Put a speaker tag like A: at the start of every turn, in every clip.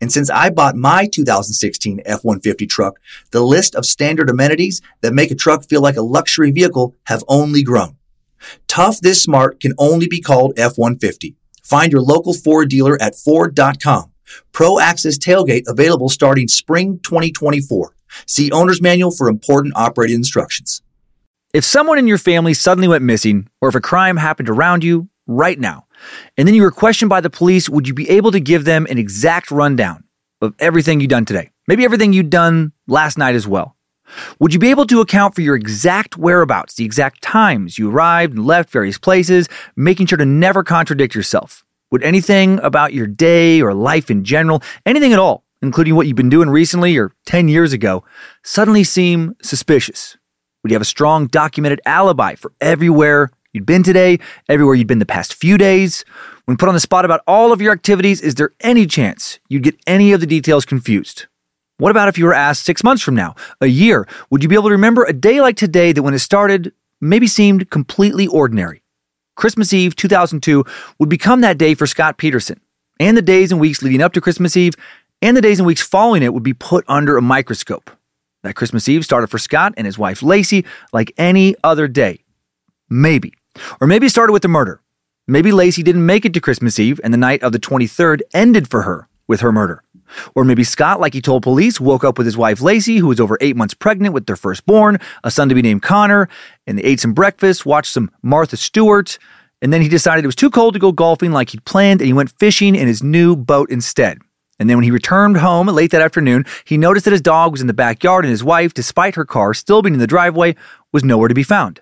A: And since I bought my 2016 F-150 truck, the list of standard amenities that make a truck feel like a luxury vehicle have only grown. Tough this smart can only be called F-150. Find your local Ford dealer at Ford.com. Pro Access Tailgate available starting spring 2024. See Owner's Manual for important operating instructions.
B: If someone in your family suddenly went missing, or if a crime happened around you right now, and then you were questioned by the police, would you be able to give them an exact rundown of everything you've done today? Maybe everything you'd done last night as well. Would you be able to account for your exact whereabouts, the exact times you arrived and left various places, making sure to never contradict yourself? Would anything about your day or life in general, anything at all, including what you've been doing recently or 10 years ago, suddenly seem suspicious? Would you have a strong documented alibi for everywhere you'd been today, everywhere you'd been the past few days? When put on the spot about all of your activities, is there any chance you'd get any of the details confused? What about if you were asked six months from now, a year? Would you be able to remember a day like today that when it started maybe seemed completely ordinary? Christmas Eve 2002 would become that day for Scott Peterson, and the days and weeks leading up to Christmas Eve and the days and weeks following it would be put under a microscope. That Christmas Eve started for Scott and his wife Laci like any other day. Maybe. Or maybe it started with a murder. Maybe Laci didn't make it to Christmas Eve and the night of the 23rd ended for her with her murder. Or maybe Scott, like he told police, woke up with his wife Laci, who was over eight months pregnant with their firstborn, a son to be named Connor, and they ate some breakfast, watched some Martha Stewart, and then he decided it was too cold to go golfing like he'd planned, and he went fishing in his new boat instead. And then when he returned home late that afternoon, he noticed that his dog was in the backyard and his wife, despite her car still being in the driveway, was nowhere to be found.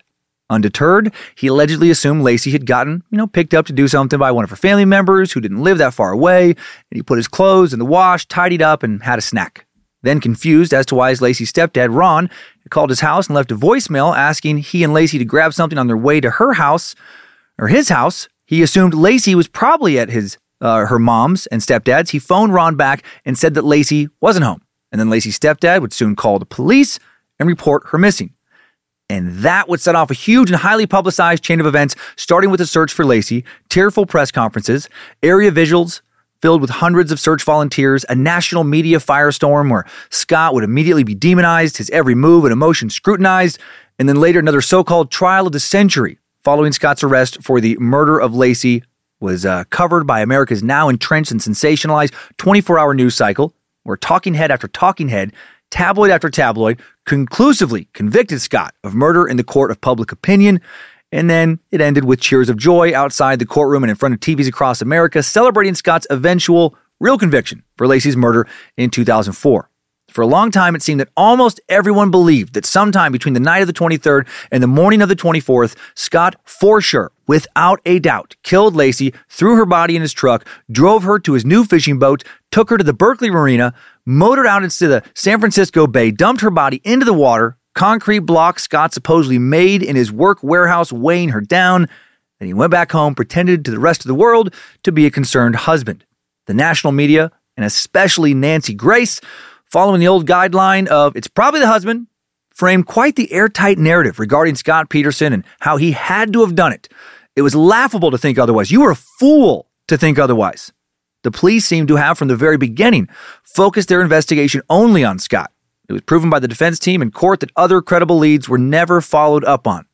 B: Undeterred, he allegedly assumed Laci had gotten, you know, picked up to do something by one of her family members who didn't live that far away, and he put his clothes in the wash, tidied up, and had a snack. Then, confused as to why his Laci's stepdad, Ron, called his house and left a voicemail asking he and Laci to grab something on their way to her house, or his house, he assumed Laci was probably at his uh, her mom's and stepdad's. He phoned Ron back and said that Laci wasn't home. And then Laci's stepdad would soon call the police and report her missing. And that would set off a huge and highly publicized chain of events, starting with a search for Laci, tearful press conferences, area visuals filled with hundreds of search volunteers, a national media firestorm where Scott would immediately be demonized, his every move and emotion scrutinized, and then later another so called trial of the century following Scott's arrest for the murder of Laci was uh, covered by America's now entrenched and sensationalized 24 hour news cycle, where talking head after talking head, tabloid after tabloid, conclusively convicted Scott of murder in the court of public opinion. And then it ended with cheers of joy outside the courtroom and in front of TVs across America, celebrating Scott's eventual real conviction for Laci's murder in 2004. For a long time, it seemed that almost everyone believed that sometime between the night of the 23rd and the morning of the 24th, Scott, for sure, without a doubt, killed Laci, threw her body in his truck, drove her to his new fishing boat, took her to the Berkeley Marina, motored out into the San Francisco Bay, dumped her body into the water, concrete block Scott supposedly made in his work warehouse, weighing her down. Then he went back home, pretended to the rest of the world to be a concerned husband. The national media, and especially Nancy Grace, following the old guideline of it's probably the husband, framed quite the airtight narrative regarding Scott Peterson and how he had to have done it. It was laughable to think otherwise. You were a fool to think otherwise. The police seem to have, from the very beginning, focused their investigation only on Scott. It was proven by the defense team in court that other credible leads were never followed up on.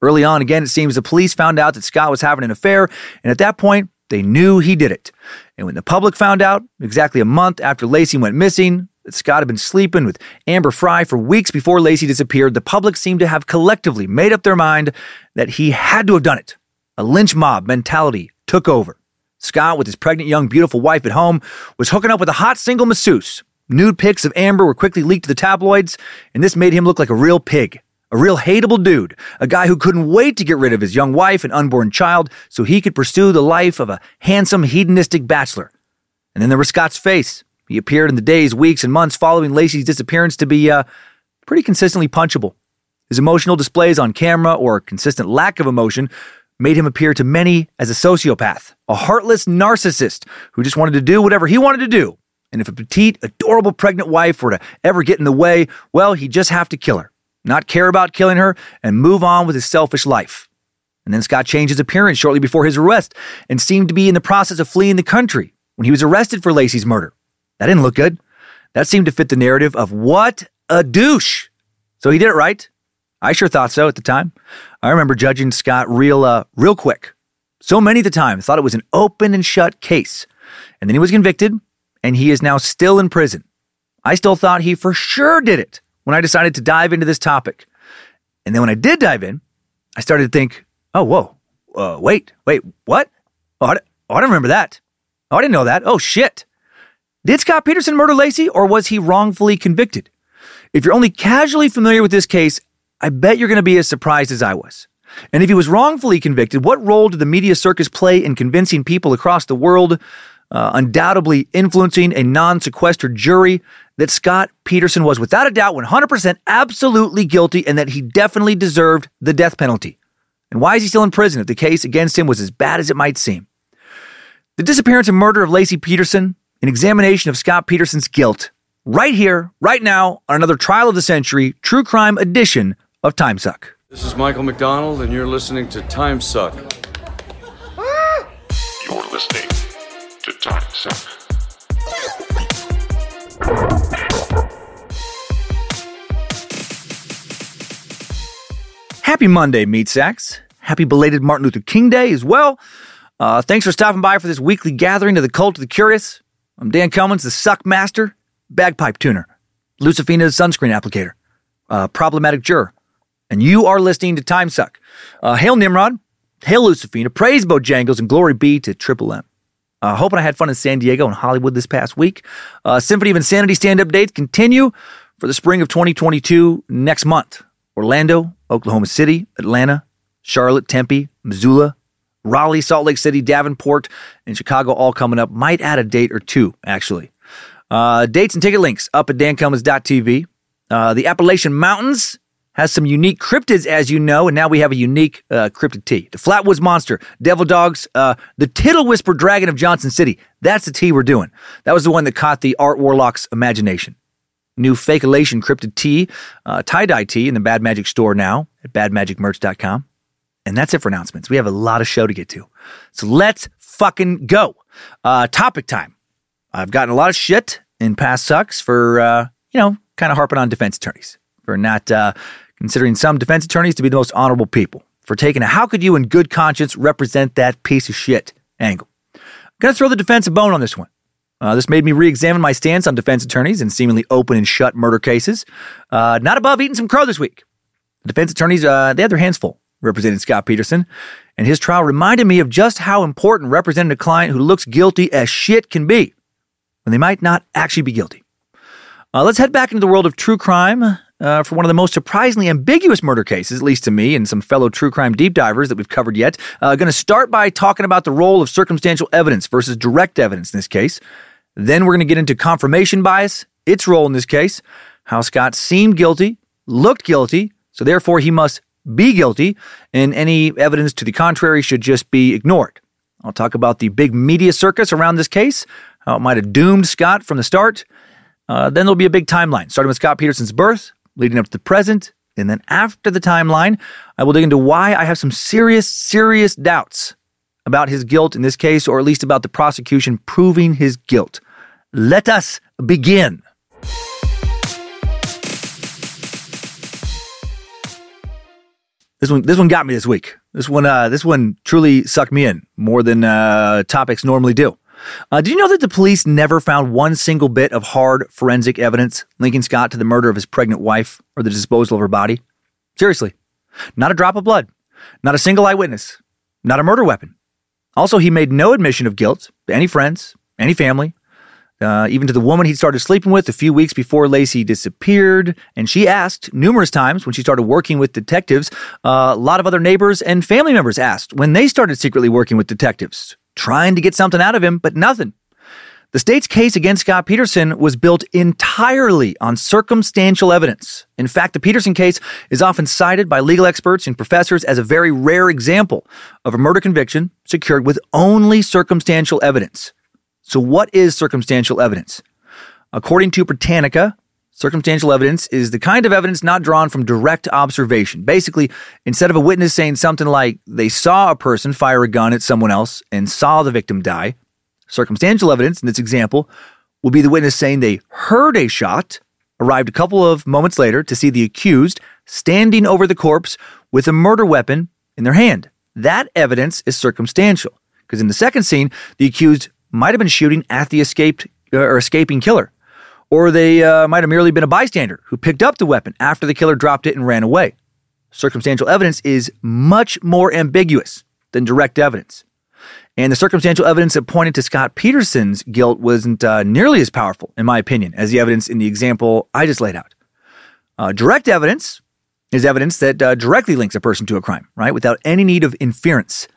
B: Early on, again, it seems the police found out that Scott was having an affair, and at that point, they knew he did it. And when the public found out, exactly a month after Laci went missing, that Scott had been sleeping with Amber Frey for weeks before Laci disappeared, the public seemed to have collectively made up their mind that he had to have done it. A lynch mob mentality took over. Scott, with his pregnant young beautiful wife at home, was hooking up with a hot single masseuse. Nude pics of Amber were quickly leaked to the tabloids, and this made him look like a real pig. A real hateable dude, a guy who couldn't wait to get rid of his young wife and unborn child so he could pursue the life of a handsome, hedonistic bachelor. And then there was Scott's face. He appeared in the days, weeks, and months following Laci's disappearance to be uh, pretty consistently punchable. His emotional displays on camera or consistent lack of emotion made him appear to many as a sociopath, a heartless narcissist who just wanted to do whatever he wanted to do. And if a petite, adorable pregnant wife were to ever get in the way, well, he'd just have to kill her not care about killing her, and move on with his selfish life. And then Scott changed his appearance shortly before his arrest and seemed to be in the process of fleeing the country when he was arrested for Laci's murder. That didn't look good. That seemed to fit the narrative of what a douche. So he did it right. I sure thought so at the time. I remember judging Scott real, uh, real quick. So many the time thought it was an open and shut case. And then he was convicted, and he is now still in prison. I still thought he for sure did it when I decided to dive into this topic. And then when I did dive in, I started to think, oh, whoa, uh, wait, wait, what? Oh I, oh, I don't remember that. Oh, I didn't know that. Oh, shit. Did Scott Peterson murder Laci or was he wrongfully convicted? If you're only casually familiar with this case, I bet you're going to be as surprised as I was. And if he was wrongfully convicted, what role did the media circus play in convincing people across the world, uh, undoubtedly influencing a non sequestered jury, that Scott Peterson was without a doubt 100% absolutely guilty and that he definitely deserved the death penalty. And why is he still in prison if the case against him was as bad as it might seem? The disappearance and murder of Laci Peterson, an examination of Scott Peterson's guilt, right here, right now, on another trial of the century, true crime edition of Time Suck.
C: This is Michael McDonald, and you're listening to Time Suck.
D: You're listening to Time Suck.
B: Happy Monday, Meat Sacks. Happy belated Martin Luther King Day as well. Uh, thanks for stopping by for this weekly gathering of the cult of the curious. I'm Dan Cummins, the suck master, bagpipe tuner, Lucifina's sunscreen applicator, uh, problematic juror. And you are listening to Time Suck. Uh, hail Nimrod, hail Lucifina, praise Bojangles, and glory be to Triple M. Uh, hoping I had fun in San Diego and Hollywood this past week. Uh, Symphony of Insanity stand up dates continue for the spring of 2022 next month. Orlando, Oklahoma City, Atlanta, Charlotte, Tempe, Missoula, Raleigh, Salt Lake City, Davenport, and Chicago all coming up. Might add a date or two, actually. Uh, dates and ticket links up at dancummins.tv. Uh, the Appalachian Mountains has some unique cryptids, as you know, and now we have a unique uh, cryptid tea. The Flatwoods Monster, Devil Dogs, uh, the Tittle Whisper Dragon of Johnson City. That's the tea we're doing. That was the one that caught the art warlock's imagination. New Fakeolation Cryptid Tea, uh, tie-dye tea in the Bad Magic store now at badmagicmerch.com. And that's it for announcements. We have a lot of show to get to. So let's fucking go. Uh, topic time. I've gotten a lot of shit in past sucks for, uh, you know, kind of harping on defense attorneys for not uh, considering some defense attorneys to be the most honorable people, for taking a how could you in good conscience represent that piece of shit angle. I'm going to throw the defense a bone on this one. Uh, this made me re examine my stance on defense attorneys in seemingly open and shut murder cases. Uh, not above eating some crow this week. The defense attorneys, uh, they had their hands full representing Scott Peterson, and his trial reminded me of just how important representing a client who looks guilty as shit can be when they might not actually be guilty. Uh, let's head back into the world of true crime uh, for one of the most surprisingly ambiguous murder cases, at least to me and some fellow true crime deep divers that we've covered yet. Uh, going to start by talking about the role of circumstantial evidence versus direct evidence in this case. Then we're going to get into confirmation bias, its role in this case, how Scott seemed guilty, looked guilty, so therefore he must be guilty, and any evidence to the contrary should just be ignored. I'll talk about the big media circus around this case, how it might have doomed Scott from the start. Uh, then there'll be a big timeline, starting with Scott Peterson's birth, leading up to the present. And then after the timeline, I will dig into why I have some serious, serious doubts about his guilt in this case, or at least about the prosecution proving his guilt. Let us begin. This one, this one got me this week. This one, uh, this one truly sucked me in more than uh, topics normally do. Uh, did you know that the police never found one single bit of hard forensic evidence linking Scott to the murder of his pregnant wife or the disposal of her body? Seriously, not a drop of blood, not a single eyewitness, not a murder weapon. Also, he made no admission of guilt to any friends, any family, uh, even to the woman he'd started sleeping with a few weeks before Laci disappeared. And she asked numerous times when she started working with detectives. Uh, a lot of other neighbors and family members asked when they started secretly working with detectives, trying to get something out of him, but nothing. The state's case against Scott Peterson was built entirely on circumstantial evidence. In fact, the Peterson case is often cited by legal experts and professors as a very rare example of a murder conviction secured with only circumstantial evidence. So, what is circumstantial evidence? According to Britannica, circumstantial evidence is the kind of evidence not drawn from direct observation. Basically, instead of a witness saying something like they saw a person fire a gun at someone else and saw the victim die, circumstantial evidence in this example will be the witness saying they heard a shot, arrived a couple of moments later to see the accused standing over the corpse with a murder weapon in their hand. That evidence is circumstantial because in the second scene, the accused might have been shooting at the escaped uh, or escaping killer, or they uh, might have merely been a bystander who picked up the weapon after the killer dropped it and ran away. Circumstantial evidence is much more ambiguous than direct evidence. And the circumstantial evidence that pointed to Scott Peterson's guilt wasn't uh, nearly as powerful, in my opinion, as the evidence in the example I just laid out. Uh, direct evidence is evidence that uh, directly links a person to a crime, right, without any need of inference.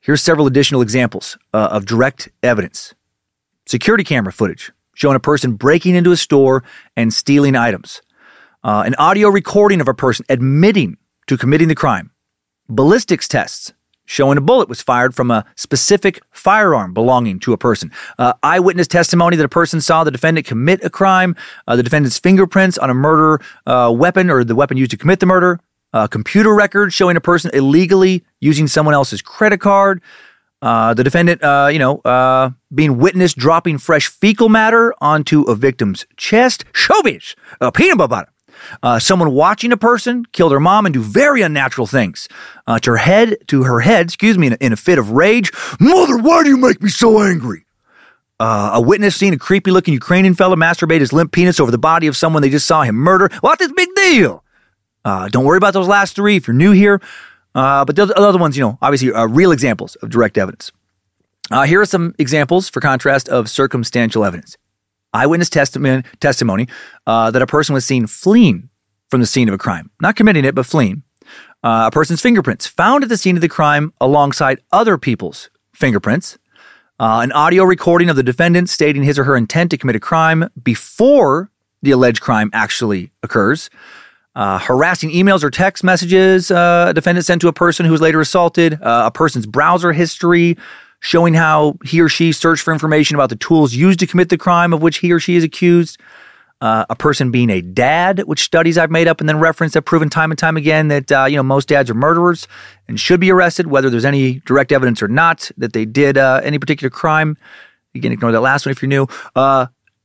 B: Here's several additional examples uh, of direct evidence security camera footage showing a person breaking into a store and stealing items, uh, an audio recording of a person admitting to committing the crime, ballistics tests showing a bullet was fired from a specific firearm belonging to a person, uh, eyewitness testimony that a person saw the defendant commit a crime, uh, the defendant's fingerprints on a murder uh, weapon or the weapon used to commit the murder, a computer record showing a person illegally using someone else's credit card. Uh, the defendant, uh, you know, uh, being witnessed dropping fresh fecal matter onto a victim's chest. Showbiz, uh, peanut butter. Uh, someone watching a person kill their mom and do very unnatural things uh, to her head, to her head, excuse me, in a, in a fit of rage. Mother, why do you make me so angry? Uh, a witness seeing a creepy looking Ukrainian fella masturbate his limp penis over the body of someone they just saw him murder. What this big deal? Uh, don't worry about those last three if you're new here. Uh, but the other ones, you know, obviously are real examples of direct evidence. Uh, here are some examples, for contrast, of circumstantial evidence. Eyewitness testimony, testimony uh, that a person was seen fleeing from the scene of a crime, not committing it, but fleeing. Uh, a person's fingerprints found at the scene of the crime alongside other people's fingerprints. Uh, an audio recording of the defendant stating his or her intent to commit a crime before the alleged crime actually occurs uh, harassing emails or text messages uh, a defendant sent to a person who was later assaulted, uh, a person's browser history showing how he or she searched for information about the tools used to commit the crime of which he or she is accused, uh, a person being a dad, which studies I've made up and then referenced have proven time and time again that uh, you know most dads are murderers and should be arrested, whether there's any direct evidence or not that they did uh, any particular crime. Again, ignore that last one if you're new.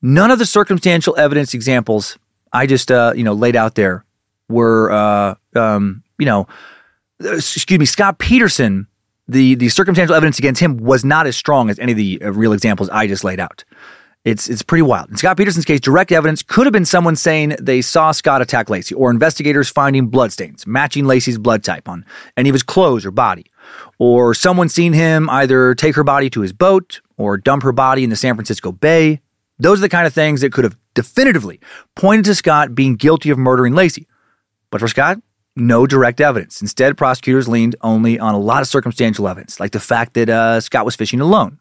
B: none of the circumstantial evidence examples I just you know laid out there were, uh, um, you know, excuse me, Scott Peterson, the, the circumstantial evidence against him was not as strong as any of the uh, real examples I just laid out. It's, it's pretty wild. In Scott Peterson's case, direct evidence could have been someone saying they saw Scott attack Laci, or investigators finding bloodstains matching Laci's blood type on any of his clothes or body, or someone seeing him either take her body to his boat or dump her body in the San Francisco Bay. Those are the kind of things that could have definitively pointed to Scott being guilty of murdering Laci. But for Scott, no direct evidence. Instead, prosecutors leaned only on a lot of circumstantial evidence, like the fact that uh, Scott was fishing alone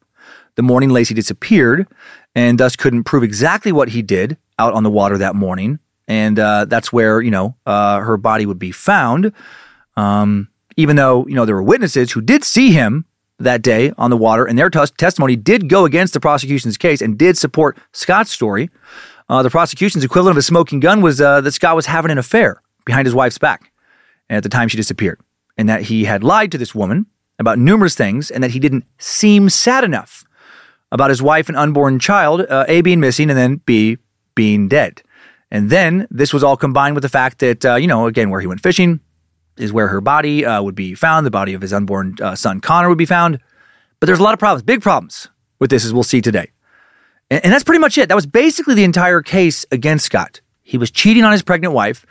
B: the morning Laci disappeared, and thus couldn't prove exactly what he did out on the water that morning. And uh, that's where you know uh, her body would be found. Um, even though you know there were witnesses who did see him that day on the water, and their tes- testimony did go against the prosecution's case and did support Scott's story. Uh, the prosecution's equivalent of a smoking gun was uh, that Scott was having an affair behind his wife's back at the time she disappeared, and that he had lied to this woman about numerous things, and that he didn't seem sad enough about his wife and unborn child, uh, A, being missing, and then B, being dead. And then this was all combined with the fact that, uh, you know, again, where he went fishing is where her body uh, would be found. The body of his unborn uh, son, Connor, would be found. But there's a lot of problems, big problems with this, as we'll see today. And, and that's pretty much it. That was basically the entire case against Scott. He was cheating on his pregnant wife.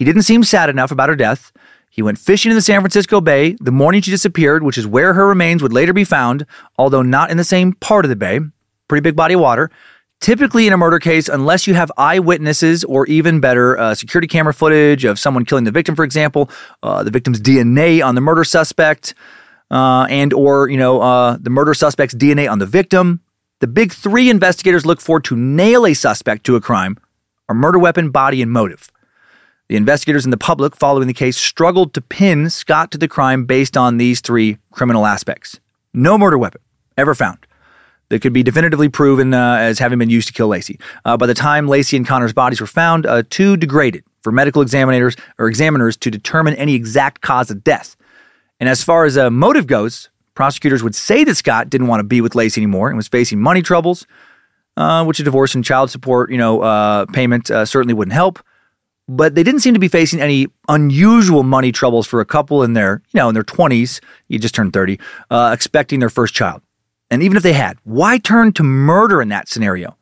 B: He didn't seem sad enough about her death. He went fishing in the San Francisco Bay the morning she disappeared, which is where her remains would later be found, although not in the same part of the bay. Pretty big body of water. Typically, in a murder case, unless you have eyewitnesses or even better, uh, security camera footage of someone killing the victim, for example, uh, the victim's DNA on the murder suspect, uh, and or you know uh, the murder suspect's DNA on the victim, the big three investigators look for to nail a suspect to a crime are murder weapon, body, and motive. The investigators and the public following the case struggled to pin Scott to the crime based on these three criminal aspects. No murder weapon ever found that could be definitively proven uh, as having been used to kill Laci. Uh, by the time Laci and Connor's bodies were found, uh, too degraded for medical examiners or examiners to determine any exact cause of death. And as far as a motive goes, prosecutors would say that Scott didn't want to be with Laci anymore and was facing money troubles, uh, which a divorce and child support, you know, uh, payment uh, certainly wouldn't help. But they didn't seem to be facing any unusual money troubles for a couple in their, you know, in their twenties. You just turned thirty, uh, expecting their first child. And even if they had, why turn to murder in that scenario?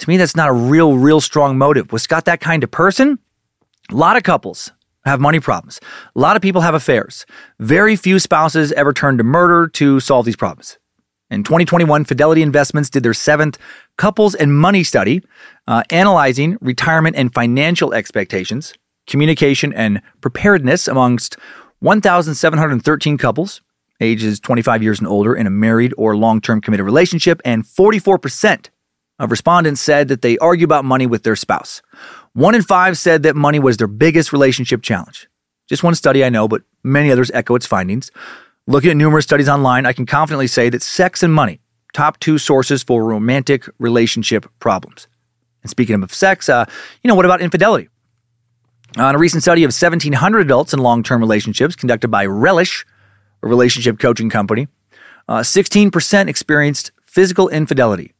B: To me, that's not a real, real strong motive. Was Scott that kind of person? A lot of couples have money problems. A lot of people have affairs. Very few spouses ever turn to murder to solve these problems. In 2021, Fidelity Investments did their seventh couples and money study, uh, analyzing retirement and financial expectations, communication, and preparedness amongst 1,713 couples ages 25 years and older in a married or long term committed relationship, and 44% of respondents said that they argue about money with their spouse. One in five said that money was their biggest relationship challenge. Just one study I know, but many others echo its findings. Looking at numerous studies online, I can confidently say that sex and money, top two sources for romantic relationship problems. And speaking of sex, uh, you know, what about infidelity? On a recent study of 1,700 adults in long term relationships conducted by Relish, a relationship coaching company. Uh, 16% experienced physical infidelity.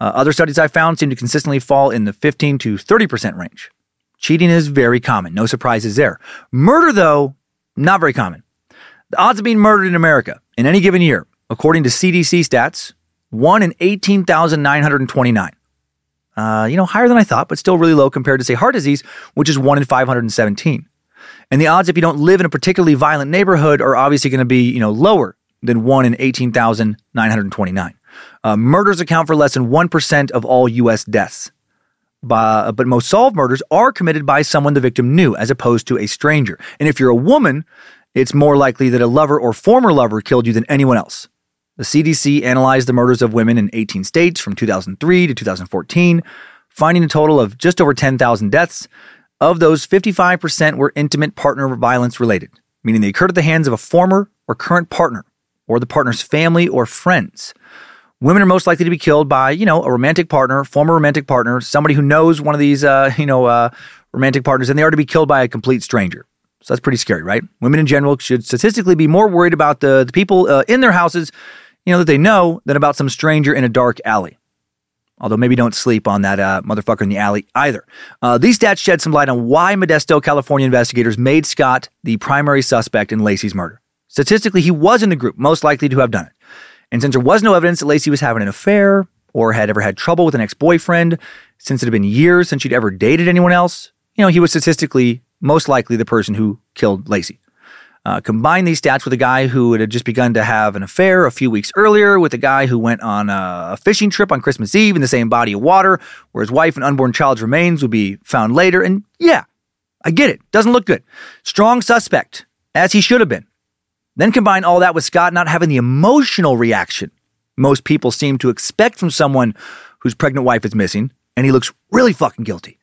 B: Uh, other studies I found seem to consistently fall in the 15 to 30% range. Cheating is very common, no surprises there. Murder, though, not very common. The odds of being murdered in America in any given year, according to CDC stats, 1 in 18,929. Uh, you know, higher than I thought, but still really low compared to, say, heart disease, which is 1 in 517. And the odds if you don't live in a particularly violent neighborhood are obviously going to be, you know, lower than 1 in 18,929. Uh, murders account for less than 1% of all U.S. deaths. But most solved murders are committed by someone the victim knew as opposed to a stranger. And if you're a woman, it's more likely that a lover or former lover killed you than anyone else. The CDC analyzed the murders of women in 18 states from 2003 to 2014, finding a total of just over 10,000 deaths of those, 55% were intimate partner violence related, meaning they occurred at the hands of a former or current partner or the partner's family or friends. Women are most likely to be killed by, you know, a romantic partner, former romantic partner, somebody who knows one of these, uh, you know, uh, romantic partners, and they are to be killed by a complete stranger. So that's pretty scary, right? Women in general should statistically be more worried about the, the people uh, in their houses, you know, that they know than about some stranger in a dark alley. Although maybe don't sleep on that uh, motherfucker in the alley either. Uh, these stats shed some light on why Modesto, California investigators made Scott the primary suspect in Laci's murder. Statistically, he was in the group most likely to have done it. And since there was no evidence that Laci was having an affair or had ever had trouble with an ex boyfriend, since it had been years since she'd ever dated anyone else, you know, he was statistically most likely the person who killed Laci. Uh, combine these stats with a guy who had just begun to have an affair a few weeks earlier with a guy who went on a fishing trip on Christmas Eve in the same body of water where his wife and unborn child's remains would be found later. And yeah, I get it. Doesn't look good. Strong suspect, as he should have been. Then combine all that with Scott not having the emotional reaction most people seem to expect from someone whose pregnant wife is missing, and he looks really fucking guilty.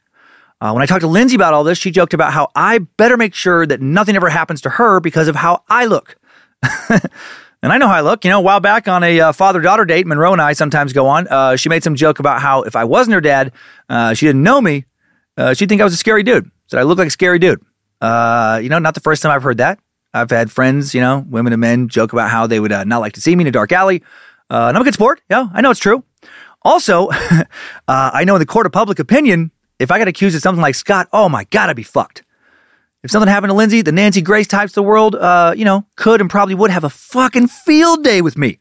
B: Uh, when I talked to Lindsay about all this, she joked about how I better make sure that nothing ever happens to her because of how I look. And I know how I look. You know, a while back on a uh, father daughter date, Monroe and I sometimes go on. Uh, she made some joke about how if I wasn't her dad, uh, she didn't know me, uh, she'd think I was a scary dude. Said I look like a scary dude. Uh, you know, not the first time I've heard that. I've had friends, you know, women and men joke about how they would not like to see me in a dark alley. and I'm a good sport. Yeah, I know it's true. Also, I know in the court of public opinion, if I got accused of something like Scott, oh my God, I'd be fucked. If something happened to Lindsay, the Nancy Grace types of the world, uh, you know, could and probably would have a fucking field day with me.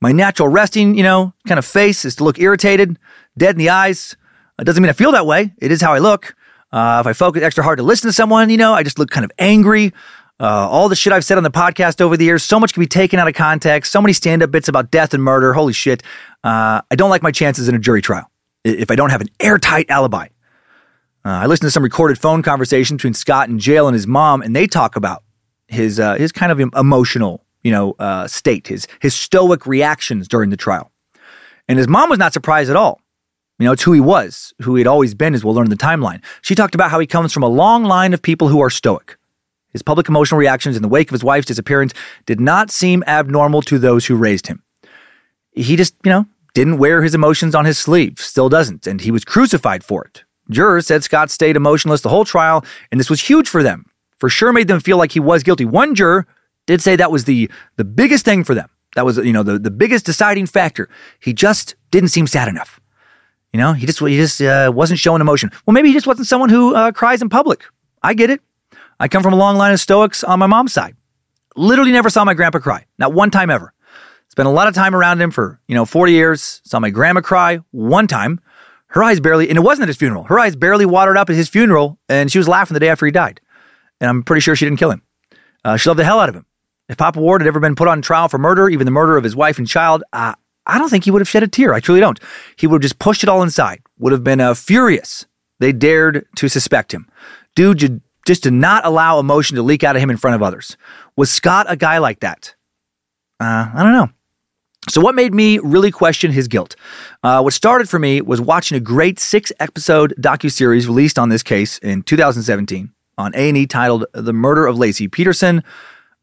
B: My natural resting, you know, kind of face is to look irritated, dead in the eyes. It doesn't mean I feel that way. It is how I look. Uh, if I focus extra hard to listen to someone, you know, I just look kind of angry. Uh, all the shit I've said on the podcast over the years, so much can be taken out of context. So many stand up bits about death and murder. Holy shit. Uh, I don't like my chances in a jury trial if I don't have an airtight alibi. Uh, I listened to some recorded phone conversation between Scott in jail and his mom, and they talk about his uh, his kind of emotional, you know, uh, state, his his stoic reactions during the trial. And his mom was not surprised at all. You know, it's who he was, who he had always been, as we'll learn in the timeline. She talked about how he comes from a long line of people who are stoic. His public emotional reactions in the wake of his wife's disappearance did not seem abnormal to those who raised him. He just, you know, didn't wear his emotions on his sleeve, still doesn't, and he was crucified for it. Jurors said Scott stayed emotionless the whole trial, and this was huge for them. For sure made them feel like he was guilty. One juror did say that was the, the biggest thing for them. That was, you know, the, the biggest deciding factor. He just didn't seem sad enough. You know, he just, he just uh, wasn't showing emotion. Well, maybe he just wasn't someone who uh, cries in public. I get it. I come from a long line of Stoics on my mom's side. Literally never saw my grandpa cry. Not one time ever. Spent a lot of time around him for, you know, 40 years. Saw my grandma cry one time. Her eyes barely, and it wasn't at his funeral. Her eyes barely watered up at his funeral, and she was laughing the day after he died. And I'm pretty sure she didn't kill him. Uh, she loved the hell out of him. If Papa Ward had ever been put on trial for murder, even the murder of his wife and child, uh, I don't think he would have shed a tear. I truly don't. He would have just pushed it all inside. Would have been uh, furious. They dared to suspect him. Dude, just to not allow emotion to leak out of him in front of others. Was Scott a guy like that? Uh, I don't know. So, what made me really question his guilt? Uh, what started for me was watching a great six-episode docu-series released on this case in 2017 on A&E titled "The Murder of Laci Peterson."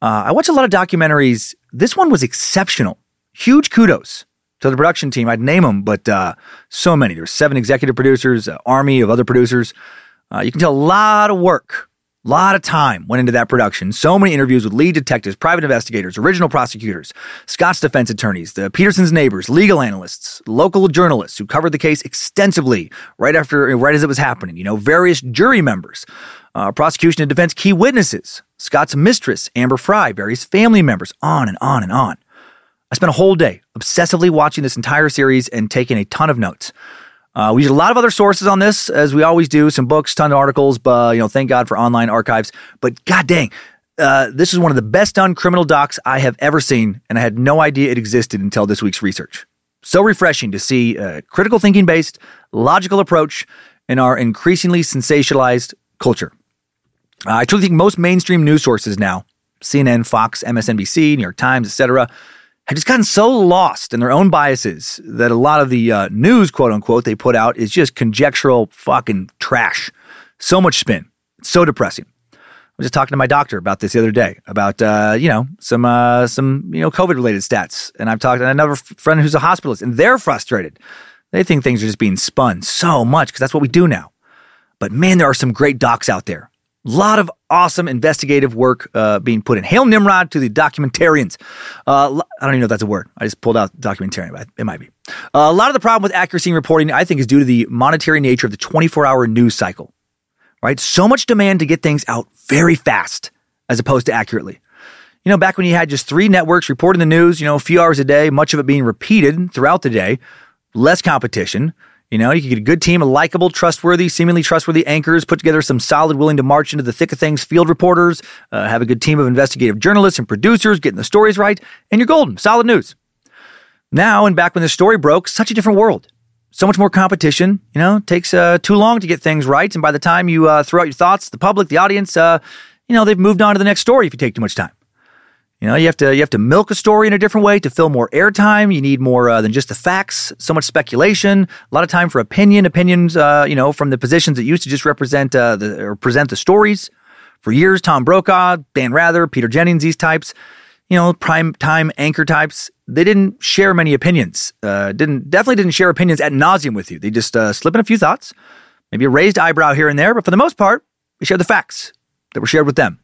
B: Uh, I watch a lot of documentaries. This one was exceptional. Huge kudos to the production team. I'd name them, but uh, so many. There's seven executive producers, an army of other producers. Uh, you can tell a lot of work a lot of time went into that production. So many interviews with lead detectives, private investigators, original prosecutors, Scott's defense attorneys, the Peterson's neighbors, legal analysts, local journalists who covered the case extensively right after, right as it was happening. You know, various jury members, uh, prosecution and defense key witnesses, Scott's mistress, Amber Frey, various family members, on and on and on. I spent a whole day obsessively watching this entire series and taking a ton of notes. Uh, we use a lot of other sources on this, as we always do. Some books, ton of articles, but you know, thank God for online archives. But god dang, uh, this is one of the best done criminal docs I have ever seen, and I had no idea it existed until this week's research. So refreshing to see a critical thinking based, logical approach in our increasingly sensationalized culture. Uh, I truly think most mainstream news sources now, CNN, Fox, MSNBC, New York Times, etc., had just gotten so lost in their own biases that a lot of the uh, news, quote unquote, they put out is just conjectural fucking trash. So much spin. It's so depressing. I was just talking to my doctor about this the other day about uh, you know some uh, some you know COVID related stats, and I've talked to another friend who's a hospitalist, and they're frustrated. They think things are just being spun so much because that's what we do now. But man, there are some great docs out there a lot of awesome investigative work uh, being put in. Hail Nimrod to the documentarians. Uh, I don't even know if that's a word. I just pulled out documentarian, but it might be. Uh, a lot of the problem with accuracy in reporting, I think, is due to the monetary nature of the 24 hour news cycle, right? So much demand to get things out very fast as opposed to accurately. You know, back when you had just three networks reporting the news, you know, a few hours a day, much of it being repeated throughout the day, less competition. You know, you could get a good team of likable, trustworthy, seemingly trustworthy anchors, put together some solid, willing to march into the thick of things field reporters, uh, have a good team of investigative journalists and producers getting the stories right, and you're golden. Solid news. Now, and back when the story broke, such a different world. So much more competition. You know, takes uh, too long to get things right. And by the time you uh, throw out your thoughts, the public, the audience, uh, you know, they've moved on to the next story if you take too much time. You know, you have to you have to milk a story in a different way to fill more airtime. You need more uh, than just the facts. So much speculation. A lot of time for opinion. Opinions, uh, you know, from the positions that used to just represent uh, the or present the stories. For years, Tom Brokaw, Dan Rather, Peter Jennings, these types. you know, prime time anchor types, they didn't share many opinions. Uh, didn't definitely didn't share opinions at nauseum with you. They just uh, slip in a few thoughts, maybe a raised eyebrow here and there, but for the most part, they shared the facts that were shared with them.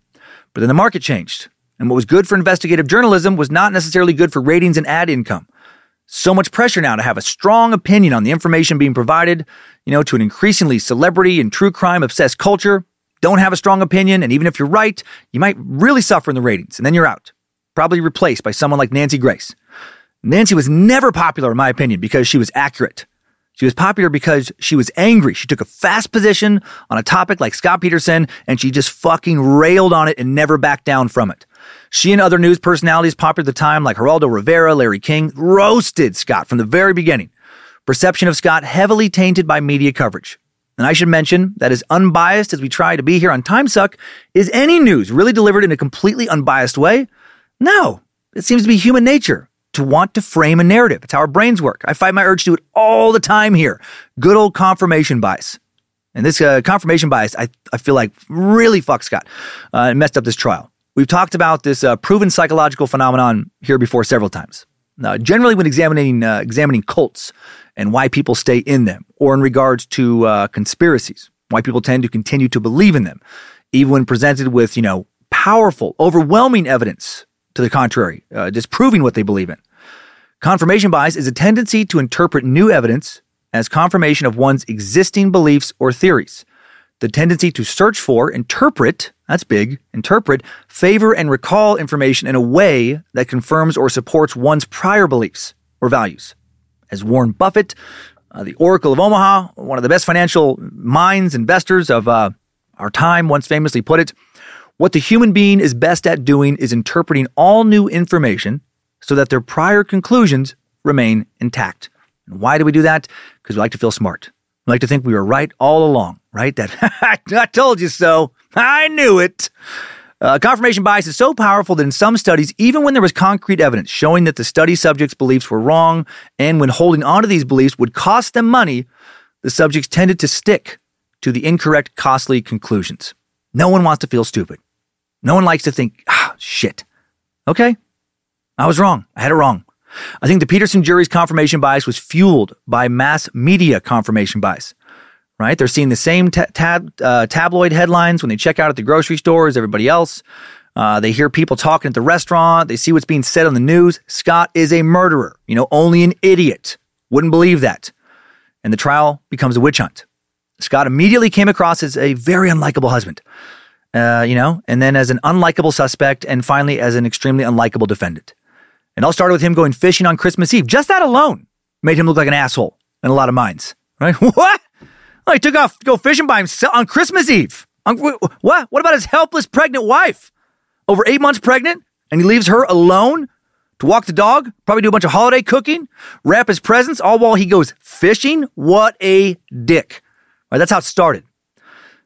B: But then the market changed, and what was good for investigative journalism was not necessarily good for ratings and ad income. So much pressure now to have a strong opinion on the information being provided, you know, to an increasingly celebrity and true crime obsessed culture. Don't have a strong opinion, and even if you're right, you might really suffer in the ratings, and then you're out. Probably replaced by someone like Nancy Grace. Nancy was never popular, in my opinion, because she was accurate. She was popular because she was angry. She took a fast position on a topic like Scott Peterson, and she just fucking railed on it and never backed down from it. She and other news personalities popular at the time, like Geraldo Rivera, Larry King, roasted Scott from the very beginning. Perception of Scott heavily tainted by media coverage. And I should mention that as unbiased as we try to be here on Timesuck, is any news really delivered in a completely unbiased way? No. It seems to be human nature to want to frame a narrative. It's how our brains work. I fight my urge to do it all the time here. Good old confirmation bias. And this uh, confirmation bias, I, I feel like really fucked Scott uh, messed up this trial. We've talked about this uh, proven psychological phenomenon here before several times. Now, generally, when examining uh, examining cults and why people stay in them, or in regards to uh, conspiracies, why people tend to continue to believe in them, even when presented with you know powerful, overwhelming evidence to the contrary, uh, disproving what they believe in. Confirmation bias is a tendency to interpret new evidence as confirmation of one's existing beliefs or theories the tendency to search for, interpret, that's big, interpret, favor, and recall information in a way that confirms or supports one's prior beliefs or values. As Warren Buffett, uh, the Oracle of Omaha, one of the best financial minds, investors of uh, our time, once famously put it, what the human being is best at doing is interpreting all new information so that their prior conclusions remain intact. And why do we do that? Because we like to feel smart. We like to think we were right all along, right? That I told you so. I knew it. Uh, confirmation bias is so powerful that in some studies, even when there was concrete evidence showing that the study subjects' beliefs were wrong, and when holding onto these beliefs would cost them money, the subjects tended to stick to the incorrect, costly conclusions. No one wants to feel stupid. No one likes to think, ah, shit. Okay, I was wrong. I had it wrong. I think the Peterson jury's confirmation bias was fueled by mass media confirmation bias. Right? They're seeing the same tab, uh, tabloid headlines when they check out at the grocery store as everybody else. Uh, they hear people talking at the restaurant. They see what's being said on the news. Scott is a murderer. You know, only an idiot wouldn't believe that. And the trial becomes a witch hunt. Scott immediately came across as a very unlikable husband, uh, you know, and then as an unlikable suspect, and finally as an extremely unlikable defendant. And all started with him going fishing on Christmas Eve. Just that alone made him look like an asshole in a lot of minds. Right? What? Oh, he took off to go fishing by himself on Christmas Eve. what? What about his helpless pregnant wife? Over eight months pregnant, and he leaves her alone to walk the dog, probably do a bunch of holiday cooking, wrap his presents, all while he goes fishing? What a dick. Right, that's how it started.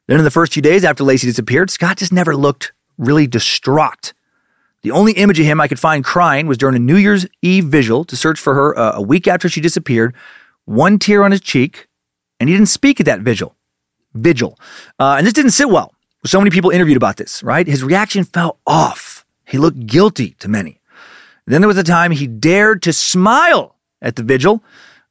B: Then in the first few days after Laci disappeared, Scott just never looked really distraught. The only image of him I could find crying was during a New Year's Eve vigil to search for her uh, a week after she disappeared. One tear on his cheek, and he didn't speak at that vigil. Vigil. Uh, and this didn't sit well. So many people interviewed about this, right? His reaction fell off. He looked guilty to many. Then there was a time he dared to smile at the vigil.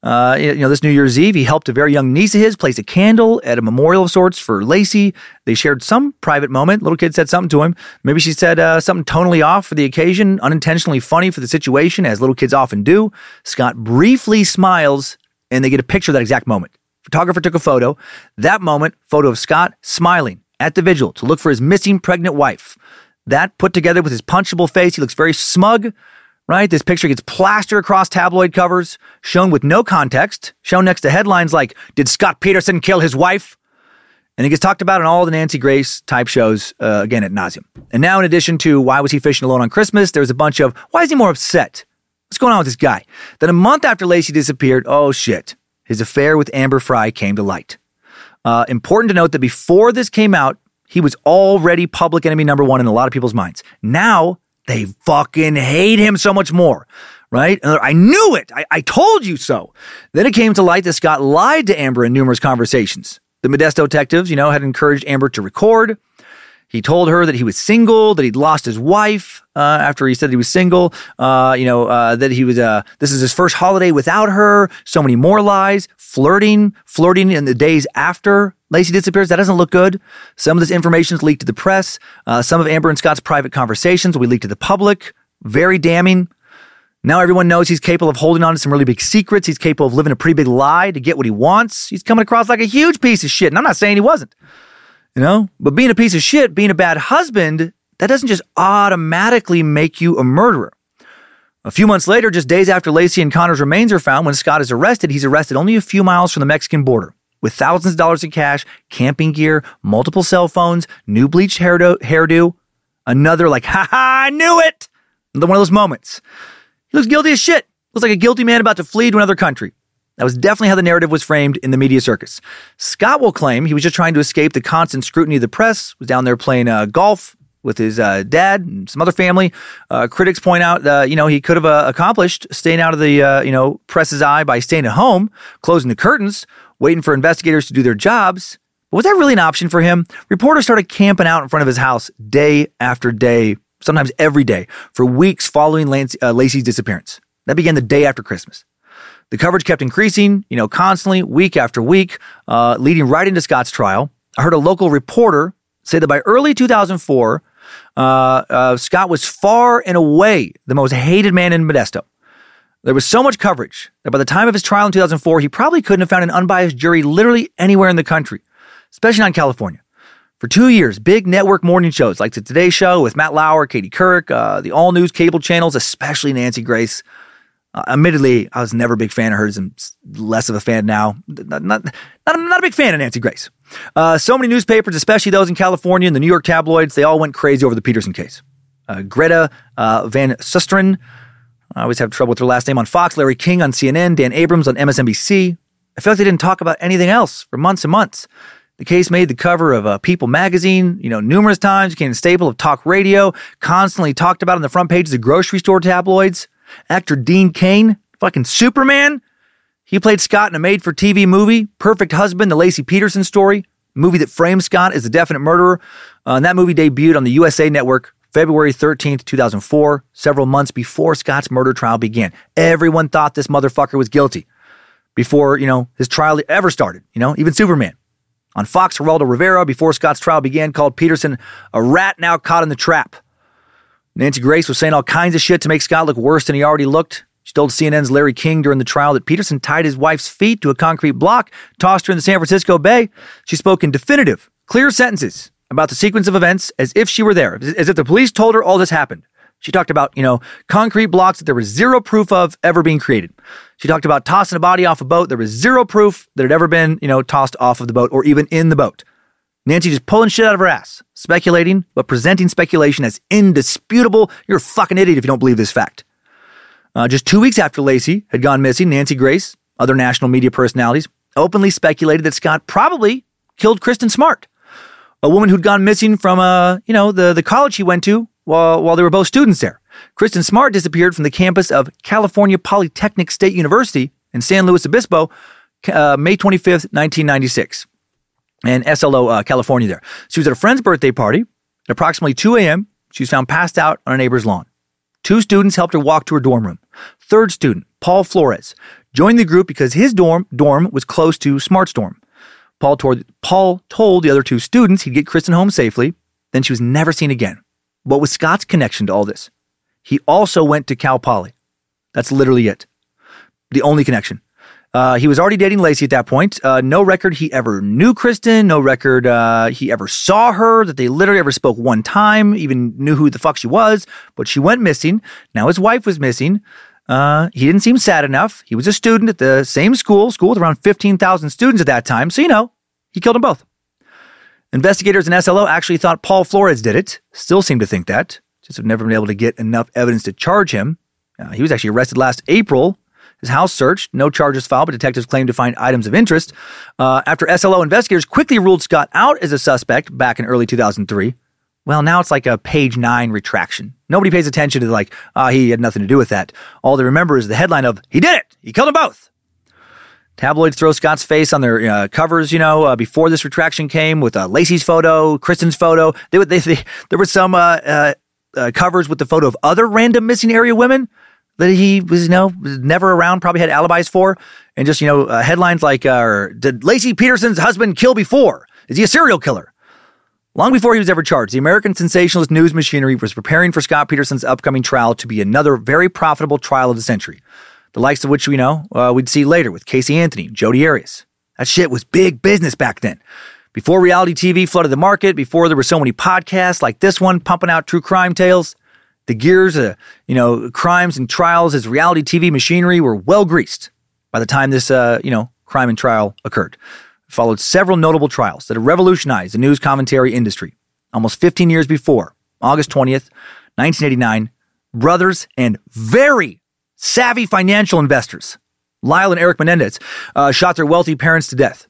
B: Uh, you know, this New Year's Eve, he helped a very young niece of his place a candle at a memorial of sorts for Laci. They shared some private moment. Little kid said something to him. Maybe she said uh, something tonally off for the occasion, unintentionally funny for the situation, as little kids often do. Scott briefly smiles, and they get a picture of that exact moment. Photographer took a photo. That moment, photo of Scott smiling at the vigil to look for his missing pregnant wife. That put together with his punchable face, he looks very smug, right? This picture gets plastered across tabloid covers, shown with no context, shown next to headlines like, Did Scott Peterson kill his wife? And it gets talked about in all the Nancy Grace type shows, uh, again, at nauseum. And now, in addition to why was he fishing alone on Christmas, there's a bunch of why is he more upset? What's going on with this guy? Then a month after Laci disappeared, oh shit, his affair with Amber Frey came to light. Uh, important to note that before this came out, he was already public enemy number one in a lot of people's minds. Now they fucking hate him so much more, right? I knew it. I, I told you so. Then it came to light that Scott lied to Amber in numerous conversations. The Modesto detectives, you know, had encouraged Amber to record. He told her that he was single, that he'd lost his wife uh, after he said he was single. Uh, you know uh, that he was. Uh, this is his first holiday without her. So many more lies, flirting, flirting in the days after Laci disappears. That doesn't look good. Some of this information is leaked to the press. Uh, some of Amber and Scott's private conversations be leaked to the public. Very damning. Now everyone knows he's capable of holding on to some really big secrets. He's capable of living a pretty big lie to get what he wants. He's coming across like a huge piece of shit. And I'm not saying he wasn't. You know? But being a piece of shit, being a bad husband, that doesn't just automatically make you a murderer. A few months later, just days after Laci and Connor's remains are found, when Scott is arrested, he's arrested only a few miles from the Mexican border with thousands of dollars in cash, camping gear, multiple cell phones, new bleached hairdo, hairdo. Another, like, ha ha, I knew it! Another One of those moments. He looks guilty as shit. Looks like a guilty man about to flee to another country. That was definitely how the narrative was framed in the media circus. Scott will claim he was just trying to escape the constant scrutiny of the press, was down there playing uh, golf with his uh, dad and some other family. Uh, critics point out, uh, you know, he could have uh, accomplished staying out of the, uh, you know, press's eye by staying at home, closing the curtains, waiting for investigators to do their jobs. But was that really an option for him? Reporters started camping out in front of his house day after day, sometimes every day, for weeks following Lance, Laci's disappearance. That began the day after Christmas. The coverage kept increasing, you know, constantly, week after week, uh, leading right into Scott's trial. I heard a local reporter say that by early 2004, uh, uh, Scott was far and away the most hated man in Modesto. There was so much coverage that by the time of his trial in 2004, he probably couldn't have found an unbiased jury literally anywhere in the country, especially not in California. For two years, big network morning shows like the Today Show with Matt Lauer, Katie Couric, uh, the all news cable channels, especially Nancy Grace, uh, admittedly, I was never a big fan of hers and less of a fan now. Not, not, not, not a big fan of Nancy Grace. Uh, so many newspapers, especially those in California and the New York tabloids, they all went crazy over the Peterson case. Uh, Greta uh, Van Susteren, I always have trouble with her last name on Fox, Larry King on CNN, Dan Abrams on MSNBC. I feel like they didn't talk about anything else for months and months. The case made the cover of uh, People magazine, you know, numerous times, became a staple of talk radio, constantly talked about on the front pages of grocery store tabloids. Actor Dean Cain, fucking Superman. He played Scott in a made for TV movie, Perfect Husband, the Laci Peterson story, movie that framed Scott as the definite murderer. Uh, and that movie debuted on the USA Network February 13th, 2004, several months before Scott's murder trial began. Everyone thought this motherfucker was guilty before, you know, his trial ever started, you know, even Superman. On Fox, Geraldo Rivera, before Scott's trial began, called Peterson a rat now caught in the trap. Nancy Grace was saying all kinds of shit to make Scott look worse than he already looked. She told CNN's Larry King during the trial that Peterson tied his wife's feet to a concrete block, tossed her in the San Francisco Bay. She spoke in definitive, clear sentences about the sequence of events as if she were there, as if the police told her all this happened. She talked about, you know, concrete blocks that there was zero proof of ever being created. She talked about tossing a body off a boat. There was zero proof that it had ever been, you know, tossed off of the boat or even in the boat. Nancy just pulling shit out of her ass, speculating, but presenting speculation as indisputable. You're a fucking idiot if you don't believe this fact. Uh, just two weeks after Laci had gone missing, Nancy Grace, other national media personalities, openly speculated that Scott probably killed Kristen Smart, a woman who'd gone missing from, uh, you know, the, the college she went to while, while they were both students there. Kristen Smart disappeared from the campus of California Polytechnic State University in San Luis Obispo, uh, May 25th, 1996 and SLO, uh, California there. She was at a friend's birthday party at approximately 2 a.m. She was found passed out on a neighbor's lawn. Two students helped her walk to her dorm room. Third student, Paul Flores, joined the group because his dorm, dorm was close to Smart's dorm. Paul told, Paul told the other two students he'd get Kristen home safely, then she was never seen again. What was Scott's connection to all this? He also went to Cal Poly. That's literally it. The only connection. Uh, he was already dating Laci at that point. Uh, no record he ever knew Kristen. No record uh, he ever saw her. That they literally ever spoke one time. Even knew who the fuck she was. But she went missing. Now his wife was missing. Uh, he didn't seem sad enough. He was a student at the same school, school with around fifteen thousand students at that time. So you know, he killed them both. Investigators in SLO actually thought Paul Flores did it. Still seem to think that. Just have never been able to get enough evidence to charge him. Uh, he was actually arrested last April his house searched, no charges filed, but detectives claimed to find items of interest. Uh, after SLO investigators quickly ruled Scott out as a suspect back in early 2003, well, now it's like a page nine retraction. Nobody pays attention to like, ah, he had nothing to do with that. All they remember is the headline of, he did it! He killed them both! Tabloids throw Scott's face on their uh, covers, you know, uh, before this retraction came with uh, Laci's photo, Kristen's photo. They, they, they, there were some uh, uh, uh, covers with the photo of other random missing area women that he was, you know, never around, probably had alibis for. And just, you know, headlines like, Did Laci Peterson's husband kill before? Is he a serial killer? Long before he was ever charged, the American sensationalist news machinery was preparing for Scott Peterson's upcoming trial to be another very profitable trial of the century the likes of which we know uh, we'd see later with Casey Anthony, Jodi Arias. That shit was big business back then. Before reality TV flooded the market, before there were so many podcasts like this one pumping out true crime tales, the gears of, you know, crimes and trials as reality TV machinery were well greased by the time this, uh, you know, crime and trial occurred. Followed several notable trials that revolutionized the news commentary industry. Almost 15 years before, August 20th, 1989, brothers and very savvy financial investors, Lyle and Eric Menendez, uh, shot their wealthy parents to death.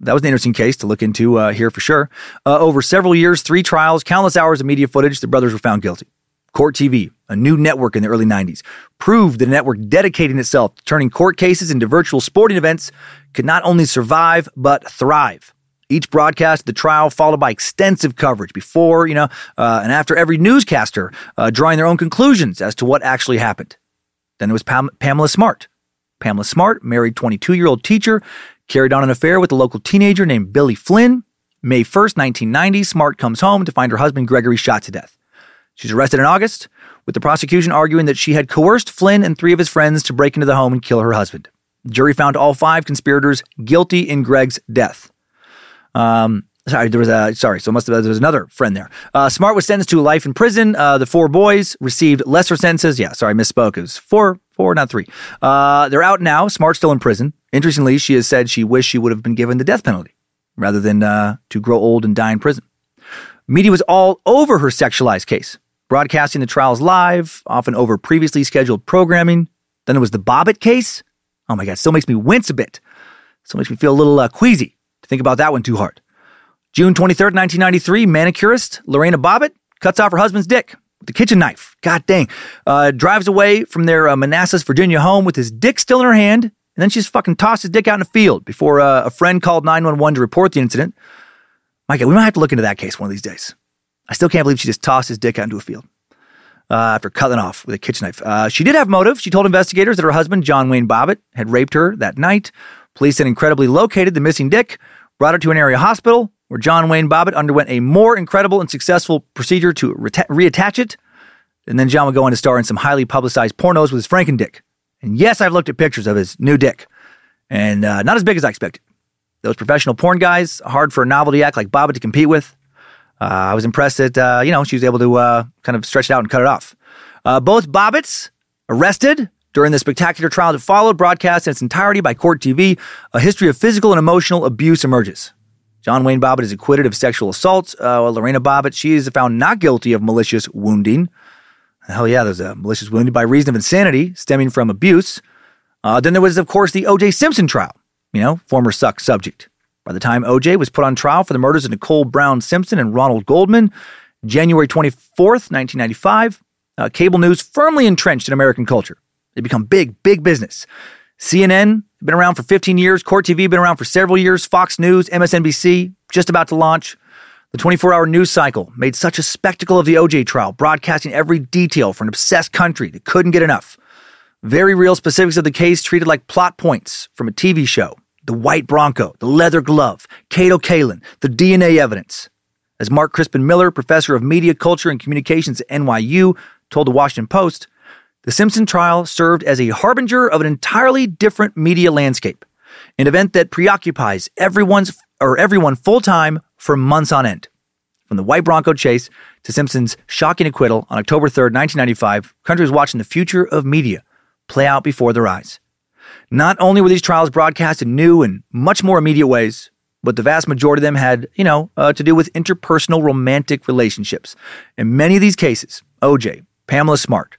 B: That was an interesting case to look into uh, here for sure. Uh, over several years, three trials, countless hours of media footage, the brothers were found guilty. Court TV, a new network in the early 90s, proved the network dedicating itself to turning court cases into virtual sporting events could not only survive, but thrive. Each broadcast the trial followed by extensive coverage before, you know, uh, and after every newscaster uh, drawing their own conclusions as to what actually happened. Then there was Pam- Pamela Smart. Pamela Smart, married 22 year old teacher, carried on an affair with a local teenager named Billy Flynn. May 1st, 1990, Smart comes home to find her husband Gregory shot to death. She's arrested in August, with the prosecution arguing that she had coerced Flynn and three of his friends to break into the home and kill her husband. The jury found all five conspirators guilty in Greg's death. Um, Sorry, there was a sorry. So must have there was another friend there. Uh, Smart was sentenced to life in prison. Uh, the four boys received lesser sentences. Yeah, sorry, I misspoke. It was four, four, not three. Uh, they're out now. Smart's still in prison. Interestingly, she has said she wished she would have been given the death penalty rather than uh, to grow old and die in prison. Media was all over her sexualized case, broadcasting the trials live, often over previously scheduled programming. Then there was the Bobbitt case. Oh my God, still makes me wince a bit. Still makes me feel a little uh, queasy to think about that one too hard. June 23rd, 1993, manicurist Lorena Bobbitt cuts off her husband's dick with a kitchen knife. God dang. Uh, drives away from their uh, Manassas, Virginia home with his dick still in her hand, and then she's fucking tossed his dick out in the field before uh, a friend called 911 to report the incident. My God, we might have to look into that case one of these days. I still can't believe she just tossed his dick out into a field uh, after cutting off with a kitchen knife. Uh, she did have motive. She told investigators that her husband, John Wayne Bobbitt, had raped her that night. Police had incredibly located the missing dick, brought her to an area hospital, where John Wayne Bobbitt underwent a more incredible and successful procedure to reattach it. And then John would go on to star in some highly publicized pornos with his Franken dick. And yes, I've looked at pictures of his new dick, and uh, not as big as I expected. Those professional porn guys, hard for a novelty act like Bobbitt to compete with. Uh, I was impressed that, uh, you know, she was able to uh, kind of stretch it out and cut it off. Both Bobbitts arrested during the spectacular trial that followed, broadcast in its entirety by Court TV. A history of physical and emotional abuse emerges. John Wayne Bobbitt is acquitted of sexual assault. Uh, Lorena Bobbitt, she is found not guilty of malicious wounding. Hell yeah, there's a malicious wounding by reason of insanity stemming from abuse. Uh, then there was, of course, the O.J. Simpson trial, you know, former suck subject. By the time O.J. was put on trial for the murders of Nicole Brown Simpson and Ronald Goldman, January 24th, 1995, uh, cable news firmly entrenched in American culture. It become big, big business. CNN had been around for 15 years. Court TV been around for several years. Fox News, MSNBC, just about to launch. The 24 hour news cycle made such a spectacle of the OJ trial, broadcasting every detail for an obsessed country that couldn't get enough. Very real specifics of the case treated like plot points from a TV show. The white Bronco, the leather glove, Kato Kaelin, the DNA evidence. As Mark Crispin Miller, professor of media culture and communications at NYU, told the Washington Post, the Simpson trial served as a harbinger of an entirely different media landscape, an event that preoccupies everyone's or everyone full time for months on end. From the white Bronco chase to Simpson's shocking acquittal on October 3rd, 1995, countries watching the future of media play out before their eyes. Not only were these trials broadcast in new and much more immediate ways, but the vast majority of them had, you know, uh, to do with interpersonal romantic relationships. In many of these cases, OJ, Pamela Smart,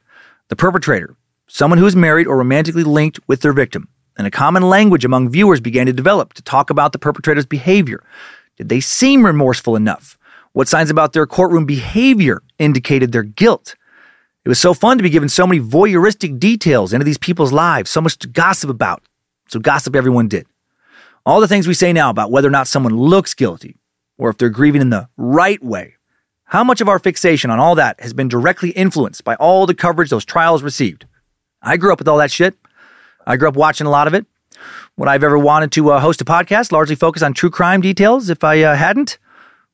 B: the perpetrator, someone who is married or romantically linked with their victim, and a common language among viewers began to develop to talk about the perpetrator's behavior. Did they seem remorseful enough? What signs about their courtroom behavior indicated their guilt? It was so fun to be given so many voyeuristic details into these people's lives, so much to gossip about. so gossip everyone did. All the things we say now about whether or not someone looks guilty or if they're grieving in the right way, how much of our fixation on all that has been directly influenced by all the coverage those trials received? I grew up with all that shit. I grew up watching a lot of it. Would I have ever wanted to uh, host a podcast largely focused on true crime details if I uh, hadn't?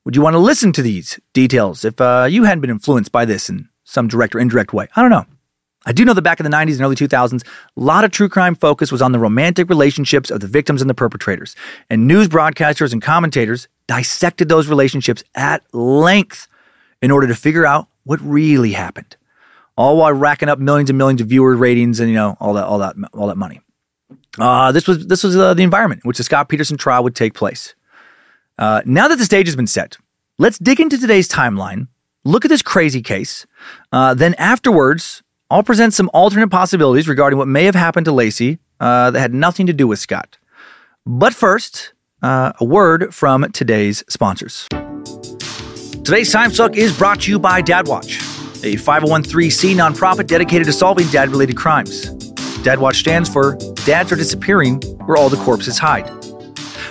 B: Would you want to listen to these details if uh, you hadn't been influenced by this in some direct or indirect way? I don't know. I do know that back in the 90s and early 2000s, a lot of true crime focus was on the romantic relationships of the victims and the perpetrators. And news broadcasters and commentators dissected those relationships at length in order to figure out what really happened. All while racking up millions and millions of viewer ratings and you know all that all that all that money. Uh, this was this was uh, the environment in which the Scott Peterson trial would take place. Uh, now that the stage has been set, let's dig into today's timeline. Look at this crazy case. Uh, then afterwards, I'll present some alternate possibilities regarding what may have happened to Laci uh, that had nothing to do with Scott. But first, uh, a word from today's sponsors. Today's Time Suck is brought to you by Dad Watch, a 501c nonprofit dedicated to solving dad related crimes. Dad Watch stands for Dads Are Disappearing Where All the Corpses Hide.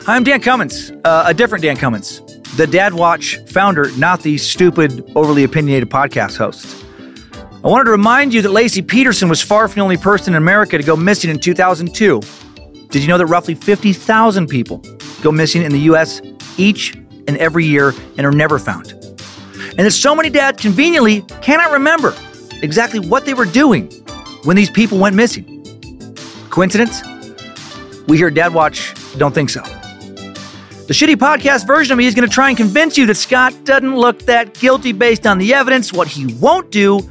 B: Hi, I'm Dan Cummins, uh, a different Dan Cummins, the Dad Watch founder, not the stupid, overly opinionated podcast host. I wanted to remind you that Laci Peterson was far from the only person in America to go missing in 2002. Did you know that roughly 50,000 people go missing in the U.S. each and every year and are never found? And that so many dads conveniently cannot remember exactly what they were doing when these people went missing. Coincidence? We here at Dad Watch don't think so. The shitty podcast version of me is going to try and convince you that Scott doesn't look that guilty based on the evidence. What he won't do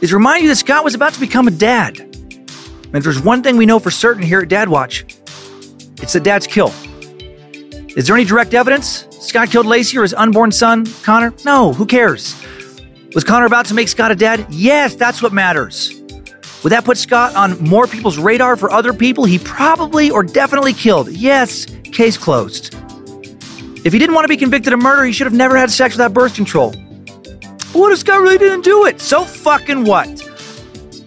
B: is remind you that Scott was about to become a dad. And if there's one thing we know for certain here at Dad Watch, it's that dad's kill. Is there any direct evidence Scott killed Laci or his unborn son, Connor? No, who cares? Was Connor about to make Scott a dad? Yes, that's what matters. Would that put Scott on more people's radar for other people he probably or definitely killed? Yes, case closed. If he didn't want to be convicted of murder, he should have never had sex without birth control. What if Scott really didn't do it? So fucking what?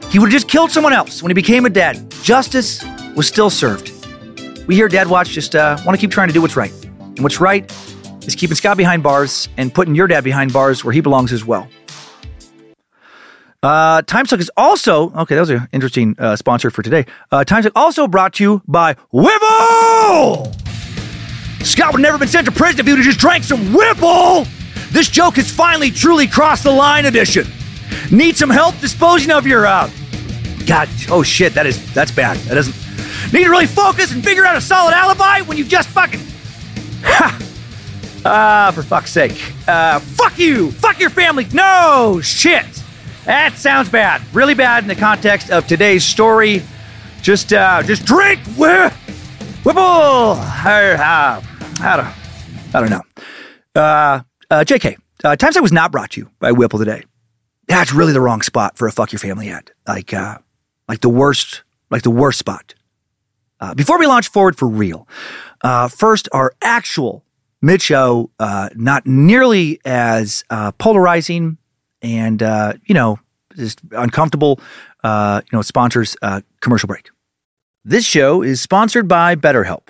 B: He would have just killed someone else when he became a dad. Justice was still served. We here at Dad Watch just uh, want to keep trying to do what's right. And what's right is keeping Scott behind bars and putting your dad behind bars where he belongs as well. Uh, Timesuck is also okay. That was an interesting uh, sponsor for today. Uh, Timesuck also brought to you by Whipple. Scott would never been sent to prison if he would have just drank some Whipple. This joke has finally truly crossed the line edition. Need some help disposing of your uh God, oh shit, that is that's bad. That doesn't need to really focus and figure out a solid alibi when you just fucking Ha! Ah, for fuck's sake. Uh fuck you! Fuck your family! No shit! That sounds bad. Really bad in the context of today's story. Just uh just drink wh- Whipple! Uh, uh, I don't, I don't know. Uh, uh, JK, uh, Times I was not brought to you by Whipple today. That's really the wrong spot for a fuck your family ad. Like, uh, like the worst, like the worst spot. Uh, before we launch forward for real, uh, first our actual mid show, uh, not nearly as uh, polarizing and uh, you know just uncomfortable. Uh, you know, sponsors uh, commercial break. This show is sponsored by BetterHelp.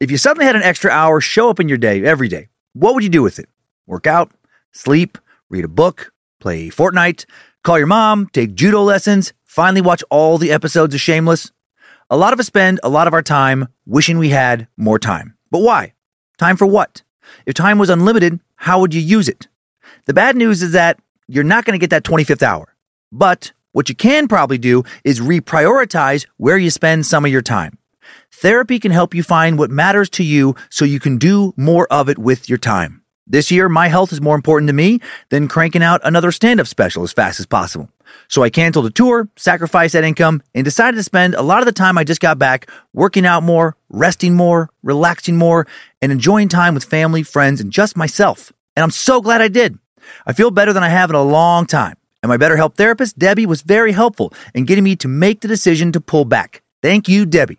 B: If you suddenly had an extra hour show up in your day every day, what would you do with it? Work out, sleep, read a book, play Fortnite, call your mom, take judo lessons, finally watch all the episodes of Shameless? A lot of us spend a lot of our time wishing we had more time. But why? Time for what? If time was unlimited, how would you use it? The bad news is that you're not going to get that 25th hour. But what you can probably do is reprioritize where you spend some of your time. Therapy can help you find what matters to you so you can do more of it with your time. This year, my health is more important to me than cranking out another stand up special as fast as possible. So I canceled a tour, sacrificed that income, and decided to spend a lot of the time I just got back working out more, resting more, relaxing more, and enjoying time with family, friends, and just myself. And I'm so glad I did. I feel better than I have in a long time. And my BetterHelp therapist, Debbie, was very helpful in getting me to make the decision to pull back. Thank you, Debbie.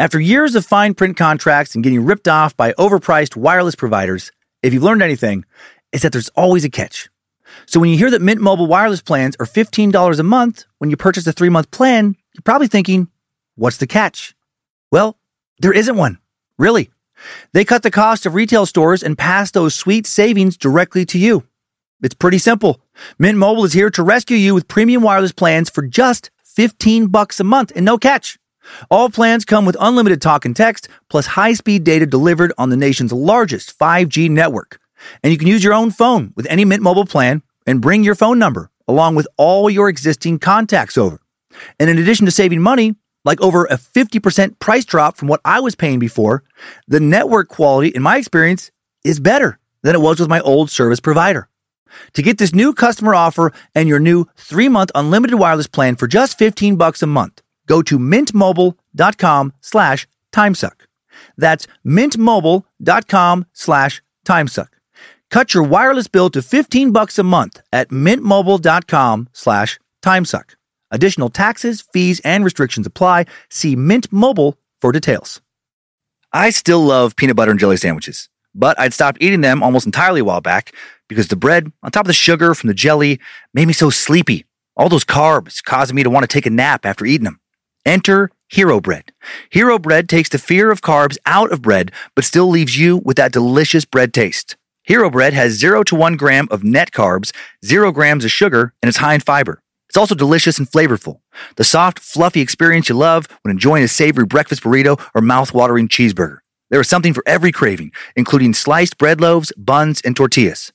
B: After years of fine print contracts and getting ripped off by overpriced wireless providers, if you've learned anything, it's that there's always a catch. So when you hear that Mint Mobile wireless plans are $15 a month when you purchase a three-month plan, you're probably thinking, what's the catch? Well, there isn't one. Really. They cut the cost of retail stores and pass those sweet savings directly to you. It's pretty simple. Mint Mobile is here to rescue you with premium wireless plans for just 15 bucks a month and no catch. All plans come with unlimited talk and text plus high-speed data delivered on the nation's largest 5G network. And you can use your own phone with any Mint Mobile plan and bring your phone number along with all your existing contacts over. And in addition to saving money, like over a 50% price drop from what I was paying before, the network quality, in my experience, is better than it was with my old service provider. To get this new customer offer and your new three-month unlimited wireless plan for just 15 bucks a month, go to mintmobile.com slash timesuck. That's mintmobile.com slash timesuck. Cut your wireless bill to 15 bucks a month at mintmobile.com slash timesuck. Additional taxes, fees, and restrictions apply. See Mint Mobile for details. I still love peanut butter and jelly sandwiches, but I'd stopped eating them almost entirely a while back because the bread, on top of the sugar from the jelly, made me so sleepy. All those carbs causing me to want to take a nap after eating them. Enter Hero Bread. Hero Bread takes the fear of carbs out of bread, but still leaves you with that delicious bread taste. Hero Bread has 0 to 1 gram of net carbs, 0 grams of sugar, and it's high in fiber. It's also delicious and flavorful. The soft, fluffy experience you love when enjoying a savory breakfast burrito or mouth-watering cheeseburger. There is something for every craving, including sliced bread loaves, buns, and tortillas.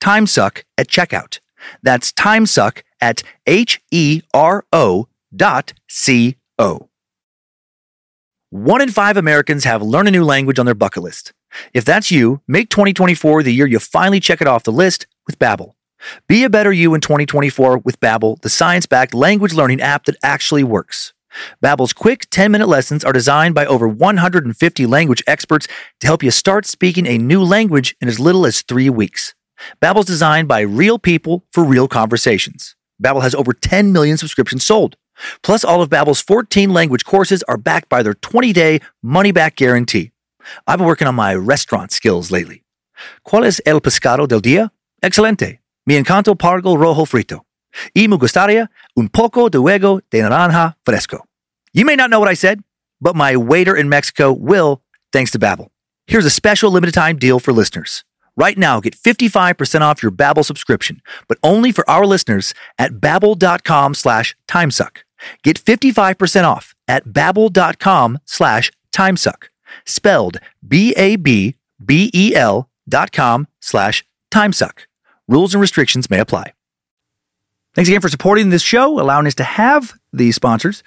B: TIMESUCK at checkout. That's TIMESUCK at H E R O dot C O. One in five Americans have learn a new language on their bucket list. If that's you, make 2024 the year you finally check it off the list with Babbel. Be a better you in 2024 with Babbel, the science-backed language learning app that actually works. Babbel's quick 10-minute lessons are designed by over 150 language experts to help you start speaking a new language in as little as 3 weeks. Babbel's designed by real people for real conversations. Babbel has over 10 million subscriptions sold. Plus all of Babbel's 14 language courses are backed by their 20-day money-back guarantee. I've been working on my restaurant skills lately. ¿Cuál es el pescado del día? Excelente. Mi encanto pargo rojo frito. Y me gustaría un poco de huevo de naranja fresco. You may not know what I said, but my waiter in Mexico will, thanks to Babbel. Here's a special limited time deal for listeners. Right now, get 55% off your Babbel subscription, but only for our listeners at babbel.com slash timesuck. Get 55% off at babbel.com slash timesuck. Spelled B-A-B-B-E-L dot com slash timesuck. Rules and restrictions may apply. Thanks again for supporting this show, allowing us to have these sponsors.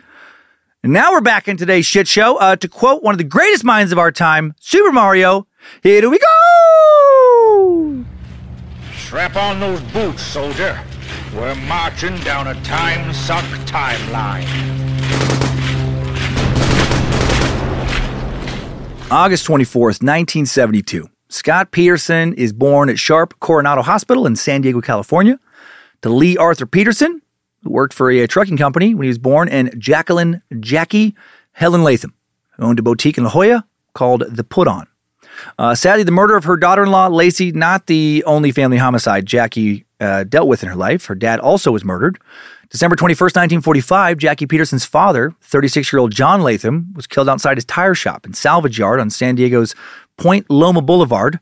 B: And now we're back in today's shit show. Uh, to quote one of the greatest minds of our time, Super Mario, here we go!
E: Strap on those boots, soldier. We're marching down a time suck timeline.
B: August 24th, 1972. Scott Peterson is born at Sharp Coronado Hospital in San Diego, California, to Lee Arthur Peterson, who worked for a, trucking company when he was born, and Jacqueline Jackie Helen Latham, who owned a boutique in La Jolla called The Put On. Uh, sadly, the murder of her daughter in law, Laci, not the only family homicide Jackie uh, dealt with in her life. Her dad also was murdered. December 21st, 1945, Jackie Peterson's father, 36 year old John Latham, was killed outside his tire shop and salvage yard on San Diego's Point Loma Boulevard.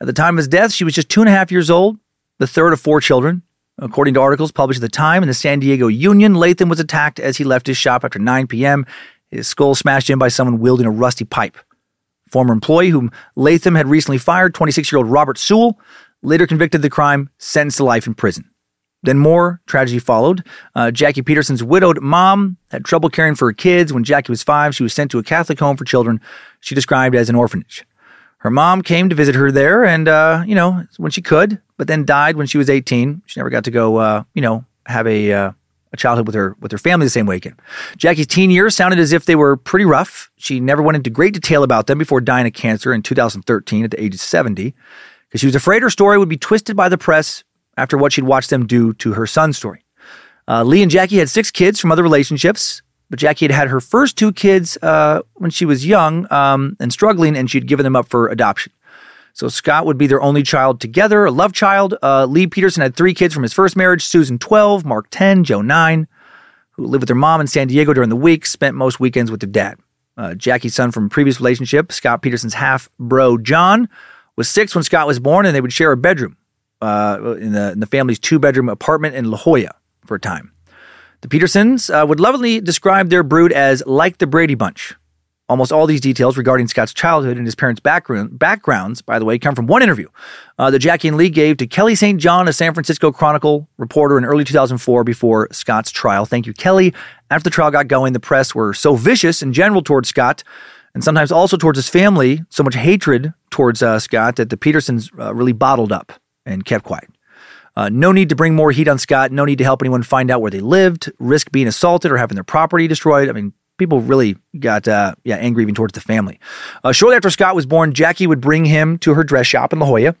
B: At the time of his death, she was just two and a half years old, the third of four children. According to articles published at the time in the San Diego Union, Latham was attacked as he left his shop after 9 p.m. His skull smashed in by someone wielding a rusty pipe. Former employee whom Latham had recently fired, 26 year old Robert Sewell, later convicted of the crime, sentenced to life in prison. Then more tragedy followed. Uh, Jackie Peterson's widowed mom had trouble caring for her kids. When Jackie was five, she was sent to a Catholic home for children she described as an orphanage. Her mom came to visit her there, and, uh, you know, when she could, but then died when she was 18. She never got to go, uh, you know, have a, uh, a childhood with her with her family the same way again. Jackie's teen years sounded as if they were pretty rough. She never went into great detail about them before dying of cancer in 2013 at the age of 70, because she was afraid her story would be twisted by the press after what she'd watched them do to her son's story. Uh, Lee and Jackie had six kids from other relationships, but Jackie had had her first two kids uh, when she was young um, and struggling, and she'd given them up for adoption. So Scott would be their only child together, a love child. Uh, Lee Peterson had three kids from his first marriage Susan, 12, Mark, 10, Joe, 9, who lived with their mom in San Diego during the week, spent most weekends with their dad. Uh, Jackie's son from a previous relationship, Scott Peterson's half bro, John, was six when Scott was born, and they would share a bedroom uh, in, the, in the family's two bedroom apartment in La Jolla for a time. The Petersons uh, would lovingly describe their brood as like the Brady Bunch. Almost all these details regarding Scott's childhood and his parents' background, backgrounds, by the way, come from one interview uh, that Jackie and Lee gave to Kelly St. John, a San Francisco Chronicle reporter in early 2004 before Scott's trial. Thank you, Kelly. After the trial got going, the press were so vicious in general towards Scott and sometimes also towards his family, so much hatred towards uh, Scott that the Petersons uh, really bottled up and kept quiet. Uh, no need to bring more heat on Scott. No need to help anyone find out where they lived, risk being assaulted or having their property destroyed. I mean, people really got uh, yeah angry even towards the family. Uh, shortly after Scott was born, Jackie would bring him to her dress shop in La Jolla.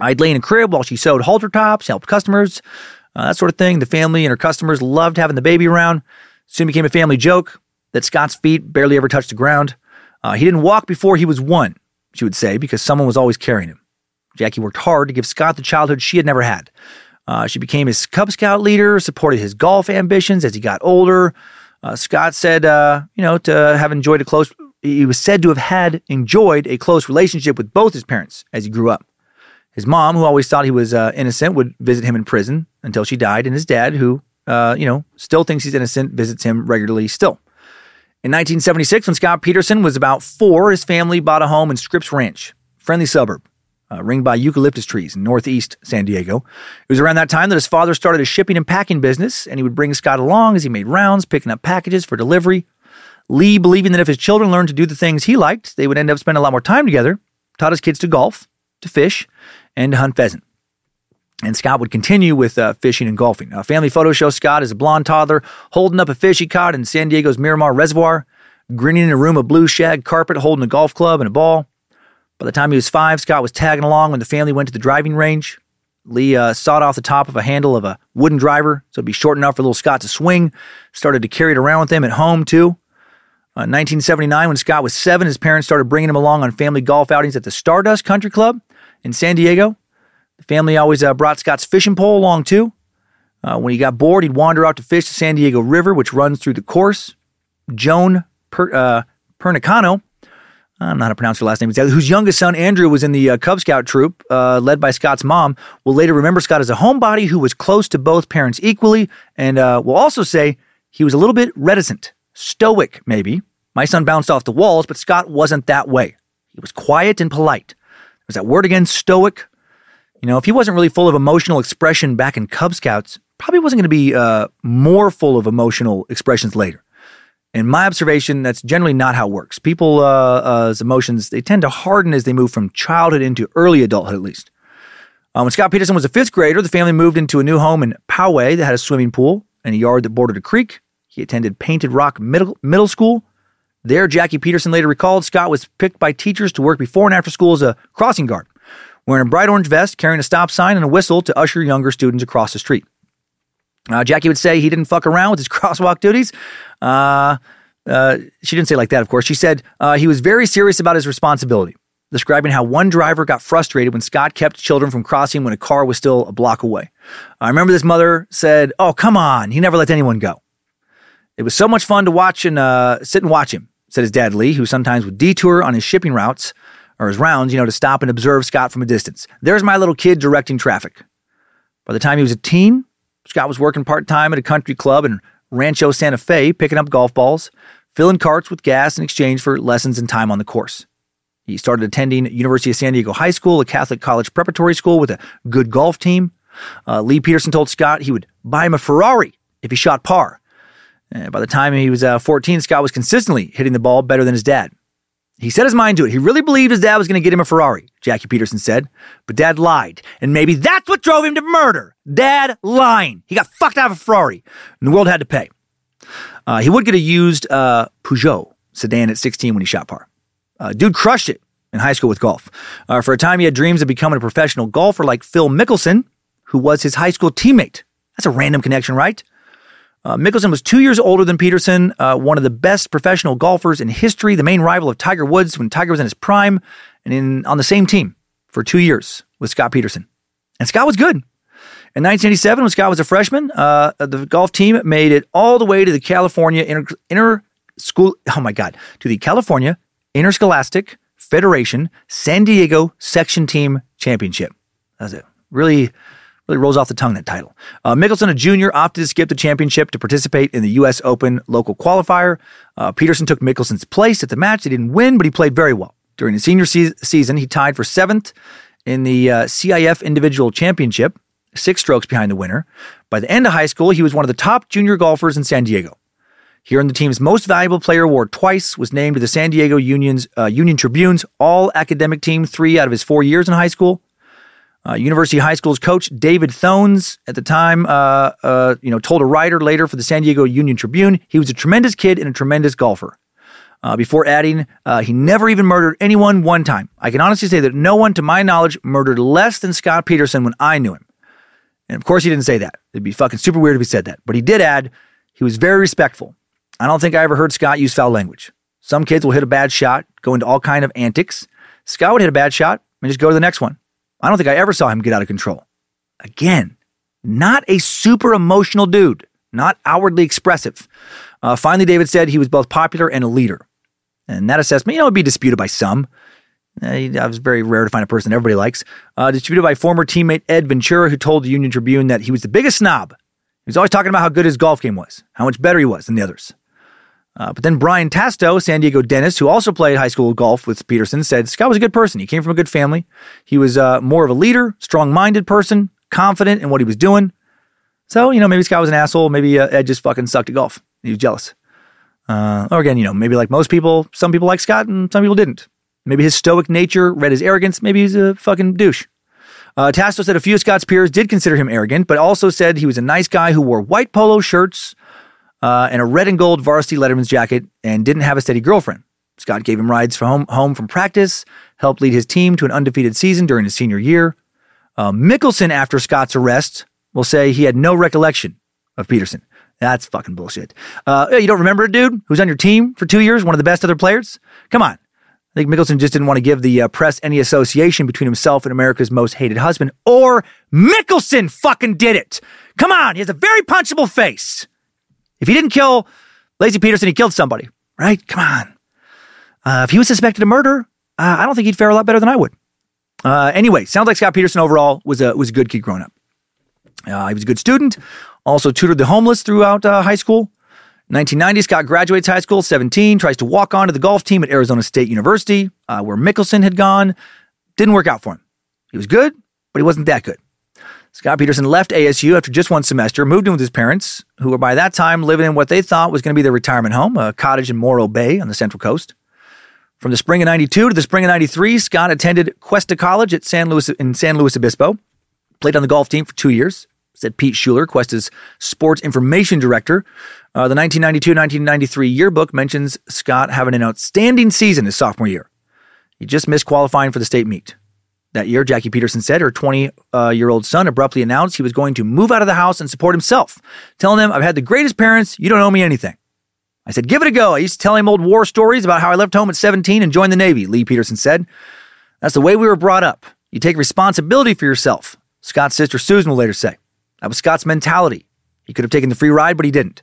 B: I'd lay in a crib while she sewed halter tops, helped customers, uh, that sort of thing. The family and her customers loved having the baby around. Soon became a family joke that Scott's feet barely ever touched the ground. Uh, he didn't walk before he was one, she would say, because someone was always carrying him. Jackie worked hard to give Scott the childhood she had never had. Uh, she became his Cub Scout leader, supported his golf ambitions as he got older. Uh, Scott said, uh, you know, to have enjoyed a close, he was said to have had enjoyed a close relationship with both his parents as he grew up. His mom, who always thought he was uh, innocent, would visit him in prison until she died, and his dad, who, uh, you know, still thinks he's innocent, visits him regularly still. In 1976, when Scott Peterson was about four, his family bought a home in Scripps Ranch, friendly suburb uh, ringed by eucalyptus trees in northeast San Diego. It was around that time that his father started a shipping and packing business, and he would bring Scott along as he made rounds, picking up packages for delivery. Lee, believing that if his children learned to do the things he liked, they would end up spending a lot more time together, taught his kids to golf, to fish, and to hunt pheasant. And Scott would continue with uh, fishing and golfing. A family photo shows Scott as a blonde toddler holding up a fish he caught in San Diego's Miramar Reservoir, grinning in a room of blue shag carpet, holding a golf club and a ball. By the time he was five, Scott was tagging along when the family went to the driving range. Lee uh, sawed off the top of a handle of a wooden driver so it'd be short enough for little Scott to swing. Started to carry it around with him at home, too. Uh, 1979, when Scott was seven, his parents started bringing him along on family golf outings at the Stardust Country Club in San Diego. The family always uh, brought Scott's fishing pole along, too. Uh, when he got bored, he'd wander out to fish the San Diego River, which runs through the course. Joan per, uh, Pernicano I don't know how to pronounce her last name whose youngest son, Andrew, was in the uh, Cub Scout troop, uh, led by Scott's mom, will later remember Scott as a homebody who was close to both parents equally, and uh, will also say he was a little bit reticent, stoic, maybe. My son bounced off the walls, but Scott wasn't that way. He was quiet and polite. Was that word again, stoic? You know, if he wasn't really full of emotional expression back in Cub Scouts, probably wasn't going to be uh, more full of emotional expressions later in my observation, that's generally not how it works. People's uh, uh, emotions, they tend to harden as they move from childhood into early adulthood, at least. Um, when Scott Peterson was a fifth grader, the family moved into a new home in Poway that had a swimming pool and a yard that bordered a creek. He attended Painted Rock Middle, middle School. There, Jackie Peterson later recalled Scott was picked by teachers to work before and after school as a crossing guard, wearing a bright orange vest, carrying a stop sign and a whistle to usher younger students across the street. Uh, Jackie would say he didn't fuck around with his crosswalk duties. Uh, uh, she didn't say like that, of course. She said uh, he was very serious about his responsibility, describing how one driver got frustrated when Scott kept children from crossing when a car was still a block away. I remember this mother said, Oh, come on. He never let anyone go. It was so much fun to watch and uh, sit and watch him, said his dad Lee, who sometimes would detour on his shipping routes or his rounds, you know, to stop and observe Scott from a distance. There's my little kid directing traffic. By the time he was a teen, Scott was working part time at a country club in Rancho Santa Fe, picking up golf balls, filling carts with gas in exchange for lessons and time on the course. He started attending University of San Diego High School, a Catholic college preparatory school with a good golf team. Uh, Lee Peterson told Scott he would buy him a Ferrari if he shot par. And by the time he was uh, 14, Scott was consistently hitting the ball better than his dad. He set his mind to it. He really believed his dad was going to get him a Ferrari, Jackie Peterson said. But dad lied. And maybe that's what drove him to murder. Dad lying. He got fucked out of a Ferrari, and the world had to pay. Uh, he would get a used uh, Peugeot sedan at 16 when he shot par. Uh, dude crushed it in high school with golf. Uh, for a time, he had dreams of becoming a professional golfer like Phil Mickelson, who was his high school teammate. That's a random connection, right? Uh, Mickelson was two years older than Peterson, uh, one of the best professional golfers in history, the main rival of Tiger Woods when Tiger was in his prime, and in on the same team for two years with Scott Peterson. And Scott was good. In 1987, when Scott was a freshman, uh, the golf team made it all the way to the California inter, inter school. Oh my God, to the California Interscholastic Federation San Diego Section Team Championship. That's it. Really Really rolls off the tongue, that title. Uh, Mickelson, a junior, opted to skip the championship to participate in the U.S. Open local qualifier. Uh, Peterson took Mickelson's place at the match. He didn't win, but he played very well. During his senior se- season, he tied for seventh in the uh, CIF Individual Championship, six strokes behind the winner. By the end of high school, he was one of the top junior golfers in San Diego. He earned the team's Most Valuable Player award twice, was named to the San Diego Union's uh, Union Tribune's All Academic Team three out of his four years in high school. Uh, University High School's coach David Thones at the time, uh, uh, you know, told a writer later for the San Diego Union Tribune he was a tremendous kid and a tremendous golfer. Uh, before adding, uh, he never even murdered anyone one time. I can honestly say that no one, to my knowledge, murdered less than Scott Peterson when I knew him. And of course, he didn't say that. It'd be fucking super weird if he said that. But he did add he was very respectful. I don't think I ever heard Scott use foul language. Some kids will hit a bad shot, go into all kind of antics. Scott would hit a bad shot and just go to the next one. I don't think I ever saw him get out of control. Again, not a super emotional dude, not outwardly expressive. Uh, finally, David said he was both popular and a leader. And that assessment, you know, would be disputed by some. Uh, that was very rare to find a person everybody likes. Uh, disputed by former teammate Ed Ventura, who told the Union Tribune that he was the biggest snob. He was always talking about how good his golf game was, how much better he was than the others. Uh, but then Brian Tasto, San Diego dentist, who also played high school golf with Peterson, said Scott was a good person. He came from a good family. He was uh, more of a leader, strong minded person, confident in what he was doing. So, you know, maybe Scott was an asshole. Maybe uh, Ed just fucking sucked at golf. He was jealous. Uh, or again, you know, maybe like most people, some people like Scott and some people didn't. Maybe his stoic nature read his arrogance. Maybe he's a fucking douche. Uh, Tasto said a few of Scott's peers did consider him arrogant, but also said he was a nice guy who wore white polo shirts, uh, and a red and gold varsity Letterman's jacket and didn't have a steady girlfriend. Scott gave him rides from home, home from practice, helped lead his team to an undefeated season during his senior year. Uh, Mickelson, after Scott's arrest, will say he had no recollection of Peterson. That's fucking bullshit. Uh, you don't remember a dude who's on your team for two years, one of the best other players? Come on. I think Mickelson just didn't want to give the uh, press any association between himself and America's most hated husband, or Mickelson fucking did it. Come on, he has a very punchable face. If he didn't kill Laci Peterson, he killed somebody, right? Come on. Uh, if he was suspected of murder, uh, I don't think he'd fare a lot better than I would. Uh, anyway, sounds like Scott Peterson overall was a was a good kid growing up. Uh, he was a good student. Also tutored the homeless throughout uh, high school. 1990, Scott graduates high school, 17, tries to walk on to the golf team at Arizona State University, uh, where Mickelson had gone. Didn't work out for him. He was good, but he wasn't that good. Scott Peterson left ASU after just one semester, moved in with his parents, who were by that time living in what they thought was going to be their retirement home, a cottage in Morro Bay on the Central Coast. From the spring of 92 to the spring of 93, Scott attended Cuesta College at San Luis, in San Luis Obispo, played on the golf team for two years, said Pete Schuler, Cuesta's sports information director. Uh, the 1992-1993 yearbook mentions Scott having an outstanding season his sophomore year. He just missed qualifying for the state meet. That year, Jackie Peterson said her 20 uh, year old son abruptly announced he was going to move out of the house and support himself, telling them, I've had the greatest parents, you don't owe me anything. I said, Give it a go. I used to tell him old war stories about how I left home at 17 and joined the Navy, Lee Peterson said. That's the way we were brought up. You take responsibility for yourself, Scott's sister Susan will later say. That was Scott's mentality. He could have taken the free ride, but he didn't.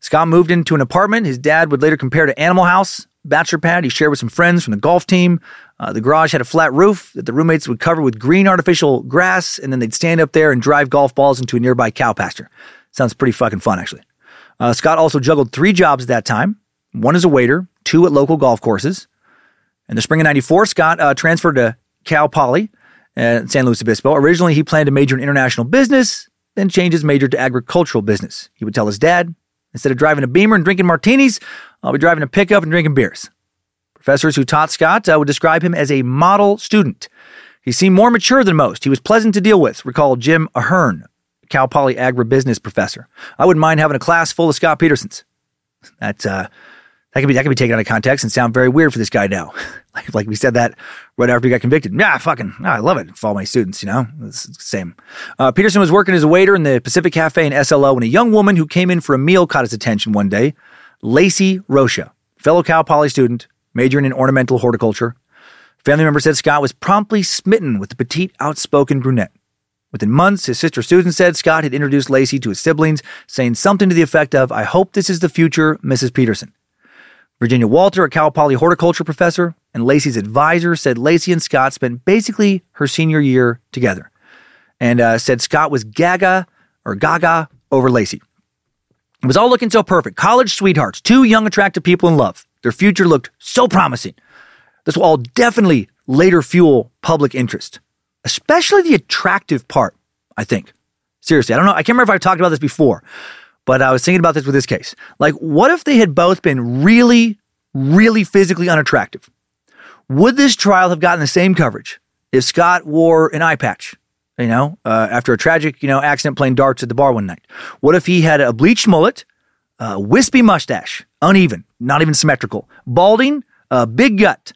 B: Scott moved into an apartment his dad would later compare to Animal House, bachelor pad he shared with some friends from the golf team. Uh, the garage had a flat roof that the roommates would cover with green artificial grass, and then they'd stand up there and drive golf balls into a nearby cow pasture. Sounds pretty fucking fun, actually. Uh, Scott also juggled three jobs at that time one as a waiter, two at local golf courses. In the spring of 94, Scott uh, transferred to Cal Poly in San Luis Obispo. Originally, he planned to major in international business, then changed his major to agricultural business. He would tell his dad, instead of driving a Beamer and drinking martinis, I'll be driving a pickup and drinking beers. Professors who taught Scott uh, would describe him as a model student. He seemed more mature than most. He was pleasant to deal with, recalled Jim Ahern, Cal Poly agribusiness professor. I wouldn't mind having a class full of Scott Petersons. That uh, that could be that could be taken out of context and sound very weird for this guy now. like, like we said that right after he got convicted. Yeah, fucking, I love it for all my students. You know, it's the same. Uh, Peterson was working as a waiter in the Pacific Cafe in SLO when a young woman who came in for a meal caught his attention one day. Laci Rocha, fellow Cal Poly student, majoring in ornamental horticulture. Family member said Scott was promptly smitten with the petite, outspoken brunette. Within months, his sister Susan said Scott had introduced Laci to his siblings, saying something to the effect of, I hope this is the future Mrs. Peterson. Virginia Walter, a Cal Poly horticulture professor and Laci's advisor, said Laci and Scott spent basically her senior year together and uh, said Scott was gaga or gaga over Laci. It was all looking so perfect. College sweethearts, two young, attractive people in love. Their future looked so promising. This will all definitely later fuel public interest especially the attractive part, I think. Seriously, I don't know. I can't remember if I talked about this before, but I was thinking about this with this case. Like, what if they had both been really, really physically unattractive? Would this trial have gotten the same coverage if Scott wore an eye patch? You know, uh, after a tragic, you know, accident playing darts at the bar one night. What if he had a bleached mullet, a wispy mustache, uneven, not even symmetrical, balding, a big gut,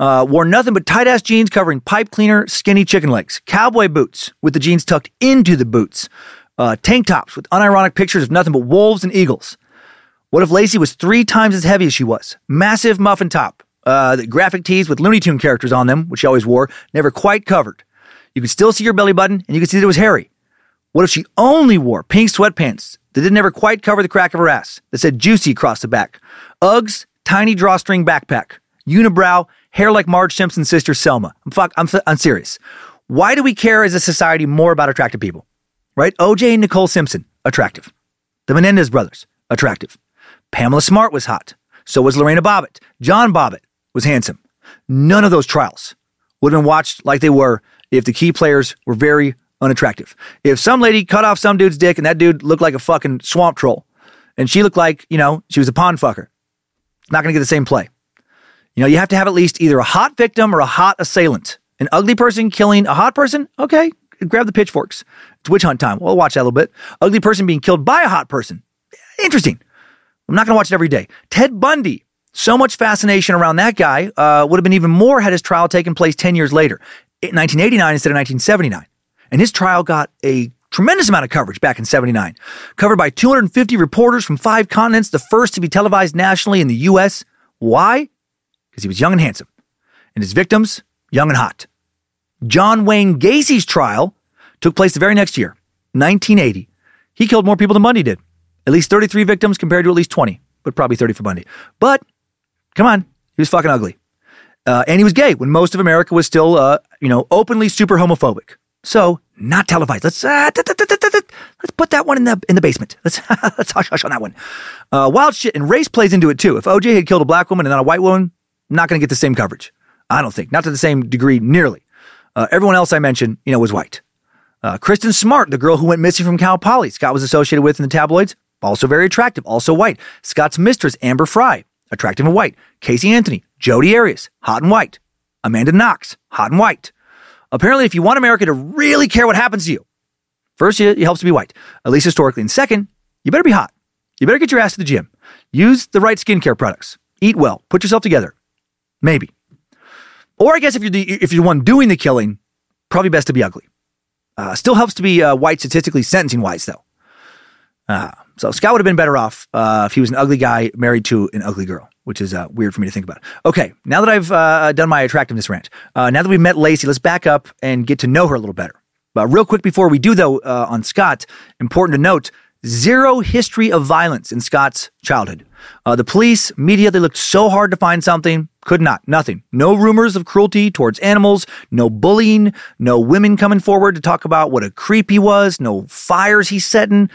B: uh, wore nothing but tight ass jeans covering pipe cleaner, skinny chicken legs, cowboy boots with the jeans tucked into the boots, uh, tank tops with unironic pictures of nothing but wolves and eagles. What if Laci was three times as heavy as she was? Massive muffin top, uh, graphic tees with Looney Tune characters on them, which she always wore, never quite covered. You could still see her belly button, and you could see that it was hairy. What if she only wore pink sweatpants that didn't ever quite cover the crack of her ass, that said juicy across the back? Uggs, tiny drawstring backpack, unibrow, hair like Marge Simpson's sister Selma. I'm fuck. I'm, I'm serious. Why do we care as a society more about attractive people? Right? OJ and Nicole Simpson, attractive. The Menendez brothers, attractive. Pamela Smart was hot. So was Lorena Bobbitt. John Bobbitt was handsome. None of those trials would have been watched like they were if the key players were very unattractive. If some lady cut off some dude's dick and that dude looked like a fucking swamp troll and she looked like, you know, she was a pond fucker, not going to get the same play. You know, you have to have at least either a hot victim or a hot assailant. An ugly person killing a hot person? Okay, grab the pitchforks. It's witch hunt time. We'll watch that a little bit. Ugly person being killed by a hot person. Interesting. I'm not going to watch it every day. Ted Bundy. So much fascination around that guy uh, would have been even more had his trial taken place 10 years later, 1989 instead of 1979. And his trial got a tremendous amount of coverage back in 79, covered by 250 reporters from five continents, the first to be televised nationally in the U.S. Why? because he was young and handsome, and his victims, young and hot. John Wayne Gacy's trial took place the very next year, 1980. He killed more people than Bundy did. At least 33 victims compared to at least 20, but probably 30 for Bundy. But come on, he was fucking ugly. Uh, and he was gay when most of America was still, uh, you know, openly super homophobic. So not televised. Let's uh, let's put that one in the in the basement. Let's let's hush hush on that one. Uh, wild shit and race plays into it too. If OJ had killed a black woman and not a white woman, not going to get the same coverage. I don't think, not to the same degree nearly. Uh, everyone else I mentioned, you know, was white. Uh, Kristin Smart, the girl who went missing from Cal Poly, Scott was associated with in the tabloids, also very attractive, also white. Scott's mistress, Amber Frey, attractive and white. Casey Anthony, Jodi Arias, hot and white. Amanda Knox, hot and white. Apparently, if you want America to really care what happens to you, first, it helps to be white, at least historically. And second, you better be hot. You better get your ass to the gym. Use the right skincare products. Eat well. Put yourself together. Maybe. Or I guess if you're the if you're the one doing the killing, probably best to be ugly. Uh, still helps to be uh, white statistically sentencing wise though. Uh, so Scott would have been better off uh, if he was an ugly guy married to an ugly girl, which is uh, weird for me to think about. Okay, now that I've uh, done my attractiveness rant, now that we've met Laci, let's back up and get to know her a little better. But real quick before we do though, on Scott, important to note Zero history of violence in Scott's childhood. Uh, the police, media, they looked so hard to find something, could not, nothing. No rumors of cruelty towards animals, no bullying, no women coming forward to talk about what a creep he was, no fires he's setting,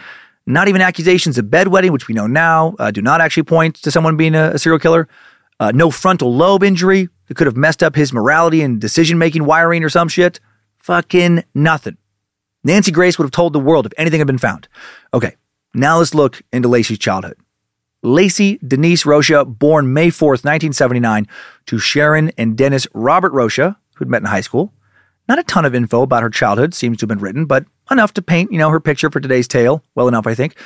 B: not even accusations of bedwetting, which we know now uh, do not actually point to someone being a, a serial killer, uh, no frontal lobe injury, that could have messed up his morality and decision making wiring or some shit? Fucking nothing. Nancy Grace would have told the world if anything had been found. Okay, now let's look into Laci's childhood. Laci Denise Rocha, born May 4th, 1979, to Sharon and Dennis Robert Rocha, who'd met in high school. Not a ton of info about her childhood seems to have been written, but enough to paint, you know, her picture for today's tale. Well enough, I think.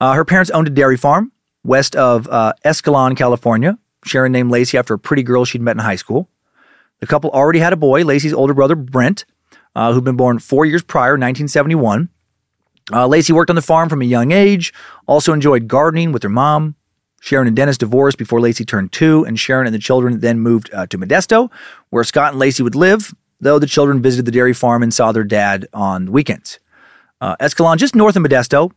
B: Uh, her parents owned a dairy farm west of uh, Escalon, California. Sharon named Laci after a pretty girl she'd met in high school. The couple already had a boy, Laci's older brother, Brent, uh, who'd been born four years prior, 1971. Uh, Laci worked on the farm from a young age, also enjoyed gardening with her mom. Sharon and Dennis divorced before Laci turned two, and Sharon and the children then moved uh, to Modesto, where Scott and Laci would live, though the children visited the dairy farm and saw their dad on weekends. Uh, Escalon, just north of Modesto,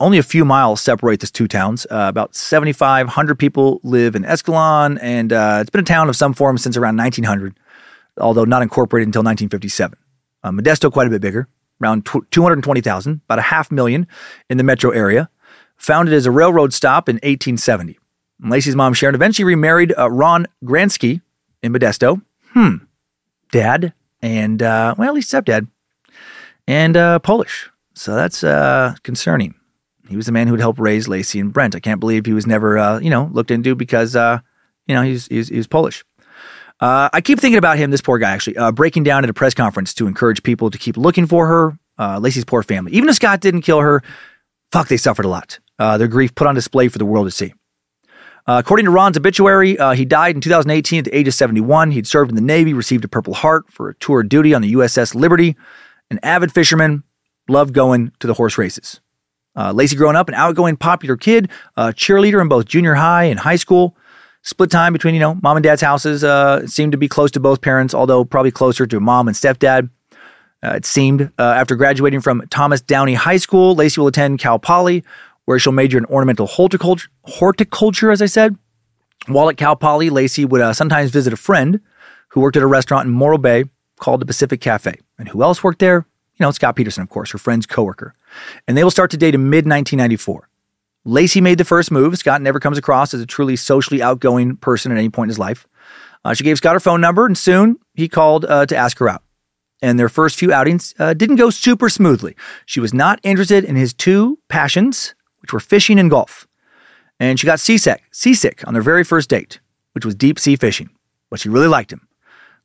B: only a few miles separate these two towns. Uh, about 7,500 people live in Escalon, and uh, it's been a town of some form since around 1900, although not incorporated until 1957. Uh, Modesto, quite a bit bigger, around 220,000, about a half million in the metro area. Founded as a railroad stop in 1870. Laci's mom, Sharon, eventually remarried uh, Ron Grantski in Modesto. Hmm. Dad and, uh, well, least stepdad, and uh, Polish. So that's uh, concerning. He was the man who would help raise Laci and Brent. I can't believe he was never, uh, you know, looked into because, uh, you know, he's, he's, he's Polish. Uh, I keep thinking about him, this poor guy, actually, uh, breaking down at a press conference to encourage people to keep looking for her. Uh, Laci's poor family. Even if Scott didn't kill her, fuck, they suffered a lot. Uh, their grief put on display for the world to see. Uh, according to Ron's obituary, uh, he died in 2018 at the age of 71. He'd served in the Navy, received a Purple Heart for a tour of duty on the USS Liberty. An avid fisherman, loved going to the horse races. Uh, Laci growing up, an outgoing, popular kid, a cheerleader in both junior high and high school. Split time between, you know, mom and dad's houses. Uh, seemed to be close to both parents, although probably closer to mom and stepdad. Uh, it seemed uh, after graduating from Thomas Downey High School, Laci will attend Cal Poly, where she'll major in ornamental horticulture, horticulture as I said. While at Cal Poly, Laci would uh, sometimes visit a friend who worked at a restaurant in Morro Bay called the Pacific Cafe. And who else worked there? You know, Scott Peterson, of course, her friend's coworker. And they will start to date in mid 1994. Laci made the first move. Scott never comes across as a truly socially outgoing person at any point in his life. Uh, she gave Scott her phone number, and soon he called uh, to ask her out. And their first few outings uh, didn't go super smoothly. She was not interested in his two passions, which were fishing and golf. And she got seasick, seasick on their very first date, which was deep sea fishing. But she really liked him.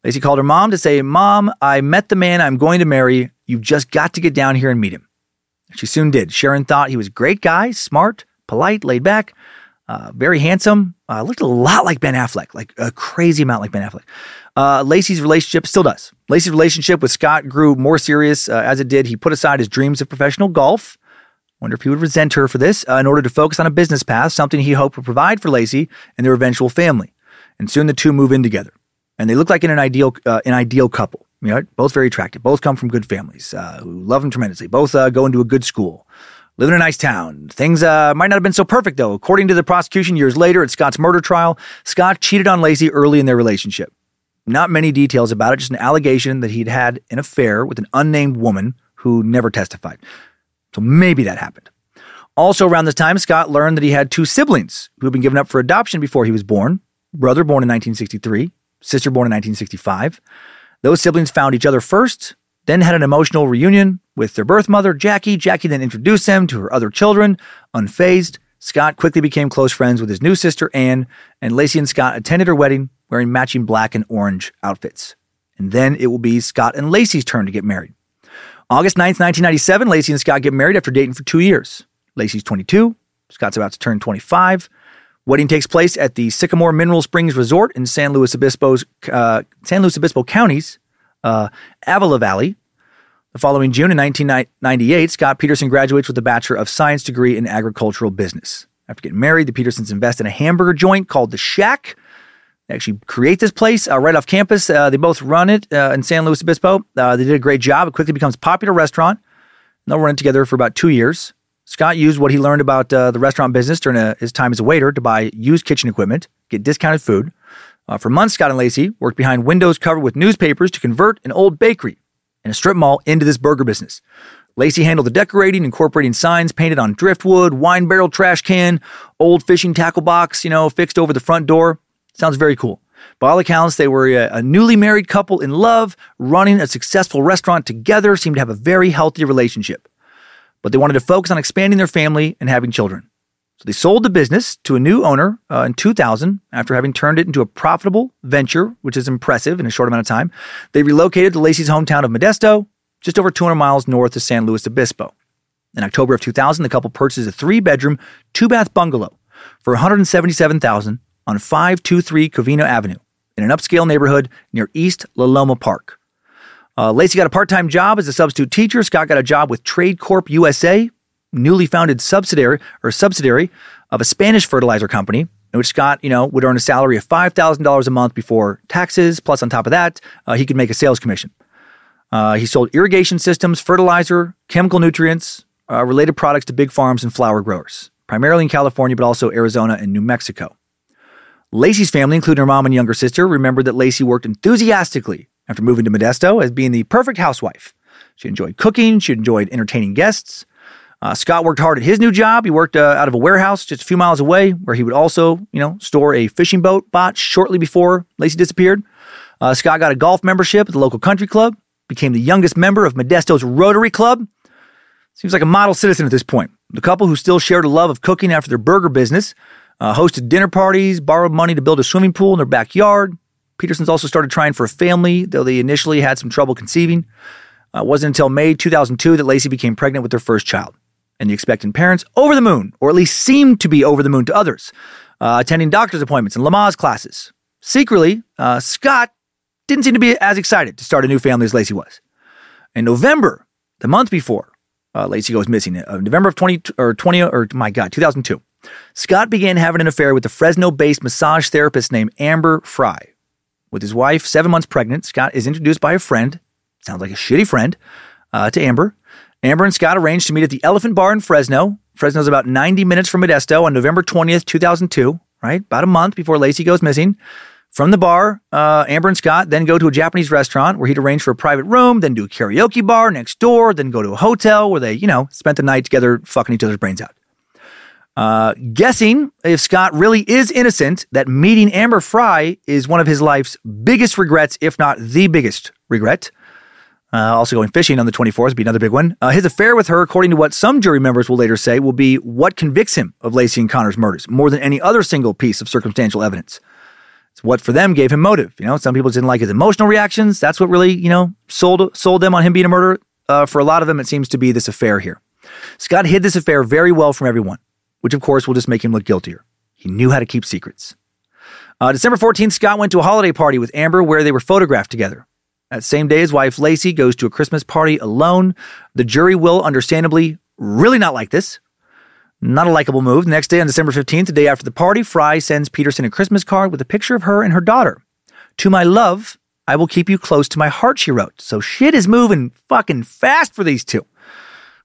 B: Laci called her mom to say, Mom, I met the man I'm going to marry. You've just got to get down here and meet him. She soon did. Sharon thought he was a great guy, smart, polite, laid back, uh, very handsome. Uh, looked a lot like Ben Affleck, like a crazy amount like Ben Affleck. Uh, Laci's relationship still does. Laci's relationship with Scott grew more serious uh, as it did. He put aside his dreams of professional golf. Wonder if he would resent her for this uh, in order to focus on a business path, something he hoped would provide for Laci and their eventual family. And soon the two move in together, and they look like an ideal uh, an ideal couple. You know, both very attractive. Both come from good families who love them tremendously. Both go into a good school live in a nice town. Things uh, might not have been so perfect, though. According to the prosecution years later at Scott's murder trial, Scott cheated on Laci early in their relationship. Not many details about it, just an allegation that he'd had an affair with an unnamed woman who never testified. So maybe that happened. Also, around this time, Scott learned that he had two siblings who had been given up for adoption before he was born brother born in 1963, sister born in 1965. Those siblings found each other first, then had an emotional reunion with their birth mother, Jackie. Jackie then introduced them to her other children. Unfazed, Scott quickly became close friends with his new sister, Anne, and Laci and Scott attended her wedding wearing matching black and orange outfits. And then it will be Scott and Laci's turn to get married. August 9th, 1997, Laci and Scott get married after dating for two years. Laci's 22, Scott's about to turn 25. Wedding takes place at the Sycamore Mineral Springs Resort in San Luis Obispo's uh, San Luis Obispo counties, uh, Avila Valley. The following June in 1998, Scott Peterson graduates with a Bachelor of Science degree in agricultural business. After getting married, the Petersons invest in a hamburger joint called The Shack. Actually create this place uh, right off campus. Uh, they both run it uh, in San Luis Obispo. Uh, they did a great job. It quickly becomes a popular restaurant. And they'll run it together for about two years. Scott used what he learned about uh, the restaurant business during a, his time as a waiter to buy used kitchen equipment, get discounted food. Uh, for months, Scott and Laci worked behind windows covered with newspapers to convert an old bakery and a strip mall into this burger business. Laci handled the decorating, incorporating signs painted on driftwood, wine barrel trash can, old fishing tackle box, you know, fixed over the front door. Sounds very cool. By all accounts, they were a, a newly married couple in love, running a successful restaurant together, seemed to have a very healthy relationship. But they wanted to focus on expanding their family and having children. So they sold the business to a new owner uh, in 2000 after having turned it into a profitable venture, which is impressive in a short amount of time. They relocated to Laci's hometown of Modesto, just over 200 miles north of San Luis Obispo. In October of 2000, the couple purchased a three-bedroom, two-bath bungalow for 177,000 on 523 Covina Avenue in an upscale neighborhood near East La Loma Park. Uh, Laci got a part-time job as a substitute teacher. Scott got a job with Trade Corp USA, newly founded subsidiary or subsidiary of a Spanish fertilizer company, in which Scott, you know, would earn a salary of five thousand dollars a month before taxes. Plus, on top of that, uh, he could make a sales commission. Uh, he sold irrigation systems, fertilizer, chemical nutrients, uh, related products to big farms and flower growers, primarily in California, but also Arizona and New Mexico. Laci's family, including her mom and younger sister, remembered that Laci worked enthusiastically after moving to Modesto as being the perfect housewife. She enjoyed cooking, she enjoyed entertaining guests, uh, Scott worked hard at his new job. He worked uh, out of a warehouse just a few miles away, where he would also, you know, store a fishing boat bought shortly before Laci disappeared. Uh, Scott got a golf membership at the local country club, became the youngest member of Modesto's Rotary Club. Seems like a model citizen at this point. The couple, who still shared a love of cooking after their burger business, uh, hosted dinner parties, borrowed money to build a swimming pool in their backyard. Petersons also started trying for a family, though they initially had some trouble conceiving. Uh, it wasn't until May 2002 that Laci became pregnant with their first child and the expectant parents over the moon, or at least seemed to be over the moon to others, uh, attending doctor's appointments and Lamaze classes. Secretly, uh, Scott didn't seem to be as excited to start a new family as Laci was. In November, the month before uh, Laci goes missing, uh, November of 20 or 20 or my God, 2002, Scott began having an affair with a Fresno-based massage therapist named Amber Frey. With his wife seven months pregnant, Scott is introduced by a friend, sounds like a shitty friend, uh, to Amber, Amber and Scott arranged to meet at the Elephant Bar in Fresno. Fresno's about 90 minutes from Modesto on November 20th, 2002, right? About a month before Laci goes missing. From the bar, uh, Amber and Scott then go to a Japanese restaurant where he'd arrange for a private room, then do a karaoke bar next door, then go to a hotel where they, you know, spent the night together fucking each other's brains out. Uh, guessing if Scott really is innocent, that meeting Amber Frey is one of his life's biggest regrets, if not the biggest regret. Uh, also going fishing on the 24th would be another big one. Uh, his affair with her, according to what some jury members will later say, will be what convicts him of Laci and Connor's murders more than any other single piece of circumstantial evidence. It's what for them gave him motive. You know, some people didn't like his emotional reactions. That's what really, you know, sold sold them on him being a murderer. Uh, for a lot of them, it seems to be this affair here. Scott hid this affair very well from everyone, which of course will just make him look guiltier. He knew how to keep secrets. Uh, December 14th, Scott went to a holiday party with Amber where they were photographed together. That same day, his wife Laci goes to a Christmas party alone. The jury will, understandably, really not like this. Not a likable move. The next day, on December 15th, the day after the party, Frey sends Peterson a Christmas card with a picture of her and her daughter. To my love, I will keep you close to my heart, she wrote. So shit is moving fucking fast for these two.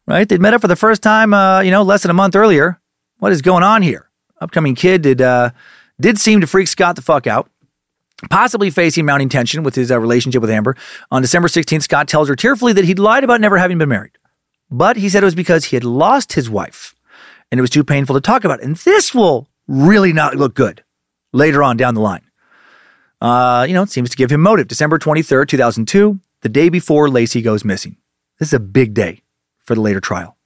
B: Right? They'd met up for the first time, uh, you know, less than a month earlier. What is going on here? Upcoming kid did, uh, did seem to freak Scott the fuck out possibly facing mounting tension with his uh, relationship with Amber. On December 16th, Scott tells her tearfully that he'd lied about never having been married. But he said it was because he had lost his wife and it was too painful to talk about. And this will really not look good later on down the line. Uh, you know, it seems to give him motive. December 23rd, 2002, the day before Laci goes missing. This is a big day for the later trial.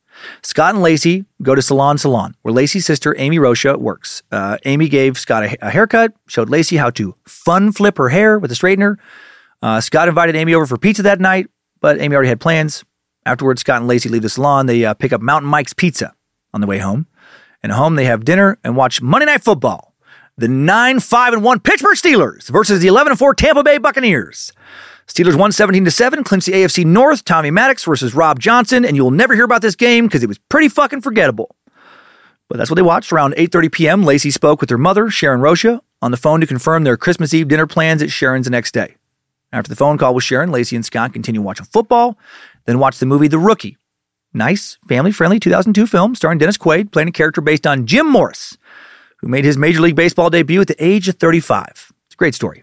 B: Scott and Laci go to Salon Salon, where Laci's sister, Amy Rocha, works. Uh, Amy gave Scott a, a, haircut, showed Laci how to fun flip her hair with a straightener. Uh, Scott invited Amy over for pizza that night, but Amy already had plans. Afterwards, Scott and Laci leave the salon. They uh, pick up Mountain Mike's Pizza on the way home. And home, they have dinner and watch Monday Night Football. The 9 5 and 1 Pittsburgh Steelers versus the 11 4 Tampa Bay Buccaneers. Steelers won 17 to 7, clinched the AFC North, Tommy Maddox versus Rob Johnson, and you will never hear about this game because it was pretty fucking forgettable. But that's what they watched. Around 8:30 p.m., Laci spoke with her mother, Sharon Rocha, on the phone to confirm their Christmas Eve dinner plans at Sharon's the next day. After the phone call with Sharon, Laci and Scott continue watching football, then watch the movie The Rookie. Nice, family-friendly 2002 film starring Dennis Quaid, playing a character based on Jim Morris, who made his Major League Baseball debut at the age of 35. It's a great story.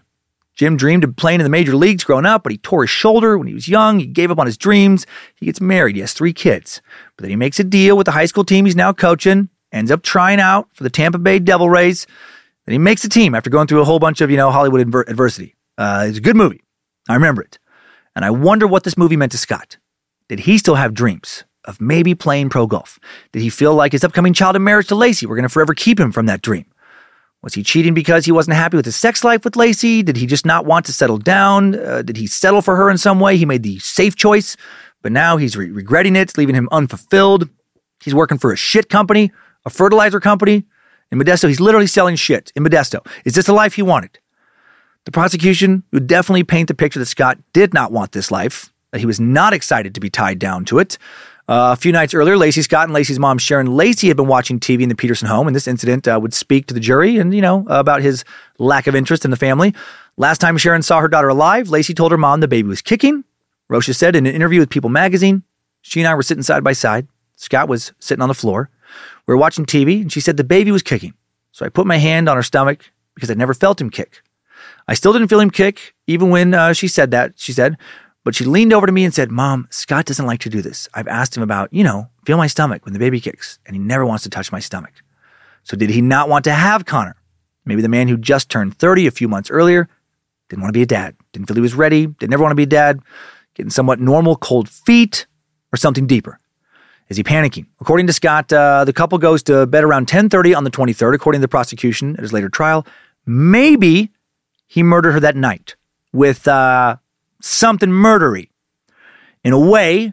B: Jim dreamed of playing in the major leagues growing up, but he tore his shoulder when he was young. He gave up on his dreams. He gets married. He has three kids. But then he makes a deal with the high school team he's now coaching, ends up trying out for the Tampa Bay Devil Rays. Then he makes the team after going through a whole bunch of, you know, Hollywood adver- adversity. Uh, it's a good movie. I remember it. And I wonder what this movie meant to Scott. Did he still have dreams of maybe playing pro golf? Did he feel like his upcoming child of marriage to Laci were going to forever keep him from that dream? Was he cheating because he wasn't happy with his sex life with Laci? Did he just not want to settle down? Uh, did he settle for her in some way? He made the safe choice, but now he's re- regretting it, leaving him unfulfilled. He's working for a shit company, a fertilizer company. In Modesto, he's literally selling shit in Modesto. Is this the life he wanted? The prosecution would definitely paint the picture that Scott did not want this life, that he was not excited to be tied down to it. Uh, a few nights earlier, Laci Scott and Laci's mom, Sharon Laci, had been watching TV in the Peterson home, and this incident uh, would speak to the jury and, you know, about his lack of interest in the family. Last time Sharon saw her daughter alive, Laci told her mom the baby was kicking. Rocha said in an interview with People magazine, she and I were sitting side by side. Scott was sitting on the floor. We were watching TV, and she said the baby was kicking. So I put my hand on her stomach because I'd never felt him kick. I still didn't feel him kick, even when uh, she said that, she said. But she leaned over to me and said, Mom, Scott doesn't like to do this. I've asked him about, you know, feel my stomach when the baby kicks, and he never wants to touch my stomach. So did he not want to have Connor? Maybe the man who just turned 30 a few months earlier didn't want to be a dad, didn't feel he was ready, didn't ever want to be a dad, getting somewhat normal cold feet, or something deeper. Is he panicking? According to Scott, uh, the couple goes to bed around 10:30 on the 23rd, according to the prosecution at his later trial. Maybe he murdered her that night with uh, something murdery in a way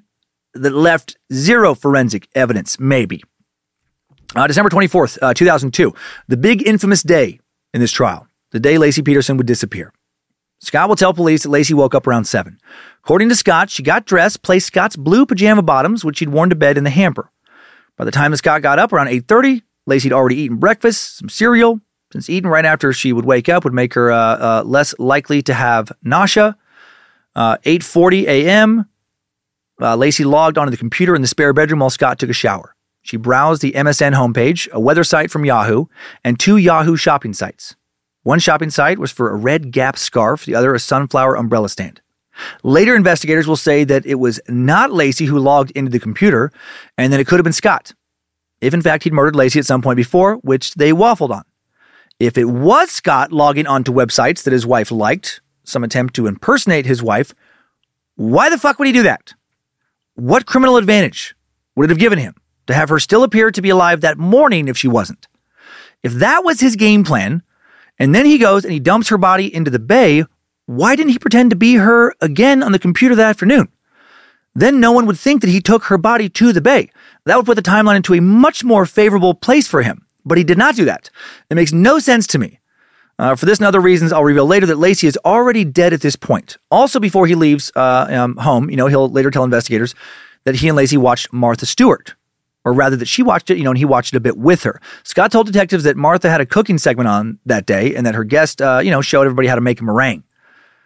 B: that left zero forensic evidence, maybe. Uh, December 24th, uh, 2002, the big infamous day in this trial, the day Laci Peterson would disappear. Scott will tell police that Laci woke up around 7. According to Scott, she got dressed, placed Scott's blue pajama bottoms, which she'd worn to bed, in the hamper. By the time that Scott got up around 8.30, Laci'd already eaten breakfast, some cereal, since eating right after she would wake up would make her uh, uh, less likely to have nausea. Uh, 8.40 a.m., uh, Laci logged onto the computer in the spare bedroom while Scott took a shower. She browsed the MSN homepage, a weather site from Yahoo, and two Yahoo shopping sites. One shopping site was for a red Gap scarf, the other a sunflower umbrella stand. Later investigators will say that it was not Laci who logged into the computer and that it could have been Scott. If in fact he'd murdered Laci at some point before, which they waffled on. If it was Scott logging onto websites that his wife liked, some attempt to impersonate his wife, why the fuck would he do that? What criminal advantage would it have given him to have her still appear to be alive that morning if she wasn't? If that was his game plan, and then he goes and he dumps her body into the bay, why didn't he pretend to be her again on the computer that afternoon? Then no one would think that he took her body to the bay. That would put the timeline into a much more favorable place for him. But he did not do that. It makes no sense to me. Uh, for this and other reasons, I'll reveal later that Laci is already dead at this point. Also, before he leaves uh, um, home, you know, he'll later tell investigators that he and Laci watched Martha Stewart, or rather that she watched it, you know, and he watched it a bit with her. Scott told detectives that Martha had a cooking segment on that day and that her guest, uh, you know, showed everybody how to make a meringue.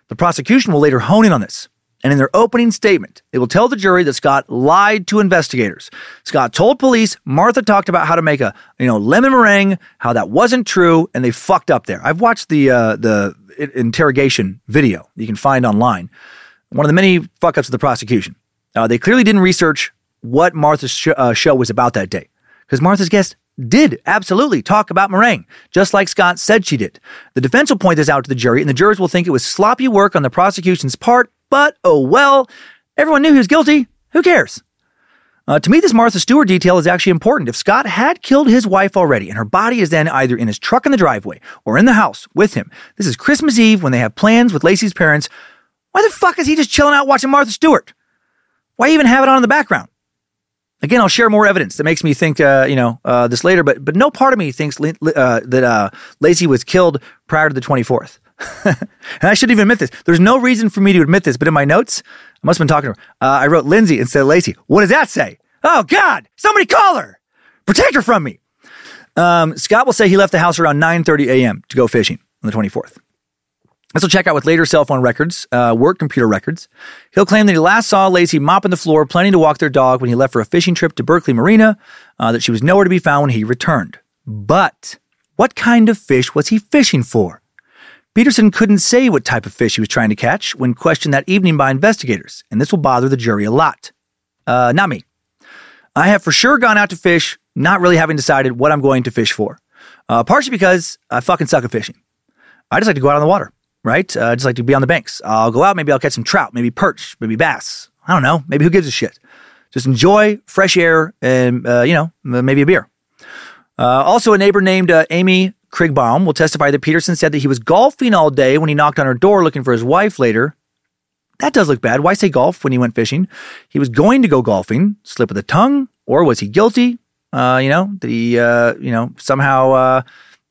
B: The prosecution will later hone in on this. And in their opening statement, they will tell the jury that Scott lied to investigators. Scott told police Martha talked about how to make a, you know, lemon meringue, how that wasn't true, and they fucked up there. I've watched the uh, the interrogation video you can find online. One of the many fuck ups of the prosecution. Uh, they clearly didn't research what Martha's sh- uh, show was about that day, because Martha's guest did absolutely talk about meringue, just like Scott said she did. The defense will point this out to the jury, and the jurors will think it was sloppy work on the prosecution's part, but oh well, everyone knew he was guilty. Who cares? Uh, to me, this Martha Stewart detail is actually important. If Scott had killed his wife already and her body is then either in his truck in the driveway or in the house with him, this is Christmas Eve when they have plans with Laci's parents, why the fuck is he just chilling out watching Martha Stewart? Why even have it on in the background? Again, I'll share more evidence that makes me think, uh, you know, uh, this later. But but no part of me thinks uh, that uh, Laci was killed prior to the twenty fourth. and I shouldn't even admit this. There's no reason for me to admit this, but in my notes, I must have been talking to her. Uh, I wrote Lindsay instead of Laci. What does that say? Oh God! Somebody call her. Protect her from me. Um, Scott will say he left the house around 9:30 a.m. to go fishing on the 24th. This will check out with later cell phone records, uh, work computer records. He'll claim that he last saw Laci mopping the floor, planning to walk their dog when he left for a fishing trip to Berkeley Marina, uh, that she was nowhere to be found when he returned. But what kind of fish was he fishing for? Peterson couldn't say what type of fish he was trying to catch when questioned that evening by investigators, and this will bother the jury a lot. Uh, not me. I have for sure gone out to fish, not really having decided what I'm going to fish for. Uh, partially because I fucking suck at fishing. I just like to go out on the water, right? Uh, I just like to be on the banks. I'll go out, maybe I'll catch some trout, maybe perch, maybe bass. I don't know. Maybe who gives a shit? Just enjoy fresh air and, uh, you know, maybe a beer. Uh, also, a neighbor named uh, Amy Krigbaum will testify that Peterson said that he was golfing all day when he knocked on her door looking for his wife later. That does look bad. Why say golf when he went fishing? He was going to go golfing, slip of the tongue, or was he guilty? Uh, you know, did he, uh, you know, somehow uh,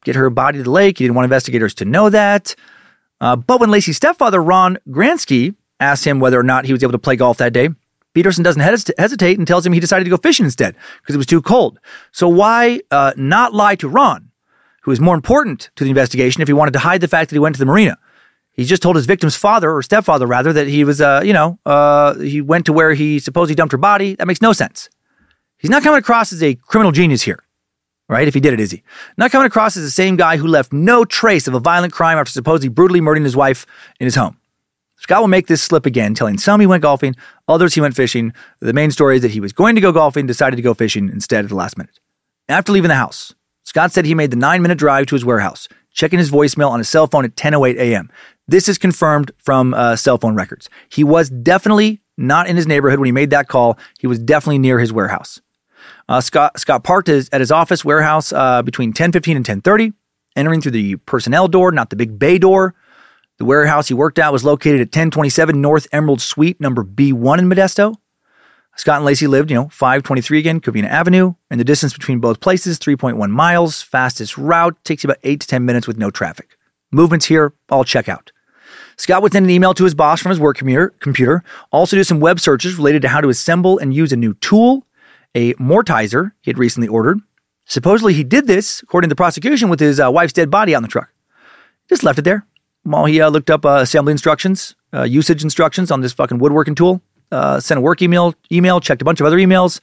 B: get her body to the lake? He didn't want investigators to know that. Uh, but when Laci's stepfather, Ron Grantski, asked him whether or not he was able to play golf that day, Peterson doesn't hesitate and tells him he decided to go fishing instead because it was too cold. So why uh, not lie to Ron, who is more important to the investigation if he wanted to hide the fact that he went to the marina? He just told his victim's father or stepfather rather that he was, uh, you know, uh, he went to where he supposedly dumped her body. That makes no sense. He's not coming across as a criminal genius here, right? If he did it, is he? Not coming across as the same guy who left no trace of a violent crime after supposedly brutally murdering his wife in his home. Scott will make this slip again, telling some he went golfing, others he went fishing. The main story is that he was going to go golfing, decided to go fishing instead at the last minute. After leaving the house, Scott said he made the nine minute drive to his warehouse, checking his voicemail on his cell phone at 10:08 a.m. This is confirmed from uh, cell phone records. He was definitely not in his neighborhood when he made that call. He was definitely near his warehouse. Uh, Scott Scott parked his, at his office warehouse uh, between 10:15 and 10:30, entering through the personnel door, not the big bay door. The warehouse he worked at was located at 1027 North Emerald Suite, number B1 in Modesto. Scott and Laci lived, you know, 523 again, Covina Avenue, and the distance between both places, 3.1 miles. Fastest route takes you about 8 to 10 minutes with no traffic. Movements here, all check out. Scott would send an email to his boss from his work computer, also do some web searches related to how to assemble and use a new tool, a mortiser he had recently ordered. Supposedly he did this, according to the prosecution, with his uh, wife's dead body on the truck. Just left it there while he uh, looked up uh, assembly instructions, uh, usage instructions on this fucking woodworking tool. Uh, sent a work email, email, checked a bunch of other emails.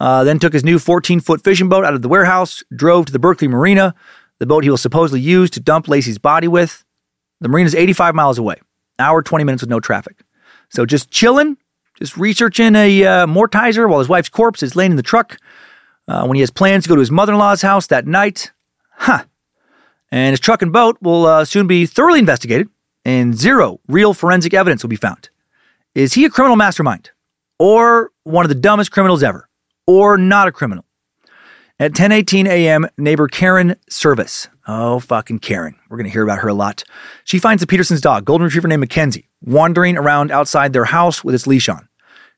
B: Uh, then took his new 14 foot fishing boat out of the warehouse, drove to the Berkeley Marina, the boat he will supposedly use to dump Laci's body with. The marina is 85 miles away, hour 20 minutes with no traffic. So just chilling, just researching a uh, mortiser while his wife's corpse is laying in the truck. when he has plans to go to his mother in law's house that night, huh? and his truck and boat will uh, soon be thoroughly investigated, and zero real forensic evidence will be found. Is he a criminal mastermind? Or one of the dumbest criminals ever? Or not a criminal? At 10:18 a.m., neighbor Karen Servas. Oh, fucking Karen. We're going to hear about her a lot. She finds the Peterson's dog, golden retriever named Mackenzie, wandering around outside their house with its leash on.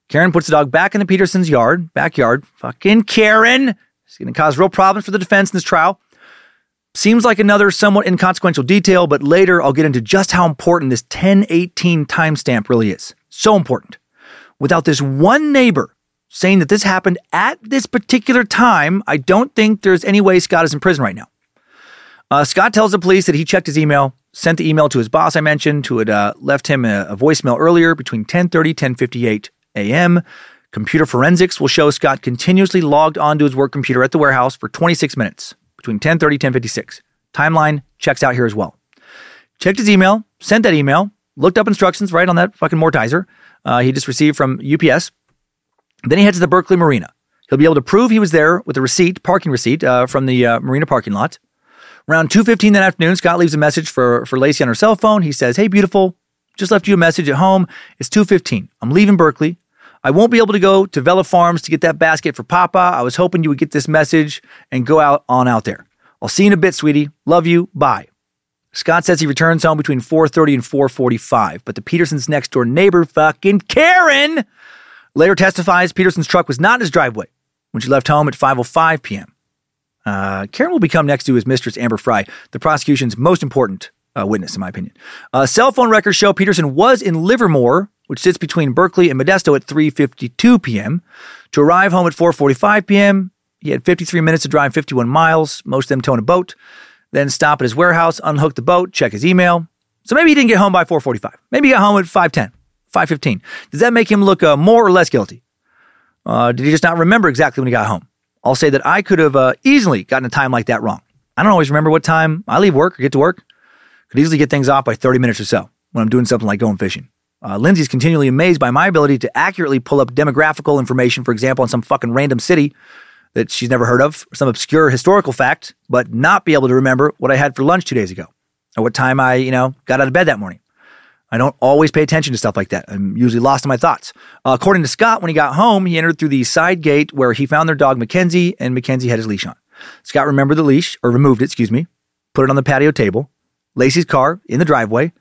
B: Karen puts the dog back in the Peterson's yard, backyard. Fucking Karen. It's going to cause real problems for the defense in this trial. Seems like another somewhat inconsequential detail, but later I'll get into just how important this 1018 timestamp really is. So important. Without this one neighbor saying that this happened at this particular time, I don't think there's any way Scott is in prison right now. Uh, Scott tells the police that he checked his email, sent the email to his boss I mentioned, who had uh, left him a, a voicemail earlier between 10:30 10:58 a.m. Computer forensics will show Scott continuously logged onto his work computer at the warehouse for 26 minutes between 1030 1056. Timeline checks out here as well. Checked his email, sent that email, looked up instructions right on that fucking mortiser uh, he just received from UPS. Then he heads to the Berkeley Marina. He'll be able to prove he was there with a receipt, parking receipt uh, from the uh, marina parking lot. Around 2.15 that afternoon, Scott leaves a message for, for Laci on her cell phone. He says, Hey, beautiful, just left you a message at home. It's 2.15. I'm leaving Berkeley. I won't be able to go to Vela Farms to get that basket for Papa. I was hoping you would get this message and go out on out there. I'll see you in a bit, sweetie. Love you. Bye. Scott says he returns home between 4:30 and 4:45, but the Petersons' next door neighbor, fucking Karen, later testifies Peterson's truck was not in his driveway when she left home at 5:05 p.m. Uh, Karen will become next to his mistress Amber Frey, the prosecution's most important uh, witness, in my opinion. Uh, cell phone records show Peterson was in Livermore which sits between Berkeley and Modesto at 3:52 p.m. To arrive home at 4:45 p.m., he had 53 minutes to drive 51 miles, most of them towing a boat. Then stop at his warehouse, unhook the boat, check his email. So maybe he didn't get home by 4:45. Maybe he got home at 5:10, 5:15. Does that make him look uh, more or less guilty? Uh, did he just not remember exactly when he got home? I'll say that I could have uh, easily gotten a time like that wrong. I don't always remember what time I leave work or get to work. Could easily get things off by 30 minutes or so when I'm doing something like going fishing. Uh, Lindsay's continually amazed by my ability to accurately pull up demographical information, for example, in some fucking random city that she's never heard of, some obscure historical fact, but not be able to remember what I had for lunch two days ago or what time I, you know, got out of bed that morning. I don't always pay attention to stuff like that. I'm usually lost in my thoughts. Uh, according to Scott, when he got home, he entered through the side gate where he found their dog Mackenzie, and Mackenzie had his leash on. Scott remembered the leash, or removed it, excuse me, put it on the patio table. Laci's car in the driveway.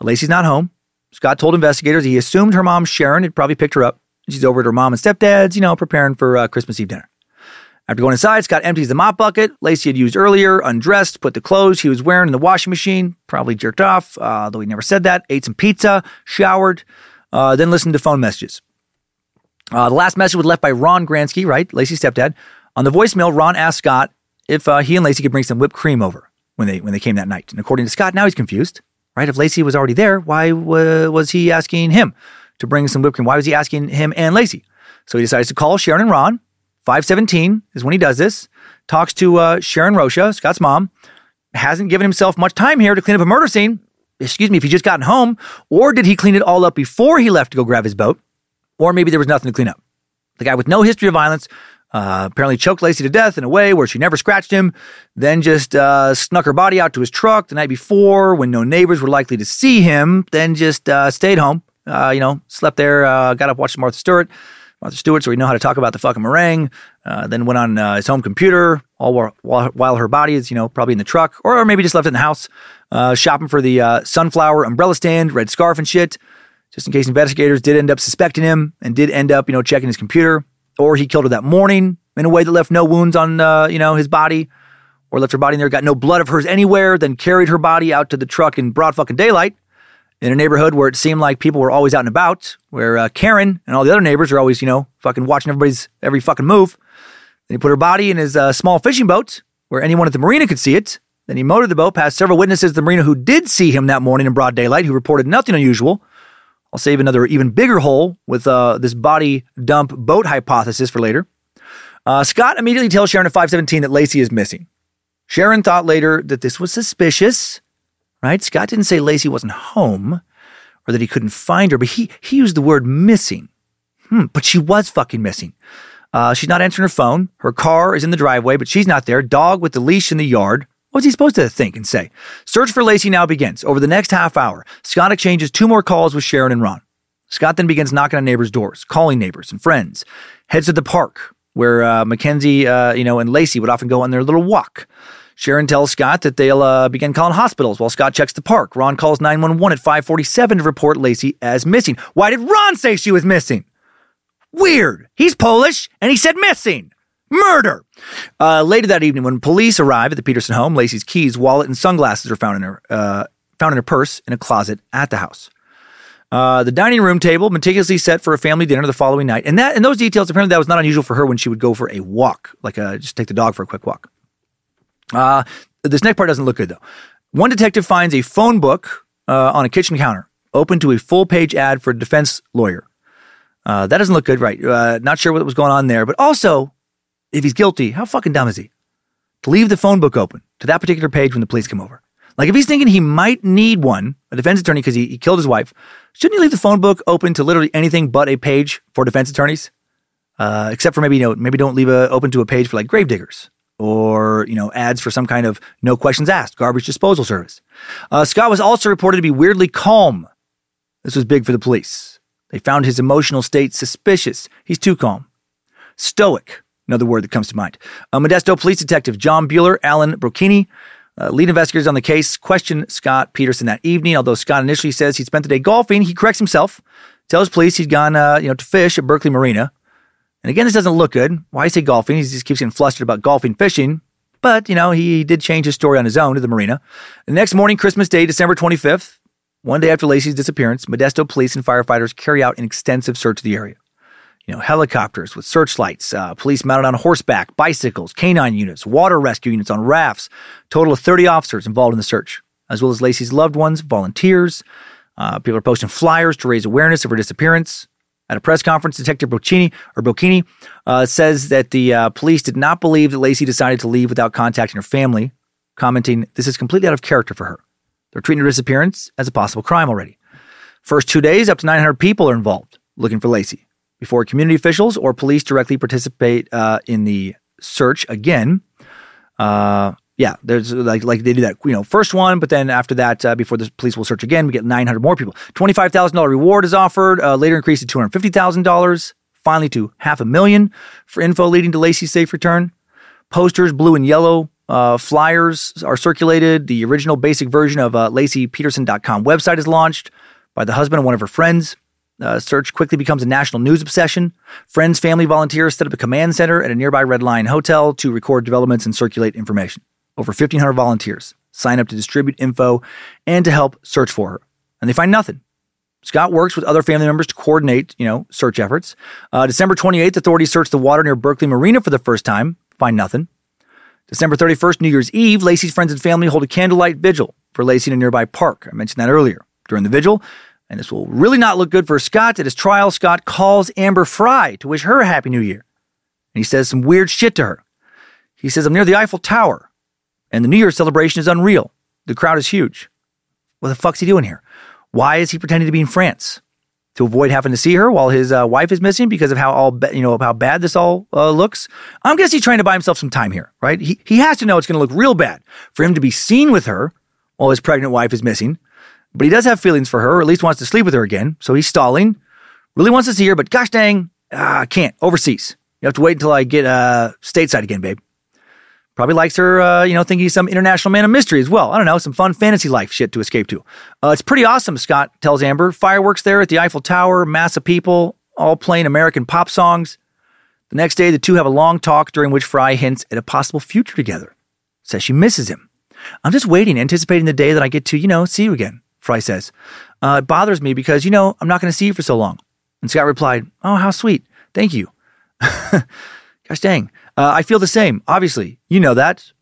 B: Laci's not home. Scott told investigators he assumed her mom, Sharon, had probably picked her up. She's over at her mom and stepdad's, you know, preparing for uh, Christmas Eve dinner. After going inside, Scott empties the mop bucket Laci had used earlier, undressed, put the clothes he was wearing in the washing machine, probably jerked off, uh, though he never said that, ate some pizza, showered, uh, then listened to phone messages. Uh, the last message was left by Ron Grantski, right? Laci's stepdad. On the voicemail, Ron asked Scott if uh, he and Laci could bring some whipped cream over when they when they came that night. And according to Scott, now he's confused, right? If Laci was already there, why w- was he asking him to bring some whipped cream? Why was he asking him and Laci? So he decides to call Sharon and Ron 517 is when he does this. Talks to uh, Sharon Rocha, Scott's mom. Hasn't given himself much time here to clean up a murder scene. Excuse me, if he just gotten home, or did he clean it all up before he left to go grab his boat? Or maybe there was nothing to clean up. The guy with no history of violence uh, apparently choked Laci to death in a way where she never scratched him, then just uh, snuck her body out to his truck the night before when no neighbors were likely to see him, then just uh, stayed home. Uh, you know, slept there, uh, got up, watched Martha Stewart. Martha Stewart, so he know how to talk about the fucking meringue. Uh, then went on uh, his home computer all while, while, her body is, you know, probably in the truck, or maybe just left in the house, uh, shopping for the uh, sunflower umbrella stand, red scarf and shit, just in case investigators did end up suspecting him and did end up, you know, checking his computer, or he killed her that morning in a way that left no wounds on, uh, you know, his body, or left her body in there, got no blood of hers anywhere, then carried her body out to the truck in broad fucking daylight in a neighborhood where it seemed like people were always out and about, where uh, Karen and all the other neighbors are always, you know, fucking watching everybody's every fucking move. Then he put her body in his uh, small fishing boat where anyone at the marina could see it. Then he motored the boat past several witnesses at the marina who did see him that morning in broad daylight, who reported nothing unusual. I'll save another even bigger hole with uh, this body dump boat hypothesis for later. Uh, Scott immediately tells Sharon at 517 that Laci is missing. Sharon thought later that this was suspicious right? Scott didn't say Laci wasn't home or that he couldn't find her, but he, he used the word missing. Hmm, but she was fucking missing. Uh, she's not answering her phone. Her car is in the driveway, but she's not there. Dog with the leash in the yard. What's he supposed to think and say? Search for Laci now begins. Over the next half hour, Scott exchanges two more calls with Sharon and Ron. Scott then begins knocking on neighbors' doors, calling neighbors and friends. Heads to the park where uh, Mackenzie, uh, you know, and Laci would often go on their little walk. Sharon tells Scott that they'll uh, begin calling hospitals while Scott checks the park. Ron calls 911 at 547 to report Laci as missing. Why did Ron say she was missing? Weird. He's Polish and he said missing. Murder. Uh, later that evening, when police arrive at the Peterson home, Laci's keys, wallet, and sunglasses are found in her uh, found in her purse in a closet at the house. Uh, the dining room table meticulously set for a family dinner the following night, and that and those details apparently that was not unusual for her when she would go for a walk, like uh, just take the dog for a quick walk. Uh, this next part doesn't look good though. One detective finds a phone book uh, on a kitchen counter, open to a full page ad for a defense lawyer. Uh, that doesn't look good, right? Uh, not sure what was going on there, but also, if he's guilty, how fucking dumb is he to leave the phone book open to that particular page when the police come over? Like, if he's thinking he might need one, a defense attorney, because he, he killed his wife, shouldn't he leave the phone book open to literally anything but a page for defense attorneys? Uh, except for maybe, you know, maybe don't leave a open to a page for like grave diggers or you know ads for some kind of no questions asked garbage disposal service. Uh, Scott was also reported to be weirdly calm. This was big for the police. They found his emotional state suspicious. He's too calm. Stoic, another word that comes to mind. Uh, Modesto Police Detective John Buehler, Alan Brocchini, uh, lead investigators on the case, questioned Scott Peterson that evening. Although Scott initially says he'd spent the day golfing, he corrects himself. Tells police he'd gone, uh, you know, to fish at Berkeley Marina. And again, this doesn't look good. Why say golfing? He just keeps getting flustered about golfing, fishing. But, you know, he did change his story on his own to the marina. The next morning, Christmas Day, December 25th, one day after Laci's disappearance, Modesto police and firefighters carry out an extensive search of the area. You know, helicopters with searchlights, uh, police mounted on horseback, bicycles, canine units, water rescue units on rafts. Total of 30 officers involved in the search, as well as Laci's loved ones, volunteers. Uh, people are posting flyers to raise awareness of her disappearance. At a press conference, Detective Bocchini or Bocchini uh, says that the uh, police did not believe that Laci decided to leave without contacting her family, commenting, "This is completely out of character for her. They're treating her disappearance as a possible crime already." First two days, up to 900 people are involved looking for Laci before community officials or police directly participate uh, in the search again. Uh, yeah, there's like like they do that, you know, first one, but then after that, uh, before the police will search again, we get 900 more people. $25,000 reward is offered, uh, later increased to $250,000, finally to half a million for info leading to Laci's safe return. Posters, blue and yellow, uh, flyers are circulated. The original basic version of uh, LaciPeterson.com website is launched by the husband of one of her friends. Uh, search quickly becomes a national news obsession. Friends, family, volunteers set up a command center at a nearby Red Lion hotel to record developments and circulate information. Over 1,500 volunteers sign up to distribute info and to help search for her. And they find nothing. Scott works with other family members to coordinate, you know, search efforts. Uh, December 28th, authorities search the water near Berkeley Marina for the first time. Find nothing. December 31st, New Year's Eve, Laci's friends and family hold a candlelight vigil for Laci in a nearby park. I mentioned that earlier. During the vigil, and this will really not look good for Scott at his trial, Scott calls Amber Frey to wish her a happy new year. And he says some weird shit to her. He says, I'm near the Eiffel Tower, and the New Year's celebration is unreal. The crowd is huge. What the fuck's he doing here? Why is he pretending to be in France? To avoid having to see her while his uh, wife is missing because of how all ba- you know how bad this all uh, looks. I'm guessing he's trying to buy himself some time here, right? He he has to know it's going to look real bad for him to be seen with her while his pregnant wife is missing. But he does have feelings for her, or at least wants to sleep with her again. So he's stalling. Really wants to see her, but gosh dang, uh, I can't. Overseas. You have to wait until I get uh, stateside again, babe. Probably likes her, uh, you know, thinking he's some international man of mystery as well. I don't know, some fun fantasy life shit to escape to. Uh, it's pretty awesome, Scott tells Amber. Fireworks there at the Eiffel Tower, mass of people, all playing American pop songs. The next day, the two have a long talk during which Frey hints at a possible future together. Says she misses him. I'm just waiting, anticipating the day that I get to, you know, see you again, Frey says. Uh, it bothers me because, you know, I'm not going to see you for so long. And Scott replied, Oh, how sweet. Thank you. Gosh dang. Uh, I feel the same, obviously. You know that.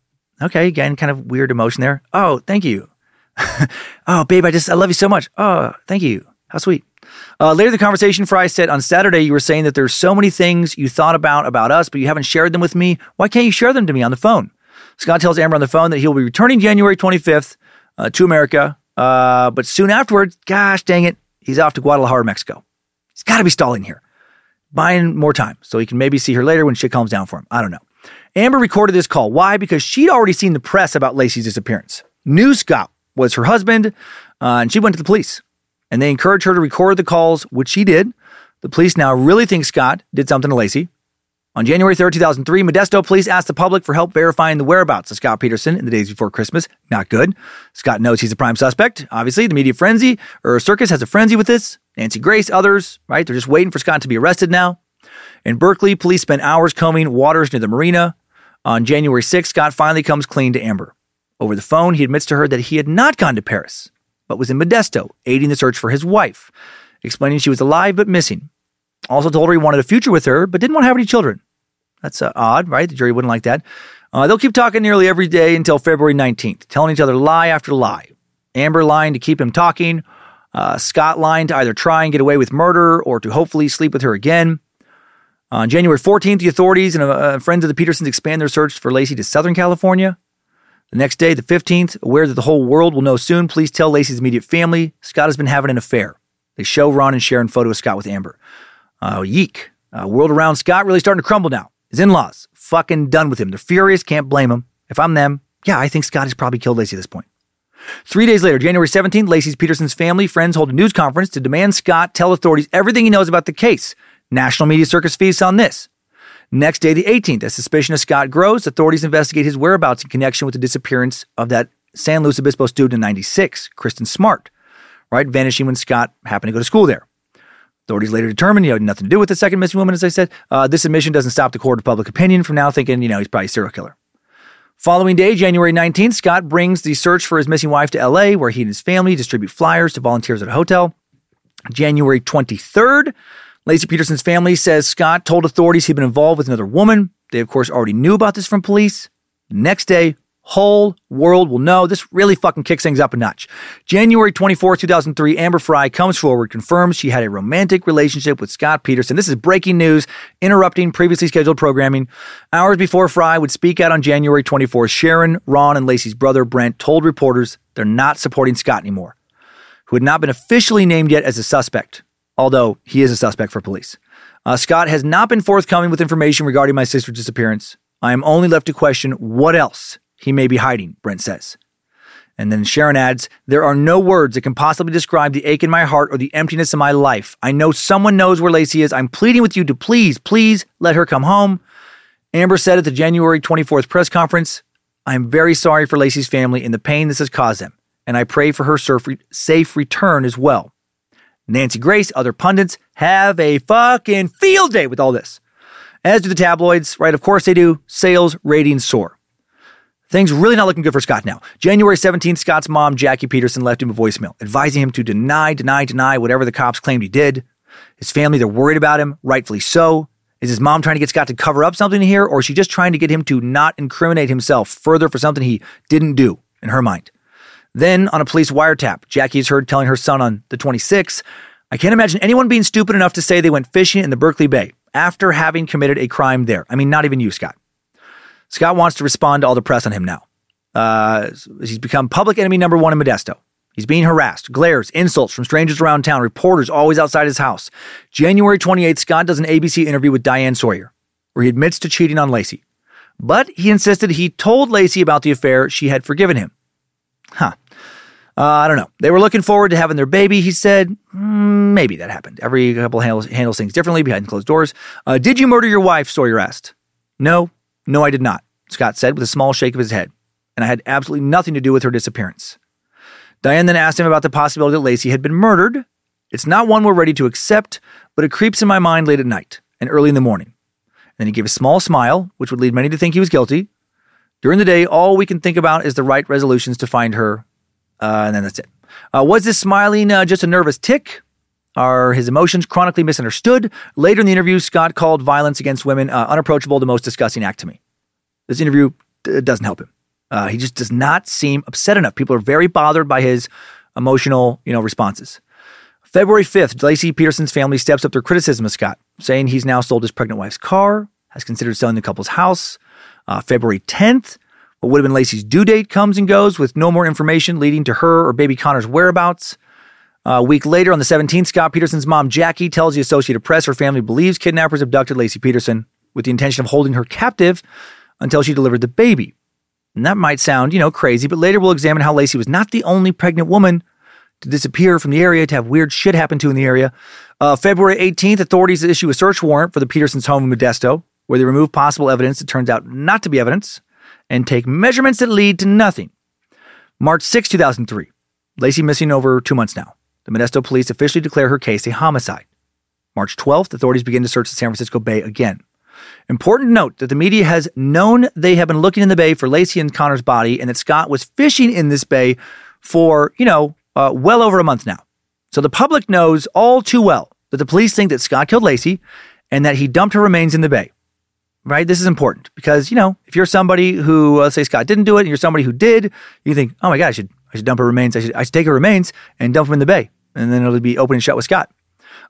B: Okay, again, kind of weird emotion there. Oh, thank you. oh, babe, I just, I love you so much. Oh, thank you. How sweet. Uh, later in the conversation, Frey said, on Saturday, you were saying that there's so many things you thought about about us, but you haven't shared them with me. Why can't you share them to me on the phone? Scott tells Amber on the phone that he'll be returning January 25th uh, to America, uh, but soon afterwards, gosh dang it, he's off to Guadalajara, Mexico. He's got to be stalling here buying more time so he can maybe see her later when shit calms down for him. I don't know. Amber recorded this call. Why? Because she'd already seen the press about Laci's disappearance. Knew Scott was her husband, uh, and she went to the police. And they encouraged her to record the calls, which she did. The police now really think Scott did something to Laci. On January 3, 2003, Modesto police asked the public for help verifying the whereabouts of Scott Peterson in the days before Christmas. Not good. Scott knows he's a prime suspect. Obviously, the media frenzy or circus has a frenzy with this. Nancy Grace, others, right? They're just waiting for Scott to be arrested now. In Berkeley, police spent hours combing waters near the marina. On January 6, Scott finally comes clean to Amber. Over the phone, he admits to her that he had not gone to Paris, but was in Modesto, aiding the search for his wife, explaining she was alive but missing. Also told her he wanted a future with her, but didn't want to have any children. That's uh, odd, right? The jury wouldn't like that. Uh, they'll keep talking nearly every day until February 19th, telling each other lie after lie. Amber lying to keep him talking, uh, Scott lying to either try and get away with murder or to hopefully sleep with her again. On January 14th, the authorities and uh, uh, friends of the Petersons expand their search for Laci to Southern California. The next day, the 15th, aware that the whole world will know soon, police tell Laci's immediate family Scott has been having an affair. They show Ron and Sharon photo of Scott with Amber. Uh, yeek. Uh, world around Scott really starting to crumble now. His in laws, fucking done with him. They're furious, can't blame him. If I'm them, yeah, I think Scott has probably killed Laci at this point. Three days later, January 17th, Laci's Peterson's family friends hold a news conference to demand Scott tell authorities everything he knows about the case. National media circus feasts on this. Next day, the 18th, as suspicion of Scott grows, authorities investigate his whereabouts in connection with the disappearance of that San Luis Obispo student in 96, Kristin Smart, right? Vanishing when Scott happened to go to school there. Authorities later determined he had nothing to do with the second missing woman, as I said. Uh, this admission doesn't stop the court of public opinion from now thinking, you know, he's probably a serial killer. Following day, January 19th, Scott brings the search for his missing wife to LA, where he and his family distribute flyers to volunteers at a hotel. January 23rd, Laci Peterson's family says Scott told authorities he'd been involved with another woman. They, of course, already knew about this from police. Next day, whole world will know. This really fucking kicks things up a notch. January 24, 2003, Amber Frey comes forward, confirms she had a romantic relationship with Scott Peterson. This is breaking news, interrupting previously scheduled programming. Hours before Frey would speak out on January 24, Sharon, Ron, and Laci's brother, Brent, told reporters they're not supporting Scott anymore, who had not been officially named yet as a suspect, although he is a suspect for police. Uh, Scott has not been forthcoming with information regarding my sister's disappearance. I am only left to question what else he may be hiding, Brent says. And then Sharon adds, There are no words that can possibly describe the ache in my heart or the emptiness in my life. I know someone knows where Laci is. I'm pleading with you to please, please let her come home. Amber said at the January 24th press conference, I am very sorry for Laci's family and the pain this has caused them, and I pray for her safe return as well. Nancy Grace, other pundits have a fucking field day with all this. As do the tabloids, right? Of course they do. Sales ratings soar. Things really not looking good for Scott now. January 17th, Scott's mom, Jackie Peterson, left him a voicemail advising him to deny, deny, deny whatever the cops claimed he did. His family, they're worried about him, rightfully so. Is his mom trying to get Scott to cover up something here, or is she just trying to get him to not incriminate himself further for something he didn't do, in her mind? Then, on a police wiretap, Jackie is heard telling her son on the 26th, I can't imagine anyone being stupid enough to say they went fishing in the Berkeley Bay after having committed a crime there. I mean, not even you, Scott. Scott wants to respond to all the press on him now. Uh, he's become public enemy number one in Modesto. He's being harassed, glares, insults from strangers around town, reporters always outside his house. January 28th, Scott does an ABC interview with Diane Sawyer, where he admits to cheating on Laci. But he insisted he told Laci about the affair she had forgiven him. Huh. Uh, I don't know. They were looking forward to having their baby, he said. Mm, maybe that happened. Every couple handles, handles things differently behind closed doors. Uh, did you murder your wife? Sawyer asked. No, no, I did not, Scott said with a small shake of his head. And I had absolutely nothing to do with her disappearance. Diane then asked him about the possibility that Laci had been murdered. It's not one we're ready to accept, but it creeps in my mind late at night and early in the morning. And then he gave a small smile, which would lead many to think he was guilty. During the day, all we can think about is the right resolutions to find her, uh, and then that's it. Uh, was this smiling uh, just a nervous tick? Are his emotions chronically misunderstood? Later in the interview, Scott called violence against women uh, unapproachable, the most disgusting act to me. This interview d- doesn't help him. Uh, he just does not seem upset enough. People are very bothered by his emotional, you know, responses. February 5th, Laci Peterson's family steps up their criticism of Scott, saying he's now sold his pregnant wife's car, has considered selling the couple's house. Uh, February 10th, what would have been Laci's due date comes and goes with no more information leading to her or baby Connor's whereabouts. A week later, on the 17th, Scott Peterson's mom, Jackie, tells the Associated Press her family believes kidnappers abducted Laci Peterson with the intention of holding her captive until she delivered the baby. And that might sound, you know, crazy, but later we'll examine how Laci was not the only pregnant woman to disappear from the area, to have weird shit happen to in the area. Uh, February 18th, authorities issue a search warrant for the Petersons' home in Modesto, where they remove possible evidence that turns out not to be evidence and take measurements that lead to nothing. March 6, 2003. Laci missing over two months now. The Modesto police officially declare her case a homicide. March 12th, authorities begin to search the San Francisco Bay again. Important note that the media has known they have been looking in the bay for Laci and Connor's body and that Scott was fishing in this bay for, you know, uh, well over a month now. So the public knows all too well that the police think that Scott killed Laci and that he dumped her remains in the bay. Right? This is important because, you know, if you're somebody who, uh, say Scott didn't do it and you're somebody who did, you think, oh my God, I should, I should dump her remains. I should, I should take her remains and dump them in the bay. And then it'll be open and shut with Scott.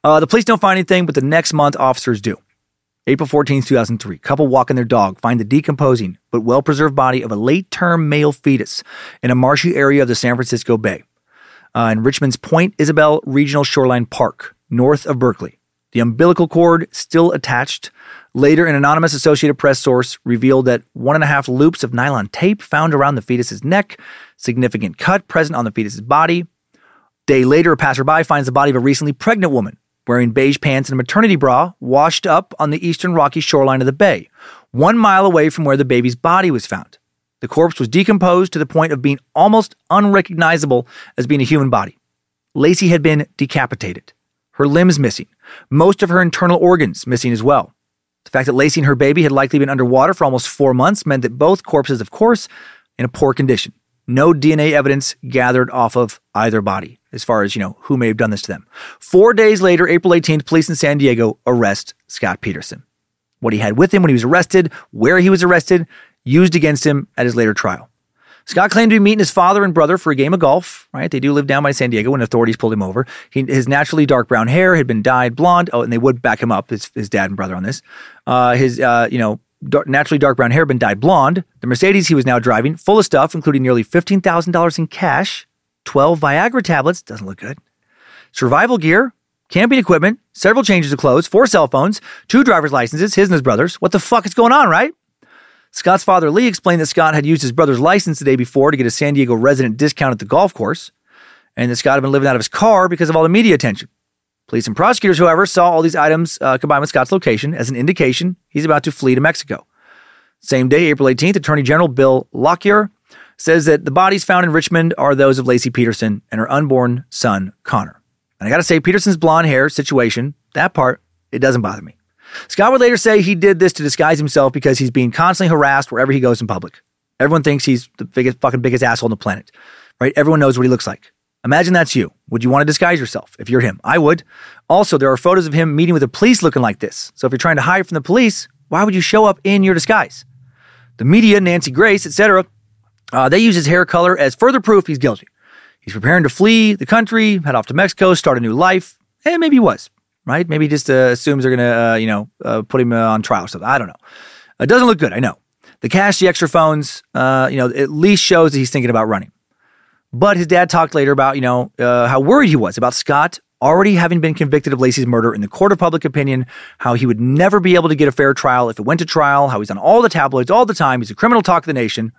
B: Uh, the police don't find anything, but the next month officers do. April 14, 2003. Couple walking their dog find the decomposing but well preserved body of a late term male fetus in a marshy area of the San Francisco Bay. Uh, in Richmond's Point Isabel Regional Shoreline Park, north of Berkeley. The umbilical cord still attached. Later, an anonymous Associated Press source revealed that one and a half loops of nylon tape found around the fetus's neck, significant cut present on the fetus's body. Day later, a passerby finds the body of a recently pregnant woman wearing beige pants and a maternity bra, washed up on the eastern rocky shoreline of the bay, one mile away from where the baby's body was found. The corpse was decomposed to the point of being almost unrecognizable as being a human body. Laci had been decapitated, her limbs missing, most of her internal organs missing as well. The fact that Laci and her baby had likely been underwater for almost four months meant that both corpses, of course, in a poor condition. No DNA evidence gathered off of either body as far as, you know, who may have done this to them. Four days later, April 18th, police in San Diego arrest Scott Peterson. What he had with him when he was arrested, where he was arrested, used against him at his later trial. Scott claimed to be meeting his father and brother for a game of golf, right? They do live down by San Diego when authorities pulled him over. He, his naturally dark brown hair had been dyed blonde. Oh, and they would back him up, his, his dad and brother on this. Uh, his, uh, you know, dark, naturally dark brown hair been dyed blonde. The Mercedes he was now driving, full of stuff, including nearly $15,000 in cash, 12 Viagra tablets, doesn't look good, survival gear, camping equipment, several changes of clothes, four cell phones, two driver's licenses, his and his brother's. What the fuck is going on, right? Scott's father, Lee, explained that Scott had used his brother's license the day before to get a San Diego resident discount at the golf course, and that Scott had been living out of his car because of all the media attention. Police and prosecutors, however, saw all these items uh, combined with Scott's location as an indication he's about to flee to Mexico. Same day, April 18th, Attorney General Bill Lockyer says that the bodies found in Richmond are those of Laci Peterson and her unborn son, Connor. And I gotta say, Peterson's blonde hair situation, that part, it doesn't bother me. Scott would later say he did this to disguise himself because he's being constantly harassed wherever he goes in public. Everyone thinks he's the biggest, fucking biggest asshole on the planet, right? Everyone knows what he looks like. Imagine that's you. Would you want to disguise yourself if you're him? I would. Also, there are photos of him meeting with the police looking like this. So if you're trying to hide from the police, why would you show up in your disguise? The media, Nancy Grace, etc., uh, they use his hair color as further proof he's guilty. He's preparing to flee the country, head off to Mexico, start a new life. And maybe he was, right? Maybe he just uh, assumes they're to, uh, you know, uh, put him uh, on trial or something. I don't know. It doesn't look good, I know. The cash, the extra phones, uh, you know, at least shows that he's thinking about running. But his dad talked later about, you know, uh, how worried he was about Scott already having been convicted of Laci's murder in the court of public opinion, how he would never be able to get a fair trial if it went to trial, how he's on all the tabloids all the time. He's a criminal talk of the nation.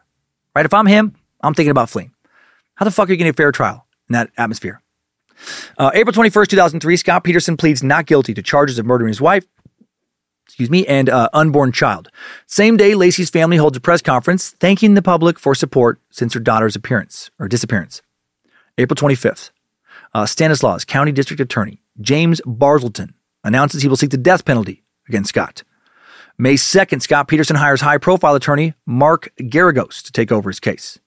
B: Right? If I'm him, I'm thinking about fleeing. How the fuck are you getting a fair trial in that atmosphere? Uh, April 21st, 2003, Scott Peterson pleads not guilty to charges of murdering his wife, excuse me, and uh, unborn child. Same day, Laci's family holds a press conference thanking the public for support since her daughter's appearance or disappearance. April 25th, uh, Stanislaus County District Attorney James Brazelton announces he will seek the death penalty against Scott. May 2nd, Scott Peterson hires high profile attorney Mark Geragos to take over his case.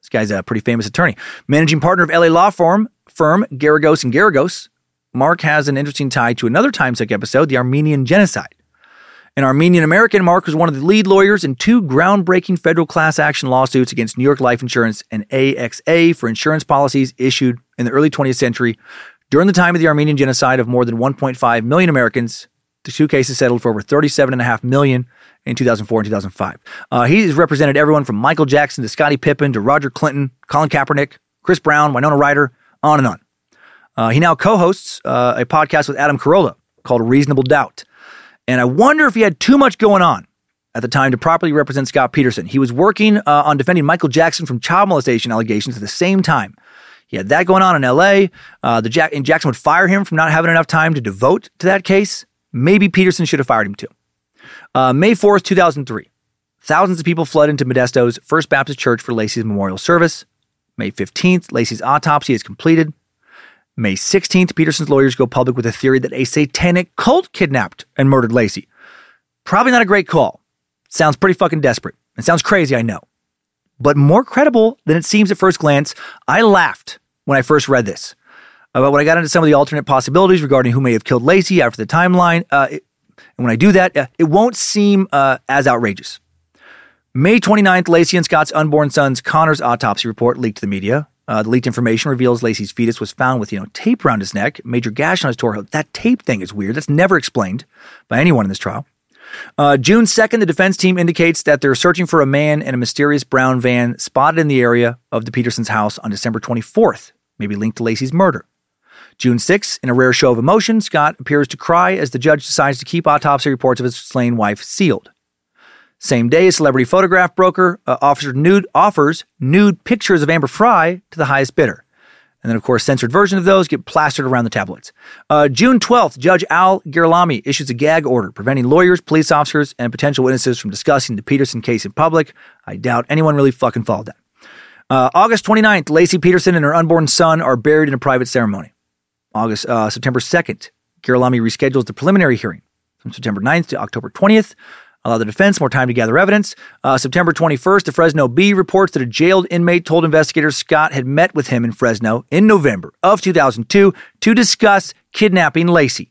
B: This guy's a pretty famous attorney. Managing partner of LA law firm, firm Geragos and Geragos, Mark has an interesting tie to another TimeSuck episode, the Armenian Genocide. An Armenian American, Mark was one of the lead lawyers in two groundbreaking federal class action lawsuits against New York Life Insurance and AXA for insurance policies issued in the early 20th century during the time of the Armenian genocide of more than 1.5 million Americans. The two cases settled for over 37.5 million in 2004 and 2005. Uh, he's represented everyone from Michael Jackson to Scottie Pippen to Roger Clinton, Colin Kaepernick, Chris Brown, Winona Ryder, on and on. Uh, he now co-hosts uh, a podcast with Adam Carolla called Reasonable Doubt. And I wonder if he had too much going on at the time to properly represent Scott Peterson. He was working uh, on defending Michael Jackson from child molestation allegations at the same time. He had that going on in LA. Uh, the Jack- and Jackson would fire him from not having enough time to devote to that case. Maybe Peterson should have fired him too. Uh, May 4th, 2003. Thousands of people flood into Modesto's First Baptist Church for Laci's memorial service. May 15th, Laci's autopsy is completed. May 16th, Peterson's lawyers go public with a theory that a satanic cult kidnapped and murdered Laci. Probably not a great call. Sounds pretty fucking desperate. It sounds crazy, I know. But more credible than it seems at first glance. I laughed when I first read this. But when I got into some of the alternate possibilities regarding who may have killed Laci after the timeline, uh, it, and when I do that, uh, it won't seem uh, as outrageous. May 29th, Laci and Scott's unborn son's Connor's autopsy report leaked to the media. Uh, the leaked information reveals Laci's fetus was found with, you know, tape around his neck, major gash on his torso. That tape thing is weird. That's never explained by anyone in this trial. Uh, June 2nd, the defense team indicates that they're searching for a man in a mysterious brown van spotted in the area of the Petersons' house on December 24th, maybe linked to Laci's murder. June 6th, in a rare show of emotion, Scott appears to cry as the judge decides to keep autopsy reports of his slain wife sealed. Same day, a celebrity photograph broker uh, offers nude offers nude pictures of Amber Frey to the highest bidder. And then, of course, censored version of those get plastered around the tabloids. Uh, June 12th, Judge Al Girolami issues a gag order preventing lawyers, police officers, and potential witnesses from discussing the Peterson case in public. I doubt anyone really fucking followed that. Uh, August 29th, Laci Peterson and her unborn son are buried in a private ceremony. August, uh, September 2nd, Girolami reschedules the preliminary hearing from September 9th to October 20th allow the defense more time to gather evidence. Uh, September 21st, the Fresno Bee reports that a jailed inmate told investigators Scott had met with him in Fresno in November of 2002 to discuss kidnapping Laci.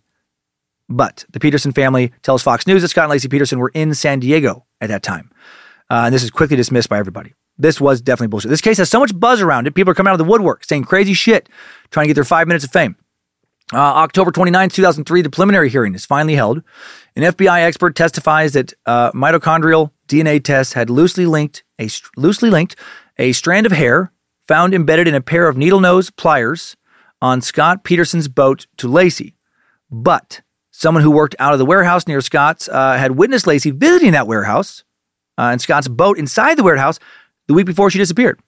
B: But the Peterson family tells Fox News that Scott and Laci Peterson were in San Diego at that time. Uh, and this is quickly dismissed by everybody. This was definitely bullshit. This case has so much buzz around it. People are coming out of the woodwork saying crazy shit, trying to get their five minutes of fame. Uh, October 29, 2003, the preliminary hearing is finally held. An FBI expert testifies that uh, mitochondrial DNA tests had loosely linked a loosely linked a strand of hair found embedded in a pair of needle nose pliers on Scott Peterson's boat to Laci. But someone who worked out of the warehouse near Scott's uh, had witnessed Laci visiting that warehouse uh, and Scott's boat inside the warehouse the week before she disappeared.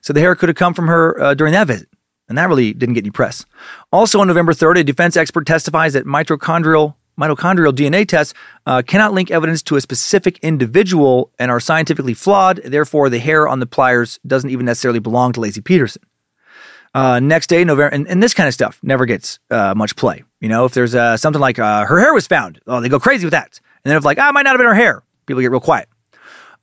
B: So the hair could have come from her uh, during that visit. And that really didn't get any press. Also on November 3rd, a defense expert testifies that mitochondrial mitochondrial DNA tests uh, cannot link evidence to a specific individual and are scientifically flawed. Therefore, the hair on the pliers doesn't even necessarily belong to Laci Peterson. Uh, next day, November, and, and, this kind of stuff never gets uh, much play. You know, if there's uh, something like uh, her hair was found, oh, they go crazy with that. And then if like, ah, might not have been her hair, people get real quiet.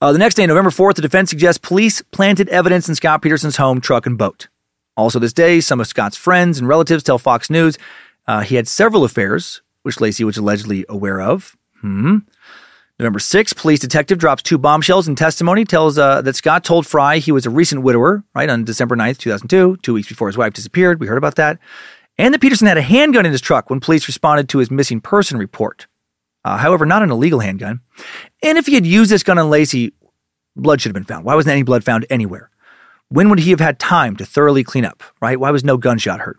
B: Uh, the next day, November 4th, the defense suggests police planted evidence in Scott Peterson's home, truck, and boat. Also, this day, some of Scott's friends and relatives tell Fox News uh, he had several affairs, which Laci was allegedly aware of. Hmm. November 6th, police detective drops two bombshells in testimony, tells uh, that Scott told Frey he was a recent widower, right, on December 9th, 2002, two weeks before his wife disappeared. We heard about that. And that Peterson had a handgun in his truck when police responded to his missing person report. Uh, however, not an illegal handgun. And if he had used this gun on Laci, blood should have been found. Why wasn't any blood found anywhere? When would he have had time to thoroughly clean up, right? Why was no gunshot heard?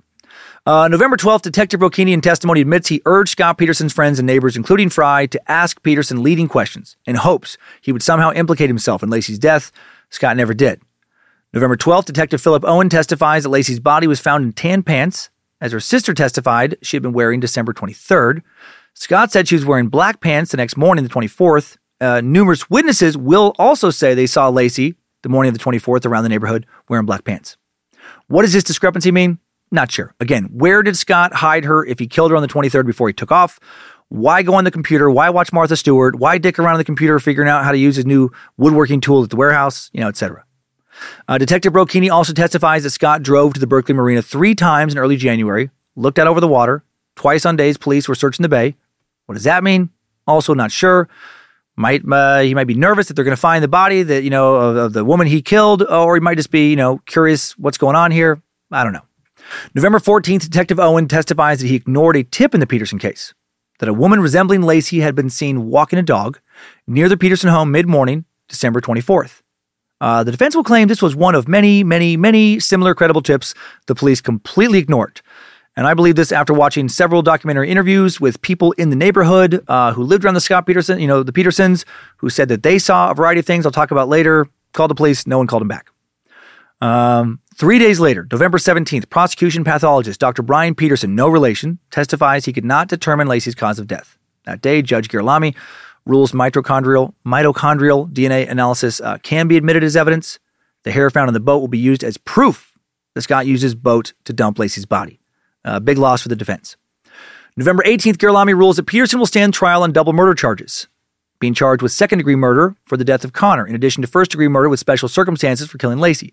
B: Uh, November 12th, Detective Brocchini in testimony admits he urged Scott Peterson's friends and neighbors, including Frey, to ask Peterson leading questions in hopes he would somehow implicate himself in Laci's death. Scott never did. November 12th, Detective Philip Owen testifies that Laci's body was found in tan pants, as her sister testified she had been wearing December 23rd. Scott said she was wearing black pants the next morning, the 24th. Uh, numerous witnesses will also say they saw Laci the morning of the 24th around the neighborhood wearing black pants. What does this discrepancy mean? Not sure. Again, where did Scott hide her if he killed her on the 23rd before he took off? Why go on the computer? Why watch Martha Stewart? Why dick around on the computer figuring out how to use his new woodworking tool at the warehouse? You know, etc. Uh, Detective Brocchini also testifies that Scott drove to the Berkeley Marina three times in early January, looked out over the water. Twice on days, police were searching the bay. What does that mean? Also, not sure. Might uh, he might be nervous that they're going to find the body that you know of, of the woman he killed, or he might just be you know curious what's going on here. I don't know. November 14th, Detective Owen testifies that he ignored a tip in the Peterson case that a woman resembling Laci had been seen walking a dog near the Peterson home mid morning, December 24th. Uh, the defense will claim this was one of many, many, many similar credible tips the police completely ignored. And I believe this after watching several documentary interviews with people in the neighborhood uh, who lived around the Scott Peterson, you know, the Petersons, who said that they saw a variety of things I'll talk about later. Called the police, no one called them back. Um, Three days later, November 17th, prosecution pathologist Dr. Brian Peterson, no relation, testifies he could not determine Laci's cause of death. That day, Judge Girolami rules mitochondrial, mitochondrial DNA analysis uh, can be admitted as evidence. The hair found in the boat will be used as proof that Scott used his boat to dump Laci's body. Uh, big loss for the defense. November 18th, Girolami rules that Peterson will stand trial on double murder charges, being charged with second degree murder for the death of Connor, in addition to first degree murder with special circumstances for killing Laci.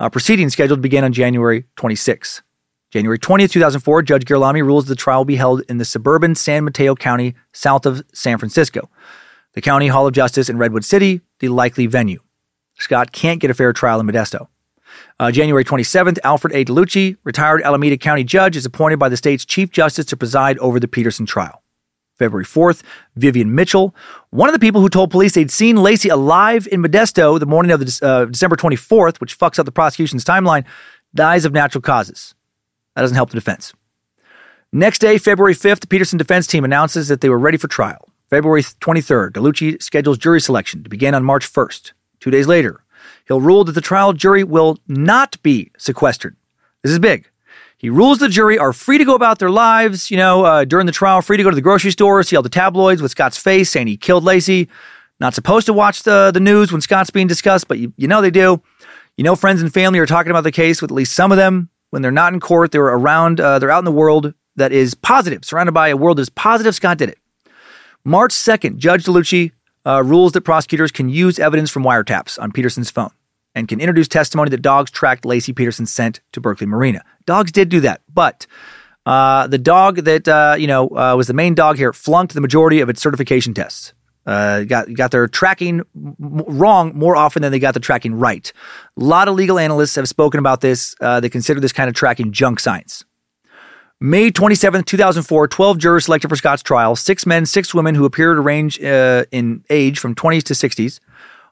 B: Uh, proceedings scheduled to begin on January 26. January 20th, 2004, Judge Girolami rules the trial will be held in the suburban San Mateo County, south of San Francisco. The County Hall of Justice in Redwood City, the likely venue. Scott can't get a fair trial in Modesto. Uh, January 27th, Alfred A. Delucchi, retired Alameda County judge, is appointed by the state's Chief Justice to preside over the Peterson trial. February 4th, Vivian Mitchell, one of the people who told police they'd seen Laci alive in Modesto the morning of the, uh, December 24th, which fucks up the prosecution's timeline, dies of natural causes. That doesn't help the defense. Next day, February 5th, the Peterson defense team announces that they were ready for trial. February 23rd, Delucchi schedules jury selection to begin on March 1st. Two days later, he'll rule that the trial jury will not be sequestered. This is big. He rules the jury are free to go about their lives, you know, uh, during the trial, free to go to the grocery store, see all the tabloids with Scott's face saying he killed Laci. Not supposed to watch the, the news when Scott's being discussed, but you, you know they do. You know, friends and family are talking about the case with at least some of them. When they're not in court, they're around, uh, they're out in the world that is positive, surrounded by a world that is positive. Scott did it. March 2nd, Judge Delucchi uh, rules that prosecutors can use evidence from wiretaps on Peterson's phone and can introduce testimony that dogs tracked Laci Peterson scent to Berkeley Marina. Dogs did do that, but uh, the dog that uh, you know uh, was the main dog here flunked the majority of its certification tests. Uh, got got their tracking wrong more often than they got the tracking right. A lot of legal analysts have spoken about this. Uh, they consider this kind of tracking junk science. May 27th, 2004, 12 jurors selected for Scott's trial, six men, six women who appeared to range uh, in age from 20s to 60s.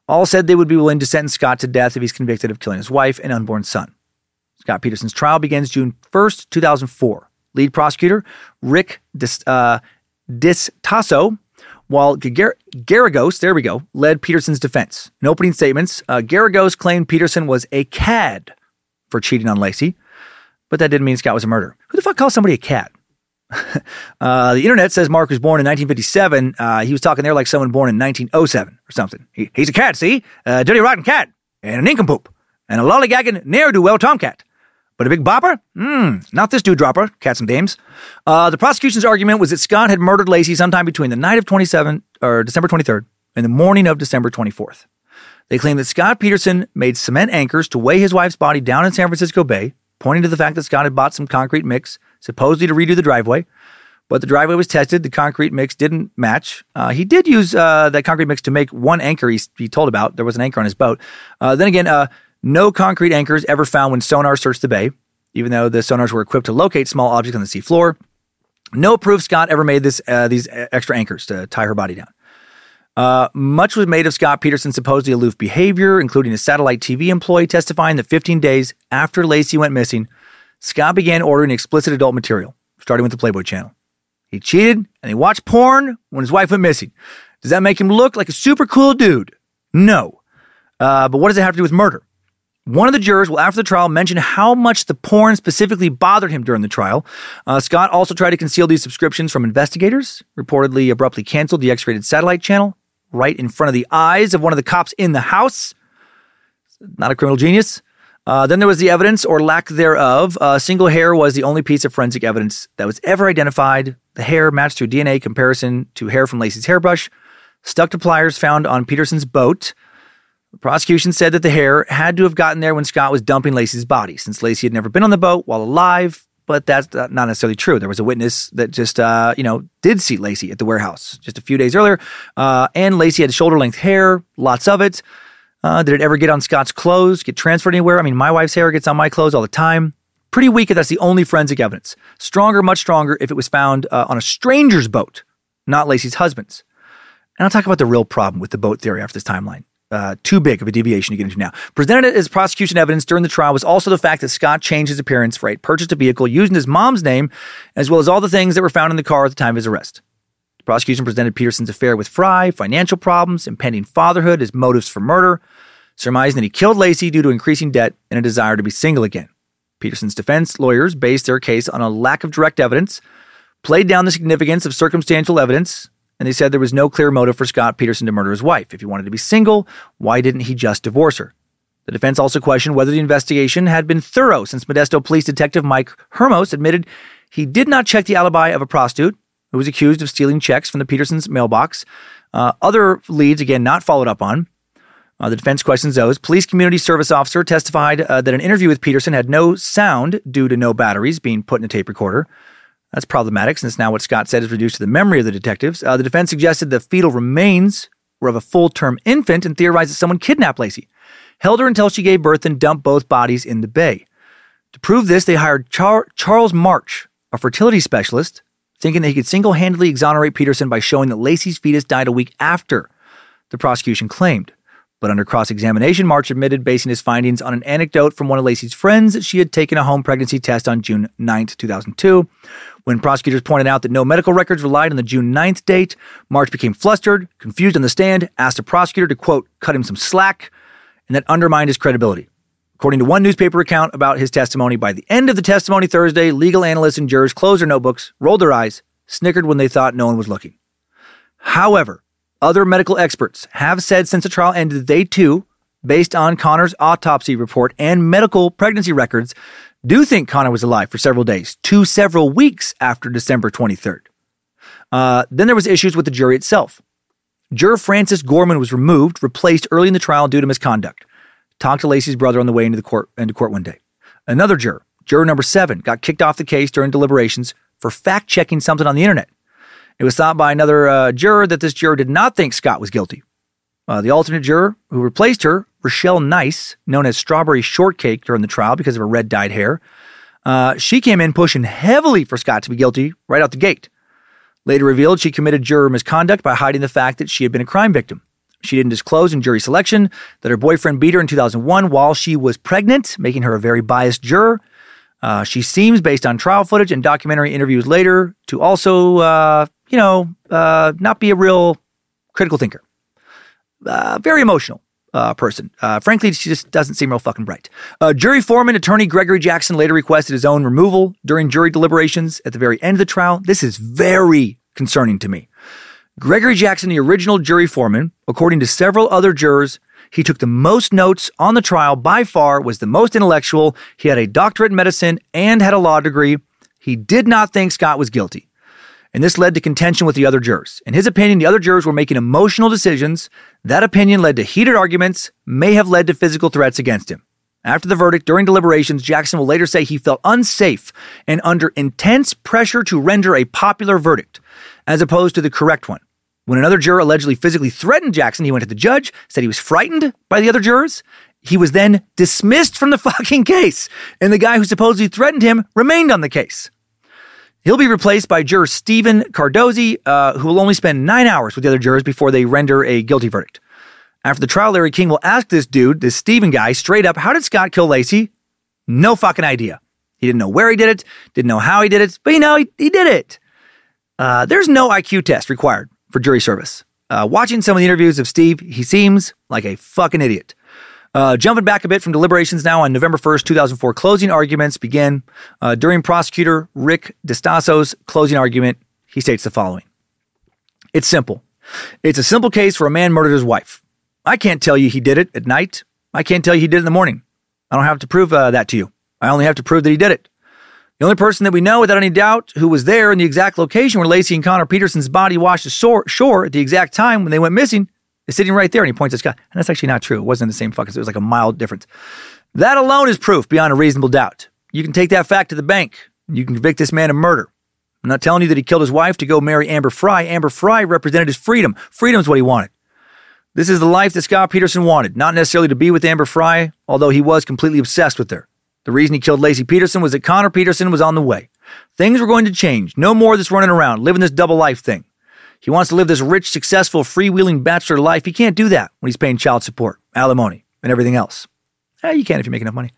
B: All said they would be willing to sentence Scott to death if he's convicted of killing his wife and unborn son. Scott Peterson's trial begins June 1st, 2004. Lead prosecutor Rick Dis, uh, Distaso while Gar- Geragos, there we go, led Peterson's defense. In opening statements, uh, Geragos claimed Peterson was a cad for cheating on Laci, but that didn't mean Scott was a murderer. Who the fuck calls somebody a cad? uh, the internet says Mark was born in 1957. Uh, he was talking there like someone born in 1907 or something. He, he's a cat, see? A dirty, rotten cat, and an nincompoop, and a lollygagging, ne'er-do-well tomcat. But a big bopper? Mmm, not this dude dropper, cats and dames. Uh, the prosecution's argument was that Scott had murdered Laci sometime between the night of 27 or December 23rd and the morning of December 24th. They claimed that Scott Peterson made cement anchors to weigh his wife's body down in San Francisco Bay, pointing to the fact that Scott had bought some concrete mix, supposedly to redo the driveway. But the driveway was tested. The concrete mix didn't match. Uh, he did use uh, that concrete mix to make one anchor he, he, told about. There was an anchor on his boat. Uh, then again, uh, no concrete anchors ever found when sonar searched the bay, even though the sonars were equipped to locate small objects on the seafloor. No proof Scott ever made this uh, these extra anchors to tie her body down. Uh, much was made of Scott Peterson's supposedly aloof behavior, including a satellite TV employee testifying that 15 days after Laci went missing, Scott began ordering explicit adult material, starting with the Playboy channel. He cheated and he watched porn when his wife went missing. Does that make him look like a super cool dude? No. Uh, but what does it have to do with murder? One of the jurors will, after the trial, mention how much the porn specifically bothered him during the trial. Uh, Scott also tried to conceal these subscriptions from investigators, reportedly abruptly canceled the X rated satellite channel right in front of the eyes of one of the cops in the house. Not a criminal genius. Uh, then there was the evidence or lack thereof. Uh, single hair was the only piece of forensic evidence that was ever identified. The hair matched through DNA comparison to hair from Laci's hairbrush, stuck to pliers found on Peterson's boat. The prosecution said that the hair had to have gotten there when Scott was dumping Laci's body, since Laci had never been on the boat while alive. But that's not necessarily true. There was a witness that just, uh, you know, did see Laci at the warehouse just a few days earlier, uh, and Laci had shoulder length hair, lots of it. Uh, did it ever get on Scott's clothes? Get transferred anywhere? I mean, my wife's hair gets on my clothes all the time. Pretty weak if that's the only forensic evidence. Stronger, much stronger if it was found uh, on a stranger's boat, not Laci's husband's. And I'll talk about the real problem with the boat theory after this timeline uh, too big of a deviation to get into now. Presented as prosecution evidence during the trial was also the fact that Scott changed his appearance, right? Purchased a vehicle using his mom's name, as well as all the things that were found in the car at the time of his arrest. The prosecution presented Peterson's affair with Frey, financial problems, impending fatherhood as motives for murder, surmising that he killed Laci due to increasing debt and a desire to be single again. Peterson's defense lawyers based their case on a lack of direct evidence, played down the significance of circumstantial evidence, and they said there was no clear motive for Scott Peterson to murder his wife. If he wanted to be single, why didn't he just divorce her? The defense also questioned whether the investigation had been thorough since Modesto Police Detective Mike Hermos admitted he did not check the alibi of a prostitute who was accused of stealing checks from the Petersons' mailbox. Uh, other leads, again, not followed up on. Uh, the defense questions those. Police community service officer testified uh, that an interview with Peterson had no sound due to no batteries being put in a tape recorder. That's problematic since now what Scott said is reduced to the memory of the detectives. Uh, the defense suggested the fetal remains were of a full term infant and theorized that someone kidnapped Laci, held her until she gave birth, and dumped both bodies in the bay. To prove this, they hired Char- Charles March, a fertility specialist, thinking that he could single handedly exonerate Peterson by showing that Laci's fetus died a week after the prosecution claimed. But under cross examination, March admitted basing his findings on an anecdote from one of Laci's friends that she had taken a home pregnancy test on June 9, 2002. When prosecutors pointed out that no medical records relied on the June 9th date, March became flustered, confused on the stand, asked a prosecutor to, quote, cut him some slack, and that undermined his credibility. According to one newspaper account about his testimony, by the end of the testimony Thursday, legal analysts and jurors closed their notebooks, rolled their eyes, snickered when they thought no one was looking. However, other medical experts have said since the trial ended they too, based on Connor's autopsy report and medical pregnancy records, do think Connor was alive for several days to several weeks after December 23rd. Uh, then there was issues with the jury itself. Juror Francis Gorman was removed, replaced early in the trial due to misconduct. Talked to Laci's brother on the way into the court into court one day. Another juror, juror number seven, got kicked off the case during deliberations for fact checking something on the internet. It was thought by another uh, juror that this juror did not think Scott was guilty. Uh, the alternate juror who replaced her, Richelle Nice, known as Strawberry Shortcake during the trial because of her red dyed hair, uh, she came in pushing heavily for Scott to be guilty right out the gate. Later revealed she committed juror misconduct by hiding the fact that she had been a crime victim. She didn't disclose in jury selection that her boyfriend beat her in 2001 while she was pregnant, making her a very biased juror. Uh, she seems, based on trial footage and documentary interviews later, to also uh, you know, uh, not be a real critical thinker. Uh, very emotional uh, person. Uh, frankly, she just doesn't seem real fucking bright. Jury foreman attorney Gregory Jackson later requested his own removal during jury deliberations at the very end of the trial. This is very concerning to me. Gregory Jackson, the original jury foreman, according to several other jurors, he took the most notes on the trial by far, was the most intellectual. He had a doctorate in medicine and had a law degree. He did not think Scott was guilty. And this led to contention with the other jurors. In his opinion, the other jurors were making emotional decisions. That opinion led to heated arguments, may have led to physical threats against him. After the verdict, during deliberations, Jackson will later say he felt unsafe and under intense pressure to render a popular verdict, as opposed to the correct one. When another juror allegedly physically threatened Jackson, he went to the judge, said he was frightened by the other jurors. He was then dismissed from the fucking case, and the guy who supposedly threatened him remained on the case. He'll be replaced by juror Stephen Cardosi, uh, who will only spend nine hours with the other jurors before they render a guilty verdict. After the trial, Larry King will ask this dude, this Stephen guy, straight up, how did Scott kill Laci? No fucking idea. He didn't know where he did it, didn't know how he did it, but you know, he, he did it. Uh, there's no IQ test required for jury service. Uh, watching some of the interviews of Steve, he seems like a fucking idiot. Uh, jumping back a bit from deliberations now on November 1st, 2004, closing arguments begin. Uh, during prosecutor Rick Distaso's closing argument, he states the following It's simple. It's a simple case for a man murdered his wife. I can't tell you he did it at night. I can't tell you he did it in the morning. I don't have to prove uh, that to you. I only have to prove that he did it. The only person that we know without any doubt who was there in the exact location where Laci and Connor Peterson's body washed ashore shore at the exact time when they went missing is sitting right there. And he points at Scott. And that's actually not true. It wasn't the same fucking, it was like a mild difference. That alone is proof beyond a reasonable doubt. You can take that fact to the bank. You can convict this man of murder. I'm not telling you that he killed his wife to go marry Amber Frey. Amber Frey represented his freedom. Freedom is what he wanted. This is the life that Scott Peterson wanted, not necessarily to be with Amber Frey, although he was completely obsessed with her. The reason he killed Laci Peterson was that Connor Peterson was on the way. Things were going to change. No more of this running around, living this double life thing. He wants to live this rich, successful, freewheeling bachelor life. He can't do that when he's paying child support, alimony, and everything else. Eh, you can if you make enough money.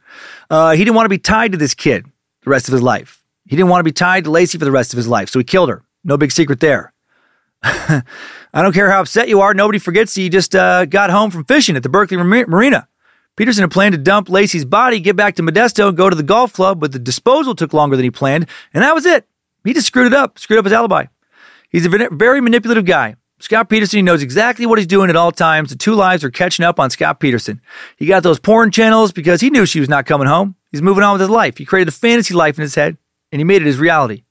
B: Uh, he didn't want to be tied to this kid the rest of his life. He didn't want to be tied to Laci for the rest of his life, so he killed her. No big secret there. I don't care how upset you are. Nobody forgets he just uh, got home from fishing at the Berkeley Marina. Peterson had planned to dump Laci's body, get back to Modesto, and go to the golf club, but the disposal took longer than he planned, and that was it. He just screwed it up, screwed up his alibi. He's a very manipulative guy. Scott Peterson he knows exactly what he's doing at all times. The two lives are catching up on Scott Peterson. He got those porn channels because he knew she was not coming home. He's moving on with his life. He created a fantasy life in his head and he made it his reality.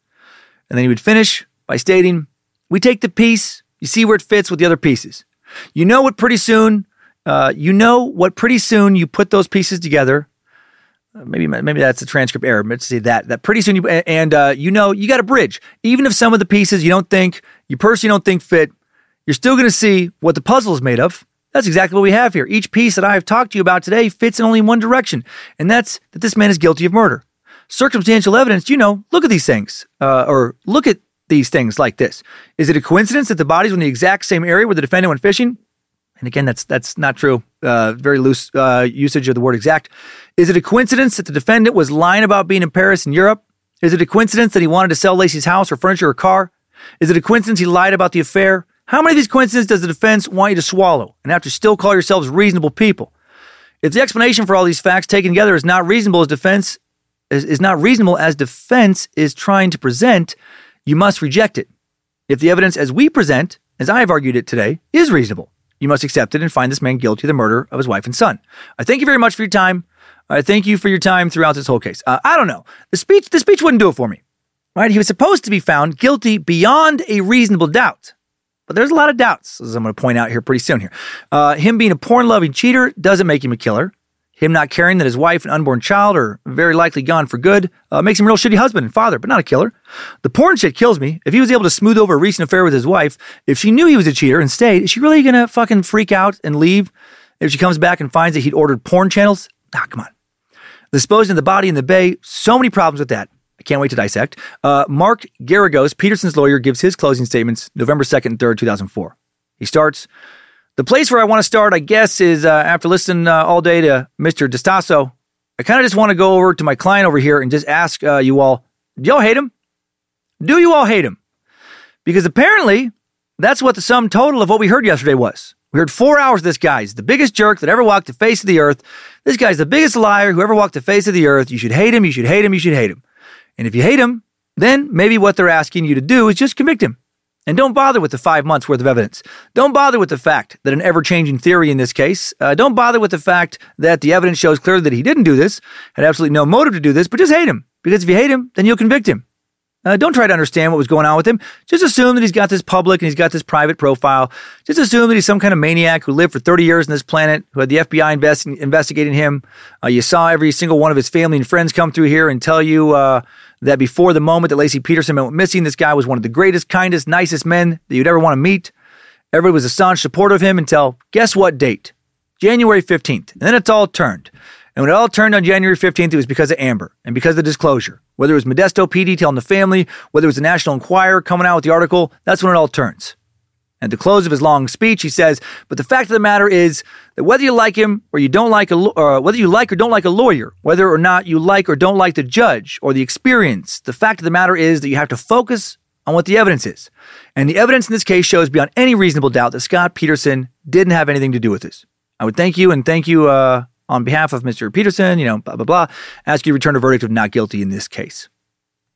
B: And then he would finish by stating, We take the piece, you see where it fits with the other pieces. You know what pretty soon, uh, you know what pretty soon you put those pieces together maybe maybe that's a transcript error. Let's say that that pretty soon you and uh, you know you got a bridge. Even if some of the pieces you don't think you personally don't think fit, you're still going to see what the puzzle is made of. That's exactly what we have here. Each piece that I have talked to you about today fits in only one direction, and that's that this man is guilty of murder. Circumstantial evidence, you know, look at these things, uh, or look at these things like this. Is it a coincidence that the bodies were in the exact same area where the defendant went fishing? And again, that's that's not true. Uh, very loose uh, usage of the word exact. Is it a coincidence that the defendant was lying about being in Paris and Europe? Is it a coincidence that he wanted to sell Laci's house or furniture or car? Is it a coincidence he lied about the affair? How many of these coincidences does the defense want you to swallow and have to still call yourselves reasonable people? If the explanation for all these facts taken together is not reasonable as defense is, is not reasonable as defense is trying to present, you must reject it. If the evidence as we present, as I have argued it today, is reasonable, you must accept it and find this man guilty of the murder of his wife and son. I thank you very much for your time. I thank you for your time throughout this whole case. Uh, I don't know. The speech, the speech wouldn't do it for me. Right? He was supposed to be found guilty beyond a reasonable doubt. But there's a lot of doubts, as I'm going to point out here pretty soon here. Uh, him being a porn loving cheater doesn't make him a killer. Him not caring that his wife and unborn child are very likely gone for good uh, makes him a real shitty husband and father, but not a killer. The porn shit kills me. If he was able to smooth over a recent affair with his wife, if she knew he was a cheater and stayed, is she really gonna fucking freak out and leave if she comes back and finds that he'd ordered porn channels? Ah, come on. Disposing of the body in the bay, so many problems with that. I can't wait to dissect. Uh, Mark Geragos, Peterson's lawyer, gives his closing statements November 2nd and 3rd, 2004. He starts, the place where I want to start, I guess, is uh, after listening uh, all day to Mr. Distaso, I kind of just want to go over to my client over here and just ask uh, you all, do y'all hate him? Do you all hate him? Because apparently, that's what the sum total of what we heard yesterday was. We heard four hours this guy's the biggest jerk that ever walked the face of the earth. This guy's the biggest liar who ever walked the face of the earth. You should hate him. You should hate him. You should hate him. And if you hate him, then maybe what they're asking you to do is just convict him. And don't bother with the five months worth of evidence. Don't bother with the fact that an ever changing theory in this case. Uh, don't bother with the fact that the evidence shows clearly that he didn't do this, had absolutely no motive to do this, but just hate him. Because if you hate him, then you'll convict him. Uh, don't try to understand what was going on with him. Just assume that he's got this public and he's got this private profile. Just assume that he's some kind of maniac who lived for 30 years on this planet, who had the FBI invest- investigating him. Uh, you saw every single one of his family and friends come through here and tell you uh, that before the moment that Laci Peterson went missing, this guy was one of the greatest, kindest, nicest men that you'd ever want to meet. Everybody was a staunch supporter of him until guess what date? January 15th. And then it's all turned. And when it all turned on January 15th, it was because of Amber and because of the disclosure. Whether it was Modesto PD telling the family, whether it was the National Enquirer coming out with the article, that's when it all turns. At the close of his long speech, he says, "But the fact of the matter is that whether you like him or you don't like a, or whether you like or don't like a lawyer, whether or not you like or don't like the judge or the experience, the fact of the matter is that you have to focus on what the evidence is, and the evidence in this case shows beyond any reasonable doubt that Scott Peterson didn't have anything to do with this. I would thank you and thank you uh, on behalf of Mr. Peterson. You know, blah blah blah. Ask you to return a verdict of not guilty in this case."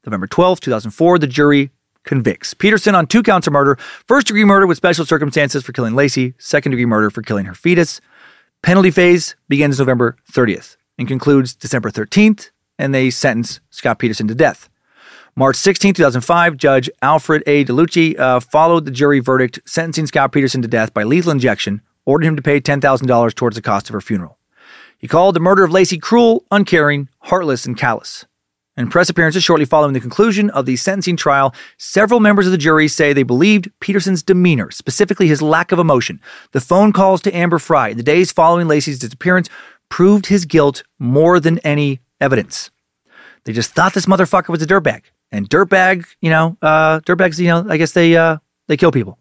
B: November 12, 2004, the jury convicts Peterson on two counts of murder first degree murder with special circumstances for killing Laci, second degree murder for killing her fetus. Penalty phase begins November 30th and concludes December 13th, and they sentence Scott Peterson to death. March 16, 2005, Judge Alfred A. Delucchi uh, followed the jury verdict, sentencing Scott Peterson to death by lethal injection, ordered him to pay $10,000 towards the cost of her funeral. He called the murder of Laci cruel, uncaring, heartless, and callous. In press appearances shortly following the conclusion of the sentencing trial, several members of the jury say they believed Peterson's demeanor, specifically his lack of emotion, the phone calls to Amber Frey, the days following Laci's disappearance, proved his guilt more than any evidence. They just thought this motherfucker was a dirtbag. And dirtbag, you know, uh, dirtbags, you know, I guess they uh, they kill people.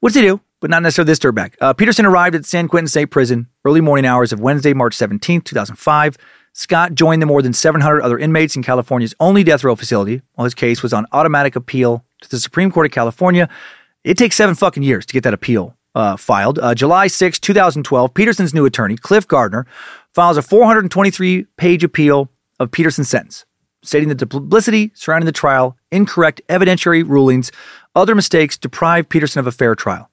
B: What does he do? But not necessarily this dirtbag. Uh, Peterson arrived at San Quentin State Prison early morning hours of Wednesday, March 17, 2005. Scott joined the more than 700 other inmates in California's only death row facility while his case was on automatic appeal to the Supreme Court of California. It takes seven fucking years to get that appeal uh, filed. Uh, July 6, 2012, Peterson's new attorney, Cliff Gardner, files a 423 page appeal of Peterson's sentence, stating that the publicity surrounding the trial, incorrect evidentiary rulings, other mistakes deprived Peterson of a fair trial.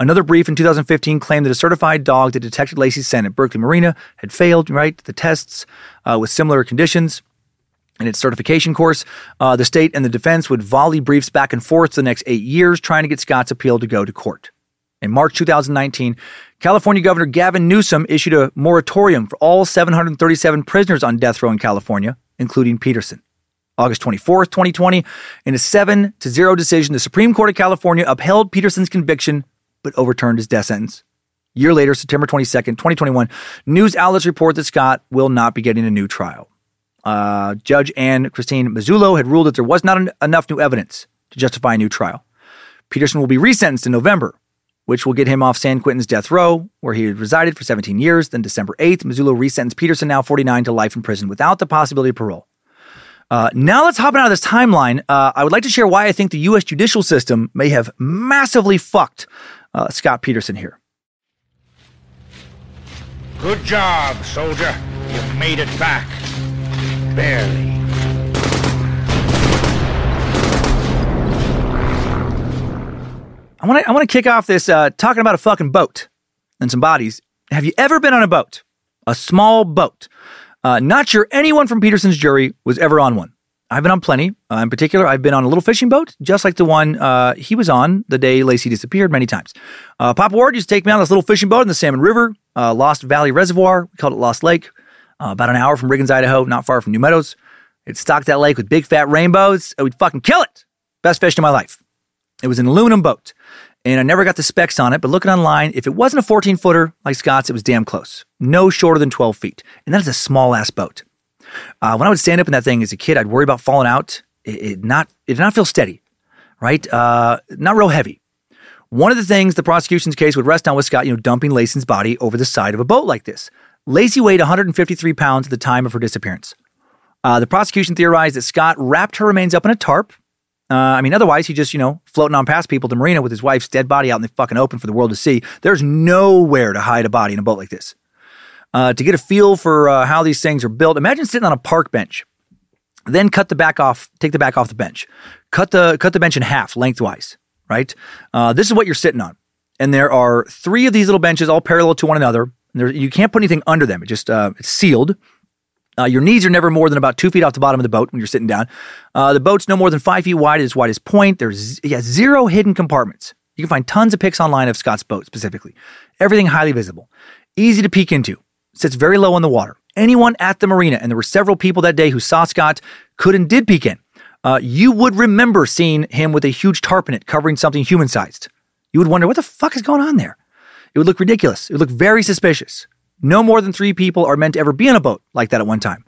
B: Another brief in 2015 claimed that a certified dog that detected Laci's scent at Berkeley Marina had failed, right, the tests uh, with similar conditions in its certification course. Uh, the state and the defense would volley briefs back and forth the next eight years, trying to get Scott's appeal to go to court. In March 2019, California Governor Gavin Newsom issued a moratorium for all 737 prisoners on death row in California, including Peterson. August 24th, 2020, in a 7 to 0 decision, the Supreme Court of California upheld Peterson's conviction but overturned his death sentence. Year later, September 22nd, 2021, news outlets report that Scott will not be getting a new trial. Uh, Judge Anne Christine Massullo had ruled that there was not en- enough new evidence to justify a new trial. Peterson will be resentenced in November, which will get him off San Quentin's death row, where he had resided for 17 years. Then December 8th, Massullo resentenced Peterson, now 49, to life in prison without the possibility of parole. Uh, now let's hop out of this timeline. Uh, I would like to share why I think the U.S. judicial system may have massively fucked uh, Scott Peterson here.
E: Good job, soldier. You made it back. Barely.
B: I want to I want to kick off this uh, talking about a fucking boat and some bodies. Have you ever been on a boat? A small boat. Uh, not sure anyone from Peterson's jury was ever on one. I've been on plenty. Uh, in particular, I've been on a little fishing boat, just like the one uh, he was on the day Laci disappeared many times. Uh, Papa Ward used to take me on this little fishing boat in the Salmon River, uh, Lost Valley Reservoir. We called it Lost Lake, uh, about an hour from Riggins, Idaho, not far from New Meadows. It stocked that lake with big fat rainbows. We'd fucking kill it. Best fish in my life. It was an aluminum boat, and I never got the specs on it, but looking online, if it wasn't a 14 footer like Scott's, it was damn close. No shorter than 12 feet. And that is a small ass boat. Uh, when I would stand up in that thing as a kid, I'd worry about falling out. It, it not it did not feel steady, right? Uh, not real heavy. One of the things the prosecution's case would rest on was Scott, you know, dumping Laci's body over the side of a boat like this. Laci weighed 153 pounds at the time of her disappearance. Uh, the prosecution theorized that Scott wrapped her remains up in a tarp Uh, I mean, otherwise, he just, you know, floating on past people to Marina with his wife's dead body out in the fucking open for the world to see. There's nowhere to hide a body in a boat like this. Uh, to get a feel for uh, how these things are built, imagine sitting on a park bench, then cut the back off, take the back off the bench, cut the cut the bench in half lengthwise. Right, uh, this is what you're sitting on, and there are three of these little benches all parallel to one another. There, you can't put anything under them; it just uh, it's sealed. Uh, your knees are never more than about two feet off the bottom of the boat when you're sitting down. Uh, the boat's no more than five feet wide at its widest point. There's yeah, zero hidden compartments. You can find tons of pics online of Scott's boat specifically. Everything highly visible, easy to peek into. Sits very low in the water. Anyone at the marina, and there were several people that day who saw Scott, could and did peek in. Uh, you would remember seeing him with a huge tarp in it covering something human sized. You would wonder what the fuck is going on there. It would look ridiculous. It would look very suspicious. No more than three people are meant to ever be in a boat like that at one time.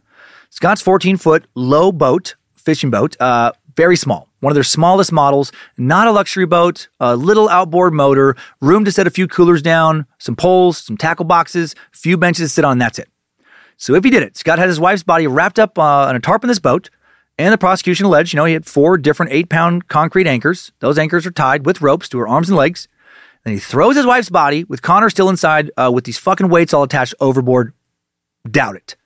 B: Scott's 14 foot low boat, fishing boat, uh, very small. One of their smallest models, not a luxury boat, a little outboard motor, room to set a few coolers down, some poles, some tackle boxes, a few benches to sit on, that's it. So if he did it, Scott had his wife's body wrapped up uh, on a tarp in this boat, and the prosecution alleged, you know, he had four different eight pound concrete anchors. Those anchors are tied with ropes to her arms and legs. Then he throws his wife's body with Connor still inside uh, with these fucking weights all attached overboard. Doubt it.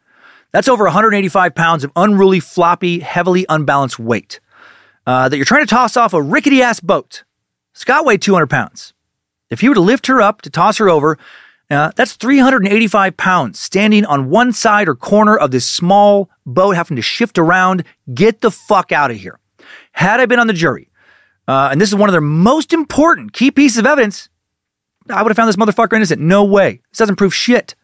B: That's over 185 pounds of unruly, floppy, heavily unbalanced weight uh, that you're trying to toss off a rickety ass boat. Scott weighed 200 pounds. If you were to lift her up to toss her over, uh, that's 385 pounds standing on one side or corner of this small boat, having to shift around. Get the fuck out of here. Had I been on the jury, uh, and this is one of their most important key pieces of evidence, I would have found this motherfucker innocent. No way. This doesn't prove shit.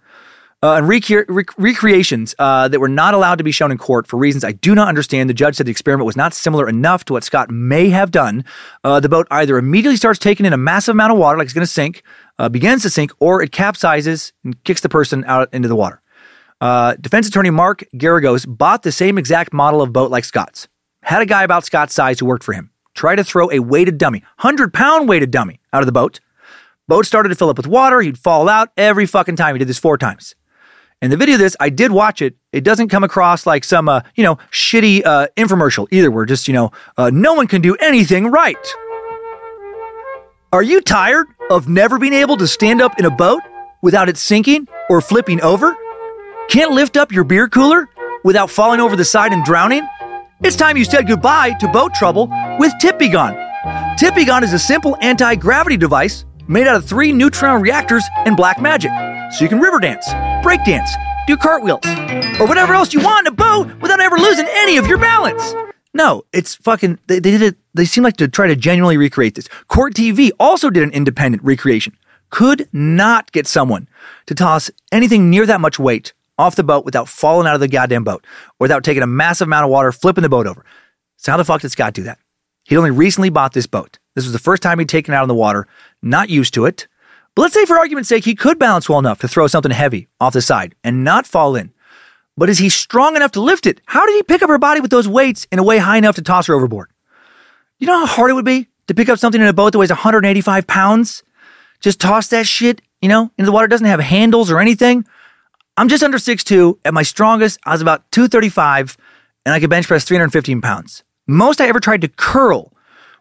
B: Uh, and rec- rec- recreations uh, that were not allowed to be shown in court for reasons I do not understand. The judge said the experiment was not similar enough to what Scott may have done. Uh, the boat either immediately starts taking in a massive amount of water, like it's going to sink, uh, begins to sink, or it capsizes and kicks the person out into the water. Uh, defense attorney Mark Geragos bought the same exact model of boat like Scott's. Had a guy about Scott's size who worked for him. Try to throw a weighted dummy, 100 pound weighted dummy, out of the boat. Boat started to fill up with water. He'd fall out every fucking time. He did this four times. In the video of this, I did watch it. It doesn't come across like some, uh, you know, shitty uh, infomercial either, where just, you know, uh, no one can do anything right. Are you tired of never being able to stand up in a boat without it sinking or flipping over? Can't lift up your beer cooler without falling over the side and drowning? It's time you said goodbye to boat trouble with Tippygon. Tippygon is a simple anti gravity device made out of three neutron reactors and black magic, so you can river dance break dance, do cartwheels, or whatever else you want in a boat without ever losing any of your balance. No, it's fucking. They, they did it. They seem like to try to genuinely recreate this. Court TV also did an independent recreation. Could not get someone to toss anything near that much weight off the boat without falling out of the goddamn boat or without taking a massive amount of water, flipping the boat over. So how the fuck did Scott do that? He'd only recently bought this boat. This was the first time he'd taken it out on the water, not used to it. But let's say, for argument's sake, he could balance well enough to throw something heavy off the side and not fall in. But is he strong enough to lift it? How did he pick up her body with those weights in a way high enough to toss her overboard? You know how hard it would be to pick up something in a boat that weighs 185 pounds? Just toss that shit, you know, into the water. It doesn't have handles or anything. I'm just under 6'2. At my strongest, I was about 235, and I could bench press 315 pounds. Most I ever tried to curl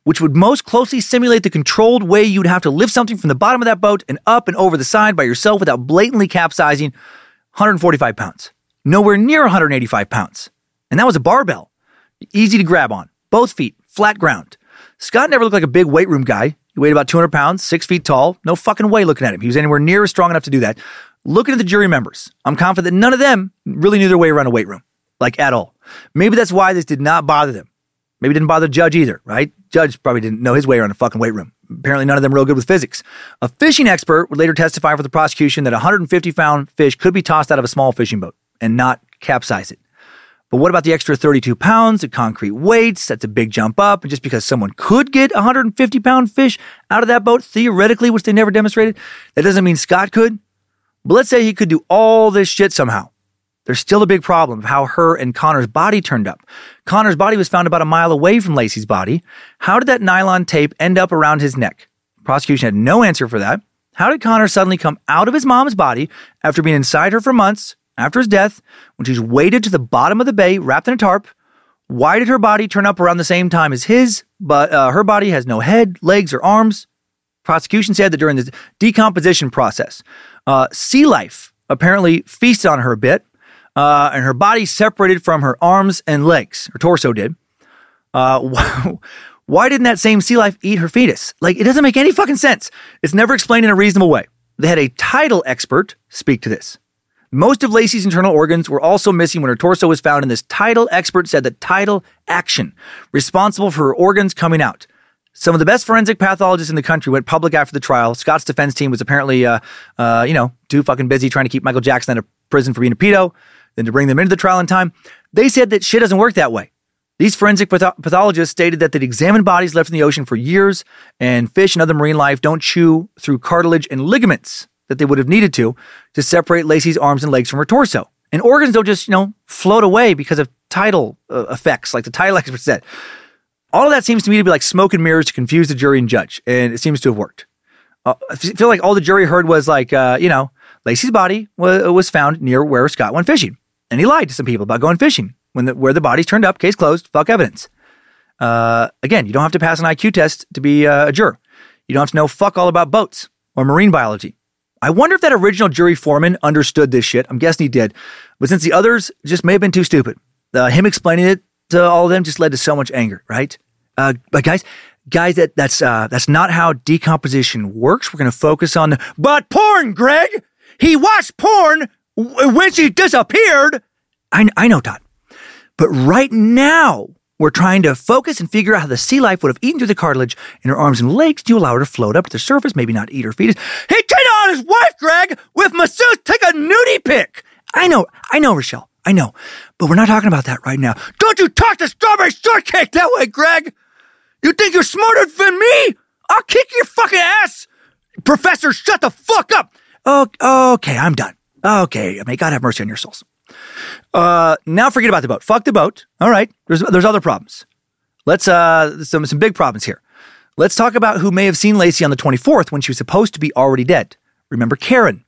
B: which would most closely simulate the controlled way you'd have to lift something from the bottom of that boat and up and over the side by yourself without blatantly capsizing 145 pounds. Nowhere near 185 pounds. And that was a barbell. Easy to grab on. Both feet, flat ground. Scott never looked like a big weight room guy. He weighed about 200 pounds, six feet tall. No fucking way looking at him. He was anywhere near strong enough to do that. Looking at the jury members, I'm confident that none of them really knew their way around a weight room, like at all. Maybe that's why this did not bother them. Maybe didn't bother the judge either, right? Judge probably didn't know his way around a fucking weight room. Apparently, none of them real good with physics. A fishing expert would later testify for the prosecution that a 150 pound fish could be tossed out of a small fishing boat and not capsize it. But what about the extra 32 pounds of concrete weights? That's a big jump up. And just because someone could get a 150 pound fish out of that boat, theoretically, which they never demonstrated, that doesn't mean Scott could. But let's say he could do all this shit somehow. There's still a big problem of how her and Connor's body turned up. Connor's body was found about a mile away from Laci's body. How did that nylon tape end up around his neck? Prosecution had no answer for that. How did Connor suddenly come out of his mom's body after being inside her for months after his death when she's weighted to the bottom of the bay wrapped in a tarp? Why did her body turn up around the same time as his, but uh, her body has no head, legs, or arms? Prosecution said that during the decomposition process, uh, sea life apparently feasted on her a bit, uh, and her body separated from her arms and legs. Her torso did. Uh, why didn't that same sea life eat her fetus? Like, it doesn't make any fucking sense. It's never explained in a reasonable way. They had a tidal expert speak to this. Most of Laci's internal organs were also missing when her torso was found, and this tidal expert said that tidal action responsible for her organs coming out. Some of the best forensic pathologists in the country went public after the trial. Scott's defense team was apparently, uh, uh, you know, too fucking busy trying to keep Michael Jackson out of prison for being a pedo, than to bring them into the trial in time. They said that shit doesn't work that way. These forensic pathologists stated that they'd examined bodies left in the ocean for years, and fish and other marine life don't chew through cartilage and ligaments that they would have needed to to separate Laci's arms and legs from her torso. And organs don't just, you know, float away because of tidal uh, effects, like the tidal expert said. All of that seems to me to be like smoke and mirrors to confuse the jury and judge, and it seems to have worked. Uh, I feel like all the jury heard was like, uh, you know, Laci's body was, was found near where Scott went fishing, and he lied to some people about going fishing when the, where the bodies turned up. Case closed. Fuck evidence. Uh, again, you don't have to pass an IQ test to be uh, a juror. You don't have to know fuck all about boats or marine biology. I wonder if that original jury foreman understood this shit. I'm guessing he did, but since the others just may have been too stupid, uh, him explaining it to all of them just led to so much anger, right? Uh, but guys, guys, that that's uh, that's not how decomposition works. We're going to focus on the but porn, Greg. He watched porn when she disappeared. I, I know, Todd. But right now, we're trying to focus and figure out how the sea life would have eaten through the cartilage in her arms and legs to allow her to float up to the surface, maybe not eat her fetus. He cheated on his wife, Greg, with masseuse. Take a nudie pic. I know, I know, Richelle. I know. But we're not talking about that right now. Don't you talk to strawberry shortcake that way, Greg. You think you're smarter than me? I'll kick your fucking ass. Professor, shut the fuck up. Oh, okay, I'm done. Okay, may God have mercy on your souls. Uh, now forget about the boat. Fuck the boat. All right, there's there's other problems. Let's uh some some big problems here. Let's talk about who may have seen Laci on the 24th when she was supposed to be already dead. Remember Karen,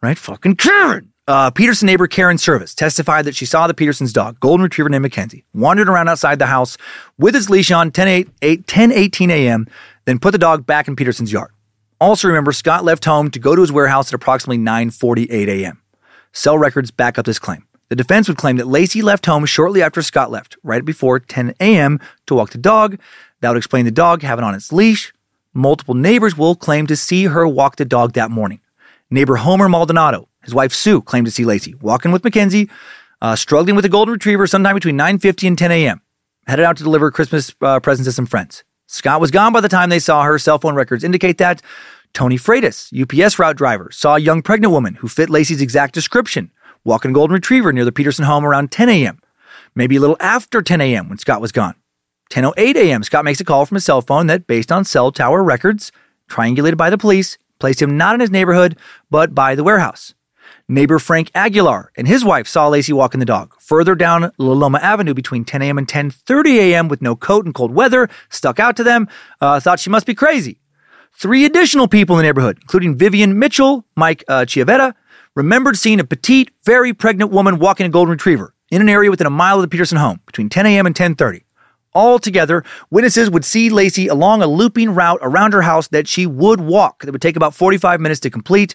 B: right? Fucking Karen. Uh, Peterson neighbor Karen Servas testified that she saw the Peterson's dog, golden retriever named Mackenzie, wandered around outside the house with his leash on 10, 8, 8, 10 18 a.m., then put the dog back in Peterson's yard. Also remember, Scott left home to go to his warehouse at approximately 9.48 a.m. Cell records back up this claim. The defense would claim that Laci left home shortly after Scott left, right before 10 a.m., to walk the dog. That would explain the dog having on its leash. Multiple neighbors will claim to see her walk the dog that morning. Neighbor Homer Maldonado, his wife Sue, claimed to see Laci walking with Mackenzie, uh, struggling with a golden retriever sometime between 9.50 and 10 a.m., headed out to deliver Christmas uh, presents to some friends. Scott was gone by the time they saw her. Cell phone records indicate that. Tony Freitas, UPS route driver, saw a young pregnant woman who fit Laci's exact description, walking a golden retriever near the Peterson home around 10 a.m., maybe a little after 10 a.m. when Scott was gone. 10.08 a.m., Scott makes a call from his cell phone that, based on cell tower records, triangulated by the police, placed him not in his neighborhood, but by the warehouse. Neighbor Frank Aguilar and his wife saw Laci walking the dog further down La Loma Avenue between 10 a.m. and 10:30 a.m. with no coat and cold weather. Stuck out to them. Uh, thought she must be crazy. Three additional people in the neighborhood, including Vivian Mitchell, Mike uh, Chiavetta, remembered seeing a petite, very pregnant woman walking a golden retriever in an area within a mile of the Peterson home between 10 a.m. and 10:30. Altogether, witnesses would see Laci along a looping route around her house that she would walk. That would take about 45 minutes to complete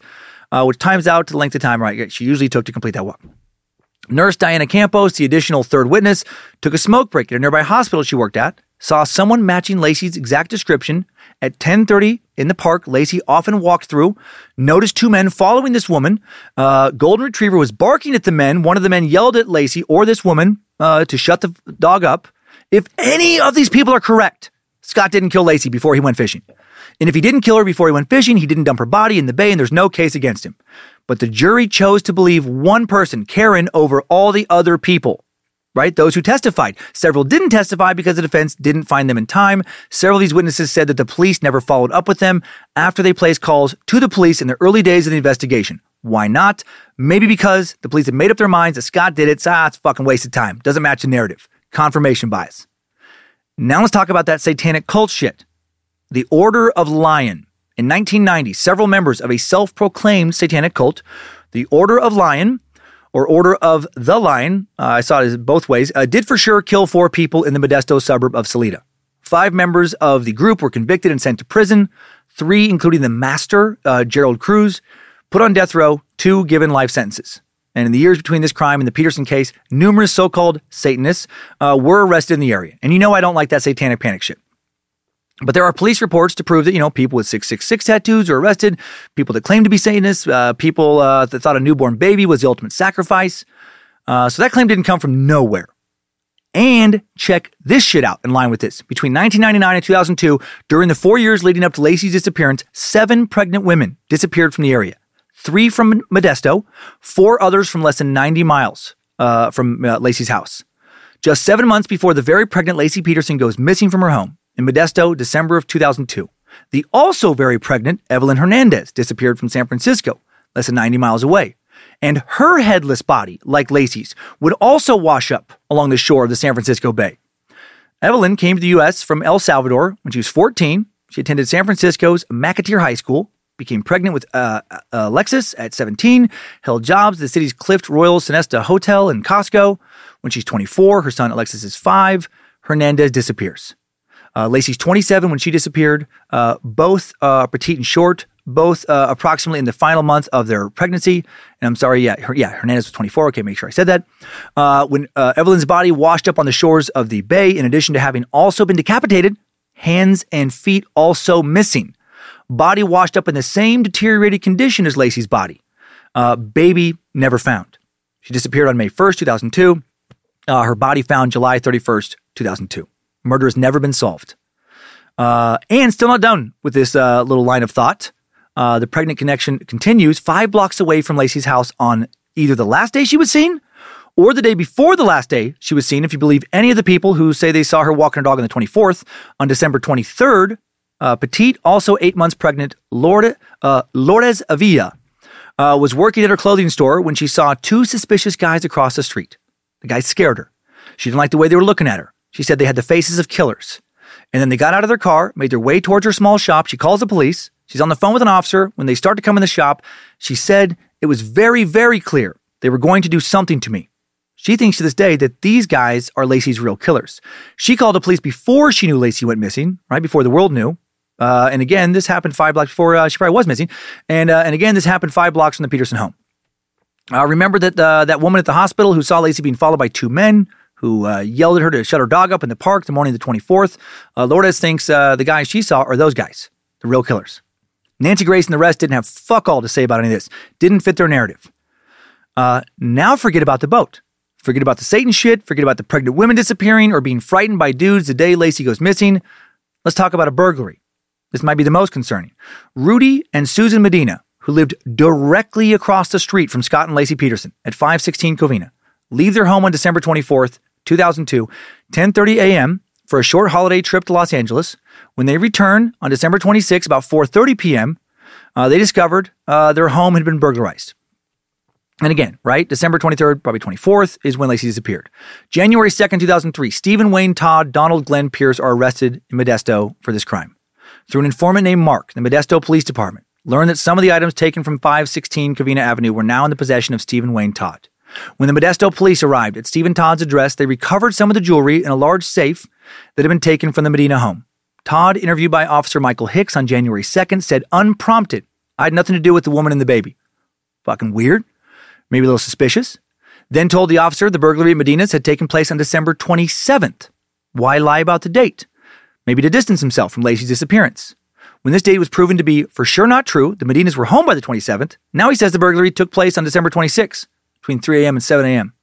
B: uh, which times out to the length of time right she usually took to complete that walk. Nurse Diana Campos, the additional third witness, took a smoke break at a nearby hospital she worked at, saw someone matching Laci's exact description at 10:30 in the park. Laci often walked through. Noticed two men following this woman. Uh, Golden Retriever was barking at the men. One of the men yelled at Laci or this woman uh, to shut the dog up. If any of these people are correct, Scott didn't kill Lacey before he went fishing. And if he didn't kill her before he went fishing, he didn't dump her body in the bay and there's no case against him. But the jury chose to believe one person, Karen, over all the other people. Right? Those who testified. Several didn't testify because the defense didn't find them in time. Several of these witnesses said that the police never followed up with them after they placed calls to the police in the early days of the investigation. Why not? Maybe because the police had made up their minds that Scott did it. So, ah, it's fucking wasted time. Doesn't match the narrative. Confirmation bias. Now let's talk about that satanic cult shit the Order of Lion. In 1990, several members of a self proclaimed satanic cult, the Order of Lion, or Order of the line, uh, I saw it both ways, uh, did for sure kill four people in the Modesto suburb of Salida. Five members of the group were convicted and sent to prison. Three, including the master, uh, Gerald Cruz, put on death row, two given life sentences. And in the years between this crime and the Peterson case, numerous so called Satanists uh, were arrested in the area. And you know I don't like that satanic panic shit. But there are police reports to prove that, you know, people with 666 tattoos are arrested, people that claim to be Satanists, uh, people uh, that thought a newborn baby was the ultimate sacrifice. Uh, so that claim didn't come from nowhere. And check this shit out in line with this. Between 1999 and 2002, during the four years leading up to Laci's disappearance, seven pregnant women disappeared from the area. Three from Modesto, four others from less than 90 miles uh, from uh, Laci's house. Just seven months before the very pregnant Laci Peterson goes missing from her home in Modesto, December of 2002, the also very pregnant Evelyn Hernandez disappeared from San Francisco, less than 90 miles away and her headless body, like Laci's, would also wash up along the shore of the San Francisco Bay. Evelyn came to the U.S. from El Salvador when she was 14. She attended San Francisco's McAteer High School, became pregnant with uh, uh, Alexis at 17, held jobs at the city's Clift Royal Sonesta Hotel and Costco. When she's 24, her son Alexis is five. Hernandez disappears. Uh, Laci's 27 when she disappeared. Uh, both uh, petite and short, both uh, approximately in the final month of their pregnancy. And I'm sorry, yeah, her, yeah, Hernandez was 24. Okay, make sure I said that. Uh, when uh, Evelyn's body washed up on the shores of the bay, in addition to having also been decapitated, hands and feet also missing. Body washed up in the same deteriorated condition as Laci's body. Baby never found. She disappeared on May 1st, 2002. Uh, her body found July 31st, 2002. Murder has never been solved. Uh, and still not done with this little line of thought. Uh, the pregnant connection continues five blocks away from Laci's house on either the last day she was seen or the day before the last day she was seen, if you believe any of the people who say they saw her walking her dog on the 24th. On December 23rd, uh, Petite, also eight months pregnant, Lord, uh, Lourdes Avila, uh, was working at her clothing store when she saw two suspicious guys across the street. The guys scared her. She didn't like the way they were looking at her. She said they had the faces of killers. And then they got out of their car, made their way towards her small shop. She calls the police. She's on the phone with an officer. When they start to come in the shop, she said it was very, very clear they were going to do something to me. She thinks to this day that these guys are Laci's real killers. She called the police before she knew Laci went missing, right before the world knew. Uh, and again, this happened five blocks before uh, she probably was missing. And uh, and again, this happened five blocks from the Peterson home. Uh, remember that uh, that woman at the hospital who saw Laci being followed by two men who uh, yelled at her to shut her dog up in the park the morning of the 24th. Uh, Lourdes thinks the guys she saw are those guys, the real killers. Nancy Grace and the rest didn't have fuck all to say about any of this. Didn't fit their narrative. Uh, now forget about the boat. Forget about the Satan shit. Forget about the pregnant women disappearing or being frightened by dudes the day Laci goes missing. Let's talk about a burglary. This might be the most concerning. Rudy and Susan Medina, who lived directly across the street from Scott and Laci Peterson at 516 Covina, leave their home on December 24th, 2002, 10:30 a.m. for a short holiday trip to Los Angeles. When they returned on December 26, about 4:30 p.m., uh, they discovered uh, their home had been burglarized. And again, right, December 23rd, probably 24th is when Laci disappeared. January 2nd, 2003, Stephen Wayne Todd, Donald Glenn Pierce are arrested in Modesto for this crime. Through an informant named Mark, the Modesto Police Department learned that some of the items taken from 516 Covina Avenue were now in the possession of Stephen Wayne Todd. When the Modesto police arrived at Stephen Todd's address, they recovered some of the jewelry in a large safe that had been taken from the Medina home. Todd, interviewed by Officer Michael Hicks on January 2nd, said unprompted, I had nothing to do with the woman and the baby. Fucking weird. Maybe a little suspicious. Then told the officer the burglary at Medina's had taken place on December 27th. Why lie about the date? Maybe to distance himself from Laci's disappearance. When this date was proven to be for sure not true, the Medinas were home by the 27th. Now he says the burglary took place on December 26th, between 3 a.m. and 7 a.m.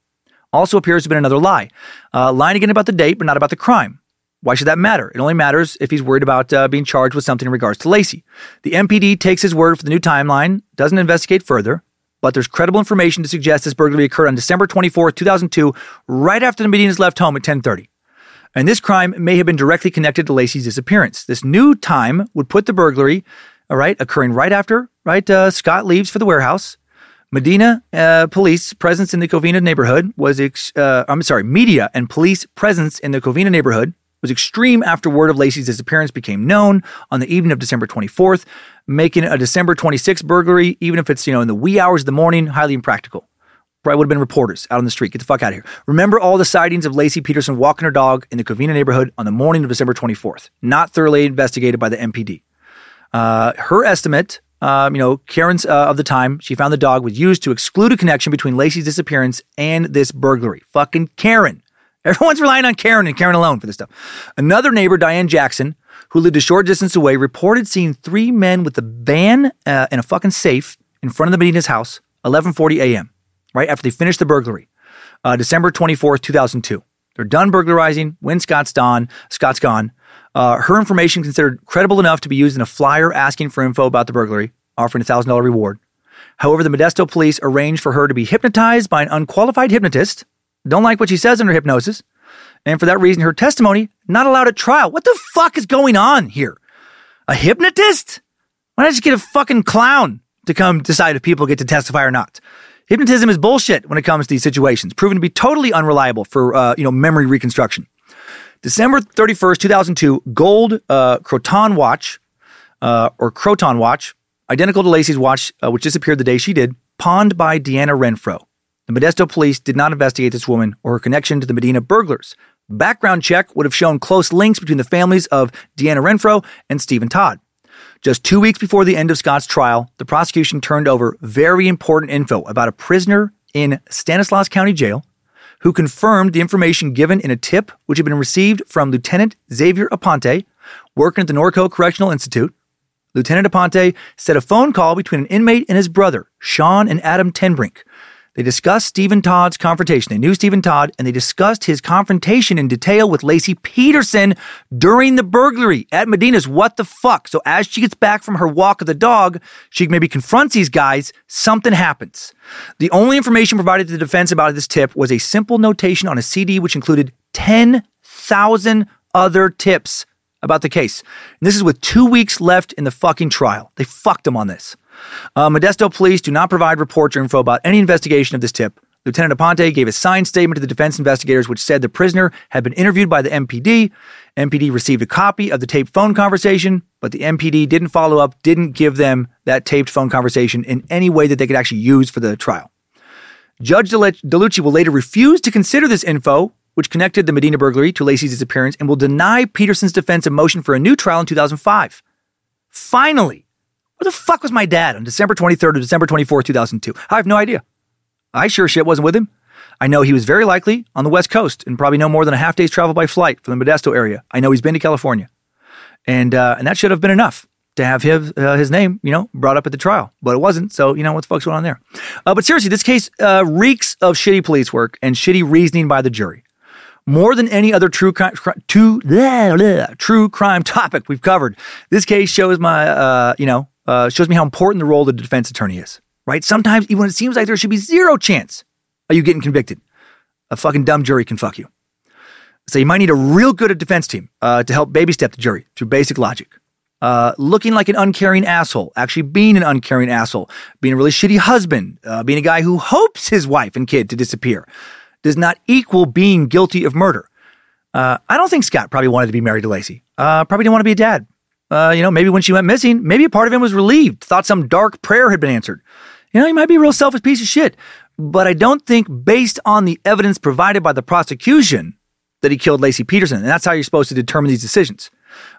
B: Also appears to have been another lie. Uh, lying again about the date, but not about the crime. Why should that matter? It only matters if he's worried about uh, being charged with something in regards to Laci. The MPD takes his word for the new timeline, doesn't investigate further, but there's credible information to suggest this burglary occurred on December 24, 2002, right after the Medinas left home at 1030. And this crime may have been directly connected to Laci's disappearance. This new time would put the burglary, all right, occurring right after, right, uh, Scott leaves for the warehouse. Medina uh, police presence in the Covina neighborhood was, ex- uh, I'm sorry, media and police presence in the Covina neighborhood was extreme after word of Laci's disappearance became known on the evening of December 24th, making a December 26th burglary, even if it's, you know, in the wee hours of the morning, highly impractical. Probably would have been reporters out on the street. Get the fuck out of here. Remember all the sightings of Laci Peterson walking her dog in the Covina neighborhood on the morning of December 24th, not thoroughly investigated by the MPD. Uh, her estimate, um, you know, Karen's uh, of the time, she found the dog was used to exclude a connection between Laci's disappearance and this burglary. Fucking Karen. Everyone's relying on Karen and Karen alone for this stuff. Another neighbor, Diane Jackson, who lived a short distance away, reported seeing three men with a van uh, and a fucking safe in front of the Medina's house, 11:40 a.m. Right after they finished the burglary, uh, December 24th, 2002. They're done burglarizing. When Scott's gone, Scott's gone. Uh, her information considered credible enough to be used in a flyer asking for info about the burglary, offering a thousand dollar reward. However, the Modesto police arranged for her to be hypnotized by an unqualified hypnotist. Don't like what she says under hypnosis. And for that reason, her testimony not allowed at trial. What the fuck is going on here? A hypnotist? Why not just get a fucking clown to come decide if people get to testify or not? Hypnotism is bullshit when it comes to these situations, proven to be totally unreliable for uh, you know memory reconstruction. December 31st, 2002, gold uh, Croton watch, uh, or Croton watch, identical to Laci's watch, uh, which disappeared the day she did, pawned by Deanna Renfro. The Modesto police did not investigate this woman or her connection to the Medina burglars. Background check would have shown close links between the families of Deanna Renfro and Stephen Todd. Just two weeks before the end of Scott's trial, the prosecution turned over very important info about a prisoner in Stanislaus County Jail who confirmed the information given in a tip which had been received from Lieutenant Xavier Aponte, working at the Norco Correctional Institute. Lieutenant Aponte said a phone call between an inmate and his brother, Sean and Adam Tenbrink, they discussed Stephen Todd's confrontation. They knew Stephen Todd and they discussed his confrontation in detail with Laci Peterson during the burglary at Medina's. What the fuck? So as she gets back from her walk of the dog, she maybe confronts these guys. Something happens. The only information provided to the defense about this tip was a simple notation on a CD which included 10,000 other tips about the case. And this is with two weeks left in the fucking trial. They fucked him on this. Uh, Modesto police do not provide reports or info about any investigation of this tip. Lieutenant Aponte gave a signed statement to the defense investigators, which said the prisoner had been interviewed by the MPD. MPD received a copy of the taped phone conversation, but the MPD didn't follow up, didn't give them that taped phone conversation in any way that they could actually use for the trial. Judge Delucchi will later refuse to consider this info, which connected the Medina burglary to Laci's disappearance, and will deny Peterson's defense a motion for a new trial in 2005. Finally, where the fuck was my dad on December 23rd or December 24th, 2002? I have no idea. I sure shit wasn't with him. I know he was very likely on the West Coast and probably no more than a half day's travel by flight from the Modesto area. I know he's been to California. And, uh, and that should have been enough to have his, uh, his name, you know, brought up at the trial. But it wasn't. So, you know, what the fuck's going on there? Uh, but seriously, this case uh, reeks of shitty police work and shitty reasoning by the jury. More than any other true crime, true, blah, blah, true crime topic we've covered, this case shows my, uh, you know, uh, shows me how important the role of the defense attorney is, right? Sometimes, even when it seems like there should be zero chance of you getting convicted, a fucking dumb jury can fuck you. So you might need a real good defense team uh, to help baby step the jury through basic logic. Uh, looking like an uncaring asshole, actually being an uncaring asshole, being a really shitty husband, uh, being a guy who hopes his wife and kid to disappear, does not equal being guilty of murder. Uh, I don't think Scott probably wanted to be married to Laci. Uh, probably didn't want to be a dad. Uh, you know, maybe when she went missing, maybe a part of him was relieved, thought some dark prayer had been answered. You know, he might be a real selfish piece of shit. But I don't think, based on the evidence provided by the prosecution, that he killed Laci Peterson. And that's how you're supposed to determine these decisions.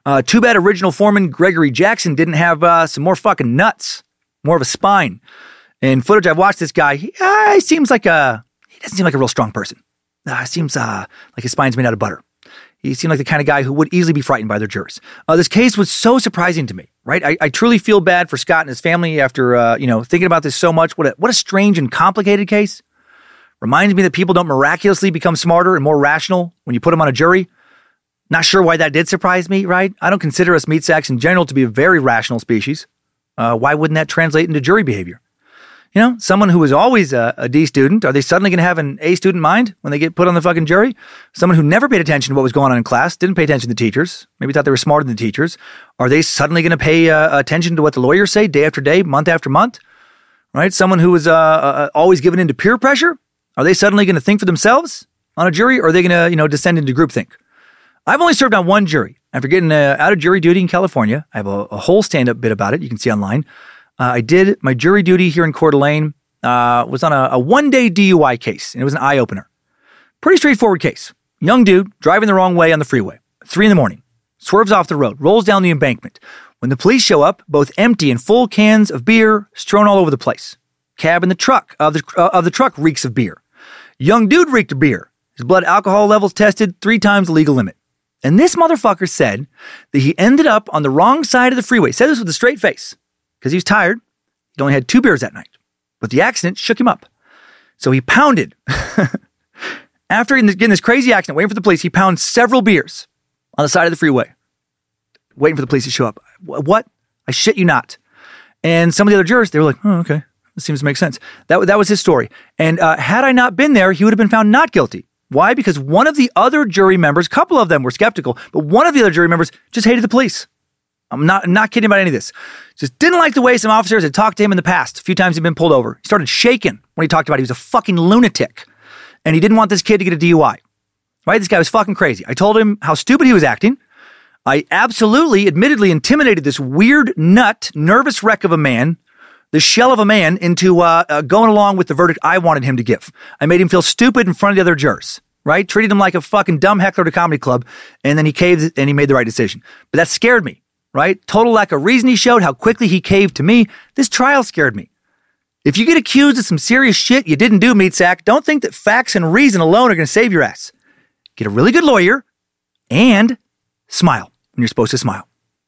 B: Uh, too bad original foreman Gregory Jackson didn't have uh, some more fucking nuts, more of a spine. In footage I've watched, this guy, he, uh, he seems like a, he doesn't seem like a real strong person. Uh, seems uh, like his spine's made out of butter. He seemed like the kind of guy who would easily be frightened by their jurors. Uh, this case was so surprising to me, right? I, I truly feel bad for Scott and his family after, uh, you know, thinking about this so much. What a, what a strange and complicated case. Reminds me that people don't miraculously become smarter and more rational when you put them on a jury. Not sure why that did surprise me, right? I don't consider us meat sacks in general to be a very rational species. Uh, why wouldn't that translate into jury behavior? You know, someone who was always a, a D student, are they suddenly going to have an A student mind when they get put on the fucking jury? Someone who never paid attention to what was going on in class, didn't pay attention to the teachers, maybe thought they were smarter than the teachers. Are they suddenly going to pay uh, attention to what the lawyers say day after day, month after month? Right? Someone who was uh, uh, always given into peer pressure, are they suddenly going to think for themselves on a jury, or are they going to, you know, descend into groupthink? I've only served on one jury. After getting uh, out of jury duty in California, I have a, a whole stand-up bit about it. You can see online. Uh, I did my jury duty here in Coeur d'Alene uh, was on a, a one day DUI case, and it was an eye opener. Pretty straightforward case. Young dude driving the wrong way on the freeway, three in the morning, swerves off the road, rolls down the embankment. When the police show up, both empty and full cans of beer strewn all over the place. Cab in the truck of the uh, of the truck reeks of beer. Young dude reeked of beer. His blood alcohol levels tested three times the legal limit. And this motherfucker said that he ended up on the wrong side of the freeway. Said this with a straight face because he was tired. He'd only had two beers that night, but the accident shook him up. So he pounded. After getting this crazy accident, waiting for the police, he pounds several beers on the side of the freeway, waiting for the police to show up. What? I shit you not. And some of the other jurors, they were like, oh, okay. This seems to make sense. That, that was his story. And uh, had I not been there, he would have been found not guilty. Why? Because one of the other jury members, a couple of them were skeptical, but one of the other jury members just hated the police. I'm not not kidding about any of this. Just didn't like the way some officers had talked to him in the past. A few times he'd been pulled over. He started shaking when he talked about it. he was a fucking lunatic, and he didn't want this kid to get a DUI. Right? This guy was fucking crazy. I told him how stupid he was acting. I absolutely, admittedly intimidated this weird nut, nervous wreck of a man the shell of a man into uh, uh, going along with the verdict I wanted him to give. I made him feel stupid in front of the other jurors, right? Treated him like a fucking dumb heckler at a comedy club, and then he caved and he made the right decision. But that scared me, right? Total lack of reason he showed, how quickly he caved to me. This trial scared me. If you get accused of some serious shit you didn't do, meat sack, don't think that facts and reason alone are going to save your ass. Get a really good lawyer and smile when you're supposed to smile.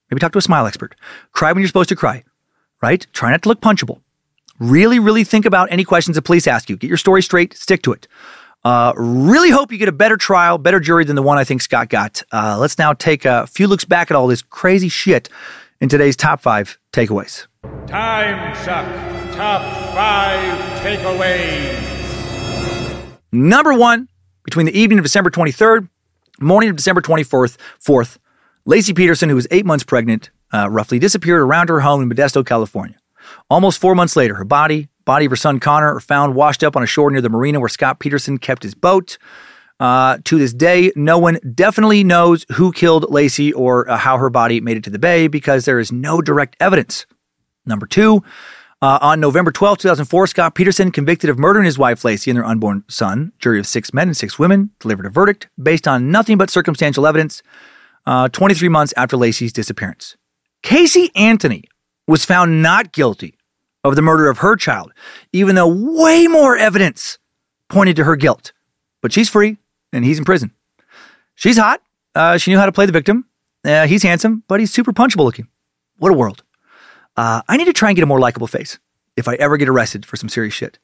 B: Maybe talk to a smile expert. Cry when you're supposed to cry right? Try not to look punchable. Really, really think about any questions the police ask you. Get your story straight, stick to it. Uh, really hope you get a better trial, better jury than the one I think Scott got. Uh, let's now take a few looks back at all this crazy shit in today's top five takeaways.
E: Time suck. Top five takeaways.
B: Number one, between the evening of December 23rd, morning of December 24th, 4th, Laci Peterson, who was eight months pregnant, uh, roughly disappeared around her home in Modesto, California. Almost four months later, her body, body of her son Connor, are found washed up on a shore near the marina where Scott Peterson kept his boat. Uh, to this day, no one definitely knows who killed Laci or uh, how her body made it to the bay because there is no direct evidence. Number two, uh, on November 12, 2004, Scott Peterson, convicted of murdering his wife Laci and their unborn son, jury of six men and six women, delivered a verdict based on nothing but circumstantial evidence uh, 23 months after Laci's disappearance. Casey Anthony was found not guilty of the murder of her child, even though way more evidence pointed to her guilt. But she's free and he's in prison. She's hot. Uh, she knew how to play the victim. Uh, he's handsome, but he's super punchable looking. What a world. Uh, I need to try and get a more likable face if I ever get arrested for some serious shit.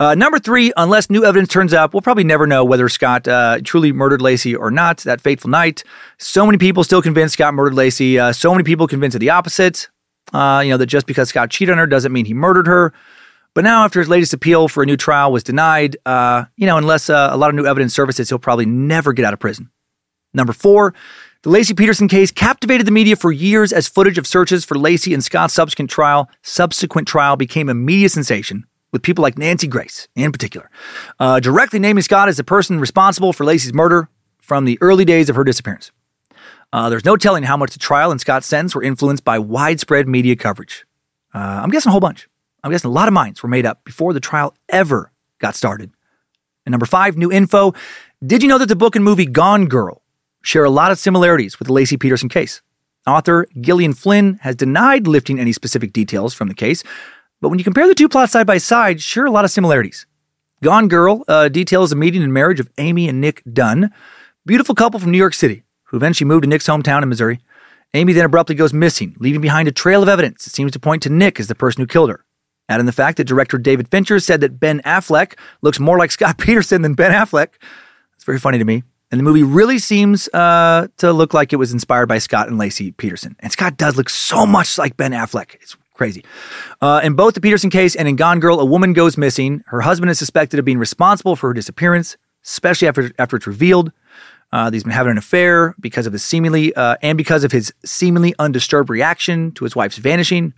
B: Uh, number three, unless new evidence turns up, we'll probably never know whether Scott uh, truly murdered Laci or not that fateful night. So many people still convinced Scott murdered Laci. Uh, so many people convinced of the opposite. Uh, you know, that just because Scott cheated on her doesn't mean he murdered her. But now, after his latest appeal for a new trial was denied, uh, you know, unless uh, a lot of new evidence surfaces, he'll probably never get out of prison. Number four, the Laci Peterson case captivated the media for years as footage of searches for Laci and Scott's subsequent trial, subsequent trial became a media sensation with people like Nancy Grace in particular, uh, directly naming Scott as the person responsible for Laci's murder from the early days of her disappearance. Uh, there's no telling how much the trial and Scott's sentence were influenced by widespread media coverage. Uh, I'm guessing a whole bunch. I'm guessing a lot of minds were made up before the trial ever got started. And number five, new info. Did you know that the book and movie Gone Girl share a lot of similarities with the Laci Peterson case? Author Gillian Flynn has denied lifting any specific details from the case, but when you compare the two plots side by side, sure, a lot of similarities. Gone Girl uh, details the meeting and marriage of Amy and Nick Dunne, beautiful couple from New York City, who eventually moved to Nick's hometown in Missouri. Amy then abruptly goes missing, leaving behind a trail of evidence that seems to point to Nick as the person who killed her. Add in the fact that director David Fincher said that Ben Affleck looks more like Scott Peterson than Ben Affleck. It's very funny to me. And the movie really seems uh, to look like it was inspired by Scott and Laci Peterson. And Scott does look so much like Ben Affleck. It's Crazy. Uh, in both the Peterson case and in Gone Girl, a woman goes missing. Her husband is suspected of being responsible for her disappearance, especially after, after it's revealed. Uh, he's been having an affair because of the seemingly uh, and because of his seemingly undisturbed reaction to his wife's vanishing.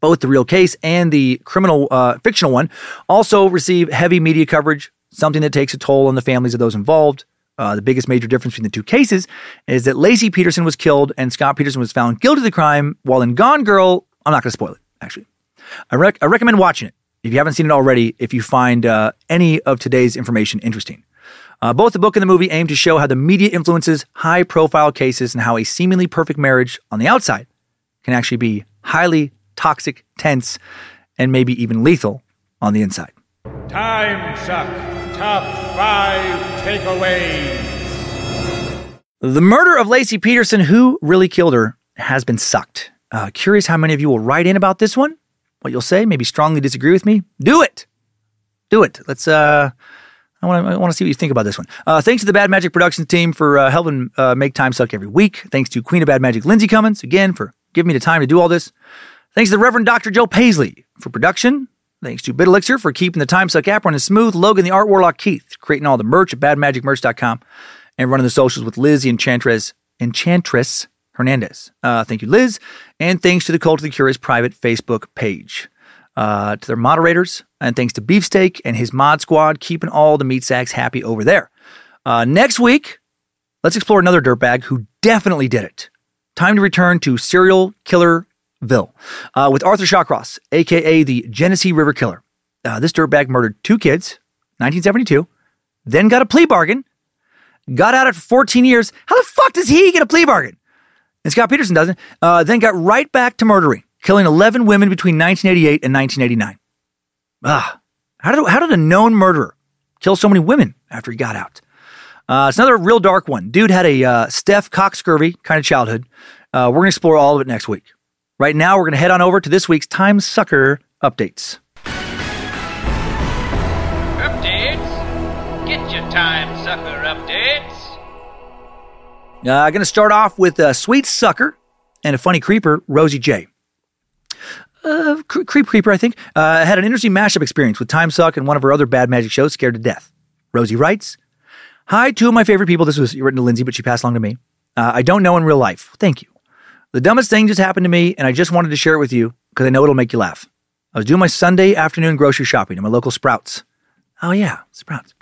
B: Both the real case and the criminal uh, fictional one also receive heavy media coverage, something that takes a toll on the families of those involved. Uh, the biggest major difference between the two cases is that Laci Peterson was killed and Scott Peterson was found guilty of the crime, while in Gone Girl, I'm not going to spoil it actually. I, rec- I recommend watching it. if you haven't seen it already, if you find uh, any of today's information interesting. Uh, both the book and the movie aim to show how the media influences high profile cases and how a seemingly perfect marriage on the outside can actually be highly toxic, tense, and maybe even lethal on the inside.
E: Time Suck Top 5 Takeaways.
B: The murder of Laci Peterson, who really killed her, has been sucked. Uh, curious how many of you will write in about this one? What you'll say? Maybe strongly disagree with me? Do it! Do it. Let's, uh, I want to I want to see what you think about this one. Uh, thanks to the Bad Magic production team for uh, helping uh, make Time Suck every week. Thanks to Queen of Bad Magic, Lindsay Cummins, again, for giving me the time to do all this. Thanks to the Reverend Dr. Joe Paisley for production. Thanks to Bit Elixir for keeping the Time Suck app running smooth. Logan, the Art Warlock Keith, creating all the merch at badmagicmerch.com and running the socials with Liz, Enchantress, Enchantress Hernandez. Uh, thank you, Liz. And thanks to the Cult of the Curious private Facebook page. Uh, to their moderators, and thanks to Beefsteak and his mod squad, keeping all the meat sacks happy over there. Uh, next week, let's explore another dirtbag who definitely did it. Time to return to serial killerville uh, with Arthur Shawcross, aka the Genesee River Killer. Uh, this dirtbag murdered two kids, 1972, then got a plea bargain, got out after 14 years. How the fuck does he get a plea bargain? And Scott Peterson doesn't. Uh, then got right back to murdering, killing 11 women between 1988 and 1989. Ah, how did, how did a known murderer kill so many women after he got out? Uh, it's another real dark one. Dude had a uh, Steph cock scurvy kind of childhood. Uh, we're going to explore all of it next week. Right now, we're going to head on over to this week's Time Sucker updates.
F: Updates? Get your time sucker updates.
B: Uh, I'm going to start off with a sweet sucker and a funny creeper, Rosie J. Uh, creep creeper, I think, uh, had an interesting mashup experience with Time Suck and one of her other bad magic shows, Scared to Death. Rosie writes, Hi, two of my favorite people. This was written to Lindsay, but she passed along to me. Uh, I don't know in real life. Thank you. The dumbest thing just happened to me, and I just wanted to share it with you because I know it'll make you laugh. I was doing my Sunday afternoon grocery shopping at my local Sprouts. Oh, yeah, Sprouts.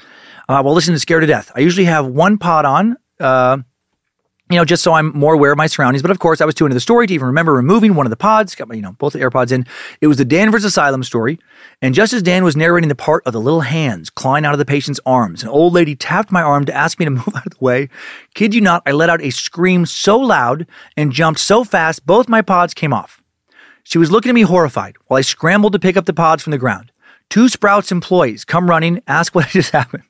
B: Uh, well, listen to Scared to Death. I usually have one pod on, uh, you know, just so I'm more aware of my surroundings. But of course, I was too into the story to even remember removing one of the pods. Got my, you know, both the AirPods in. It was the Danvers Asylum story. And just as Dan was narrating the part of the little hands clawing out of the patient's arms, an old lady tapped my arm to ask me to move out of the way. Kid you not, I let out a scream so loud and jumped so fast, both my pods came off. She was looking at me horrified while I scrambled to pick up the pods from the ground. Two Sprouts employees come running, ask what just happened.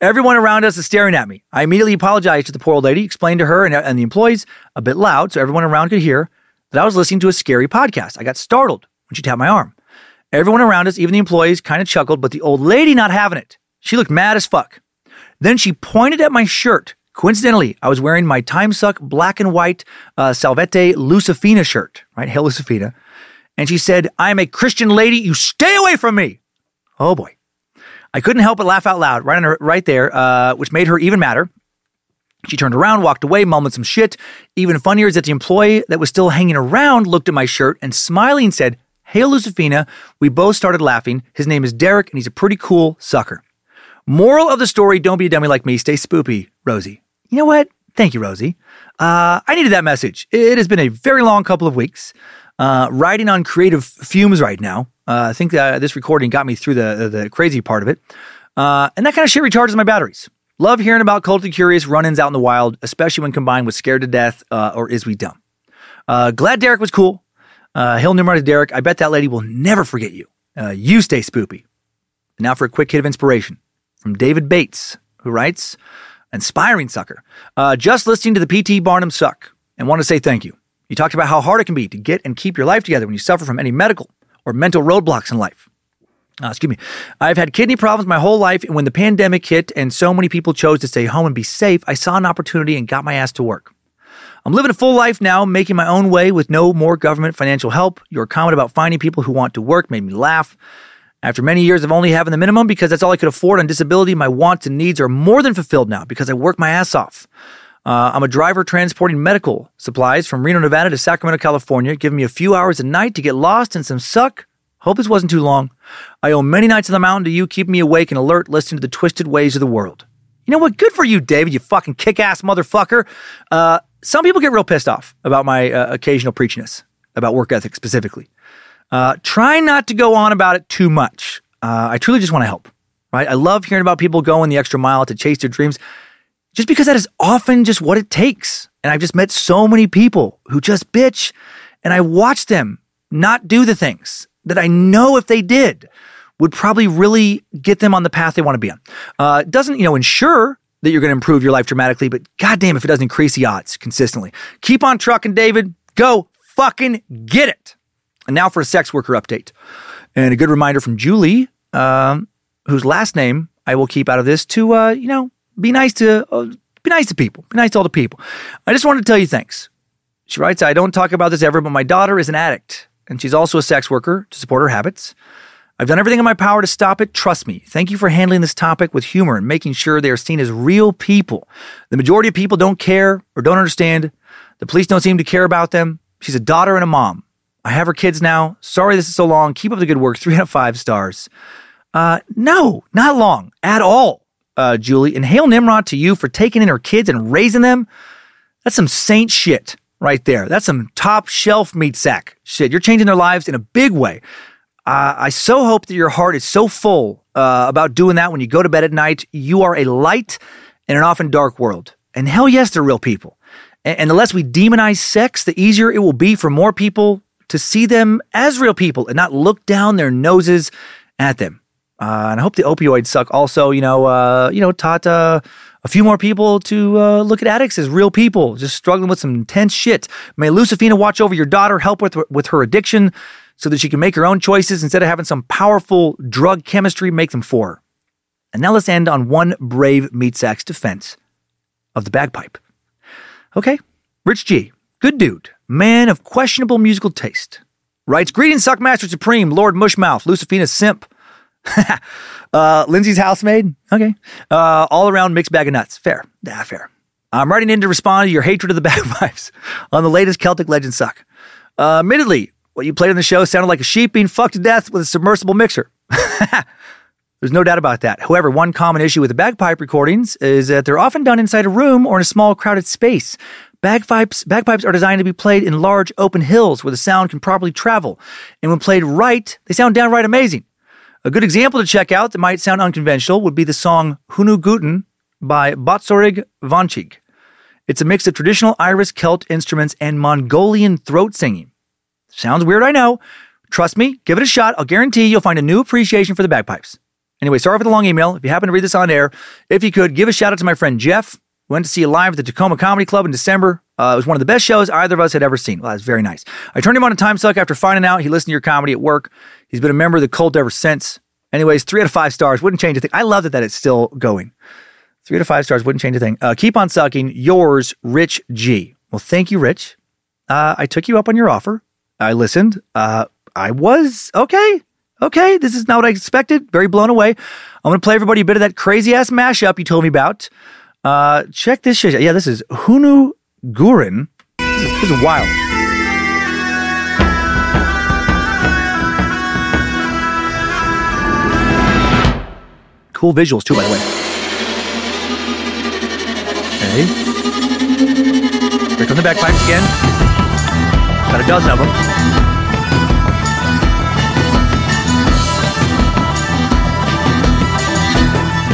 B: Everyone around us is staring at me. I immediately apologized to the poor old lady, explained to her and, and the employees a bit loud so everyone around could hear that I was listening to a scary podcast. I got startled when she tapped my arm. Everyone around us, even the employees, kind of chuckled, but the old lady not having it. She looked mad as fuck. Then she pointed at my shirt. Coincidentally, I was wearing my Time Suck black and white uh, Salvete Lucifina shirt, right? Hail Lucifina. And she said, I am a Christian lady. You stay away from me. Oh boy. I couldn't help but laugh out loud right her, right there, uh, which made her even madder. She turned around, walked away, mumbled some shit. Even funnier is that the employee that was still hanging around looked at my shirt and smiling said, Hail Lucifina. We both started laughing. His name is Derek, and he's a pretty cool sucker. Moral of the story don't be a dummy like me. Stay spoopy, Rosie. You know what? Thank you, Rosie. Uh, I needed that message. It has been a very long couple of weeks. Uh, riding on creative fumes right now. Uh, I think uh, this recording got me through the, the crazy part of it. Uh, and that kind of shit recharges my batteries. Love hearing about Cult of Curious run ins out in the wild, especially when combined with Scared to Death uh, or Is We Dumb. Uh, glad Derek was cool. Uh, Hail Nimrod to Derek. I bet that lady will never forget you. Uh, you stay spoopy. Now for a quick hit of inspiration from David Bates, who writes, Inspiring sucker. Uh, just listening to the PT Barnum suck and want to say thank you. You talked about how hard it can be to get and keep your life together when you suffer from any medical or mental roadblocks in life. Uh, excuse me. I've had kidney problems my whole life, and when the pandemic hit and so many people chose to stay home and be safe, I saw an opportunity and got my ass to work. I'm living a full life now, making my own way with no more government financial help. Your comment about finding people who want to work made me laugh. After many years of only having the minimum because that's all I could afford on disability, my wants and needs are more than fulfilled now because I work my ass off. Uh, I'm a driver transporting medical supplies from Reno, Nevada to Sacramento, California, giving me a few hours a night to get lost in some suck. Hope this wasn't too long. I owe many nights on the mountain to you, keeping me awake and alert, listening to the twisted ways of the world. You know what? Good for you, David, you fucking kick ass motherfucker. Uh, some people get real pissed off about my uh, occasional preachiness, about work ethic specifically. Uh, try not to go on about it too much. Uh, I truly just want to help, right? I love hearing about people going the extra mile to chase their dreams just because that is often just what it takes. And I've just met so many people who just bitch and I watch them not do the things that I know if they did would probably really get them on the path they want to be on. Uh, it doesn't, you know, ensure that you're going to improve your life dramatically, but goddamn if it doesn't increase the odds consistently. Keep on trucking, David. Go fucking get it. And now for a sex worker update. And a good reminder from Julie, um, whose last name I will keep out of this, to, uh, you know, be nice to uh, be nice to people. Be nice to all the people. I just wanted to tell you thanks. She writes, I don't talk about this ever, but my daughter is an addict, and she's also a sex worker to support her habits. I've done everything in my power to stop it. Trust me. Thank you for handling this topic with humor and making sure they are seen as real people. The majority of people don't care or don't understand. The police don't seem to care about them. She's a daughter and a mom. I have her kids now. Sorry this is so long. Keep up the good work. Three out of five stars. Uh, no, not long at all, uh, Julie. And hail Nimrod to you for taking in her kids and raising them. That's some saint shit right there. That's some top shelf meat sack shit. You're changing their lives in a big way. Uh, I so hope that your heart is so full uh, about doing that when you go to bed at night. You are a light in an often dark world. And hell yes, they're real people. And, and the less we demonize sex, the easier it will be for more people to see them as real people and not look down their noses at them. Uh, and I hope the opioids suck also, you know, uh, you know, taught uh, a few more people to uh, look at addicts as real people, just struggling with some intense shit. May Lucifina watch over your daughter, help with with her addiction, so that she can make her own choices instead of having some powerful drug chemistry make them for her. And now let's end on one brave meat sack's defense of the bagpipe. Okay, Rich G, good dude, man of questionable musical taste, writes Greetings, Suckmaster Supreme, Lord Mushmouth, Lucifina Simp. uh, Lindsay's housemaid. Okay. Uh, all around mixed bag of nuts. Fair. Yeah, fair. I'm writing in to respond to your hatred of the bagpipes on the latest Celtic Legend suck. Uh, admittedly, what you played on the show sounded like a sheep being fucked to death with a submersible mixer. There's no doubt about that. However, one common issue with the bagpipe recordings is that they're often done inside a room or in a small crowded space. Bagpipes, bagpipes are designed to be played in large open hills where the sound can properly travel. And when played right, they sound downright amazing. A good example to check out that might sound unconventional would be the song Hunu Guten by Batzorig Vaanchig. It's a mix of traditional Irish Celt instruments and Mongolian throat singing. Sounds weird, I know. Trust me, give it a shot. I'll guarantee you'll find a new appreciation for the bagpipes. Anyway, sorry for the long email. If you happen to read this on air, if you could, give a shout out to my friend Jeff. We went to see you live at the Tacoma Comedy Club in December. Uh, it was one of the best shows either of us had ever seen. Well, that's very nice. I turned him on to Time Suck after finding out he listened to your comedy at work. He's been a member of the cult ever since. Anyways, three out of five stars. Wouldn't change a thing. I love that, that it's still going. Three out of five stars. Wouldn't change a thing. Uh, keep on sucking. Yours, Rich G. Well, thank you, Rich. Uh, I took you up on your offer. I listened. Uh, I was okay. Okay, this is not what I expected. Very blown away. I'm to play everybody a bit of that crazy ass mashup you told me about. Uh, check this shit. Yeah, this is Hunu Gurin. This is, this is wild. Cool visuals too, by the way. Okay. Here come the bagpipes again. Got a dozen of them.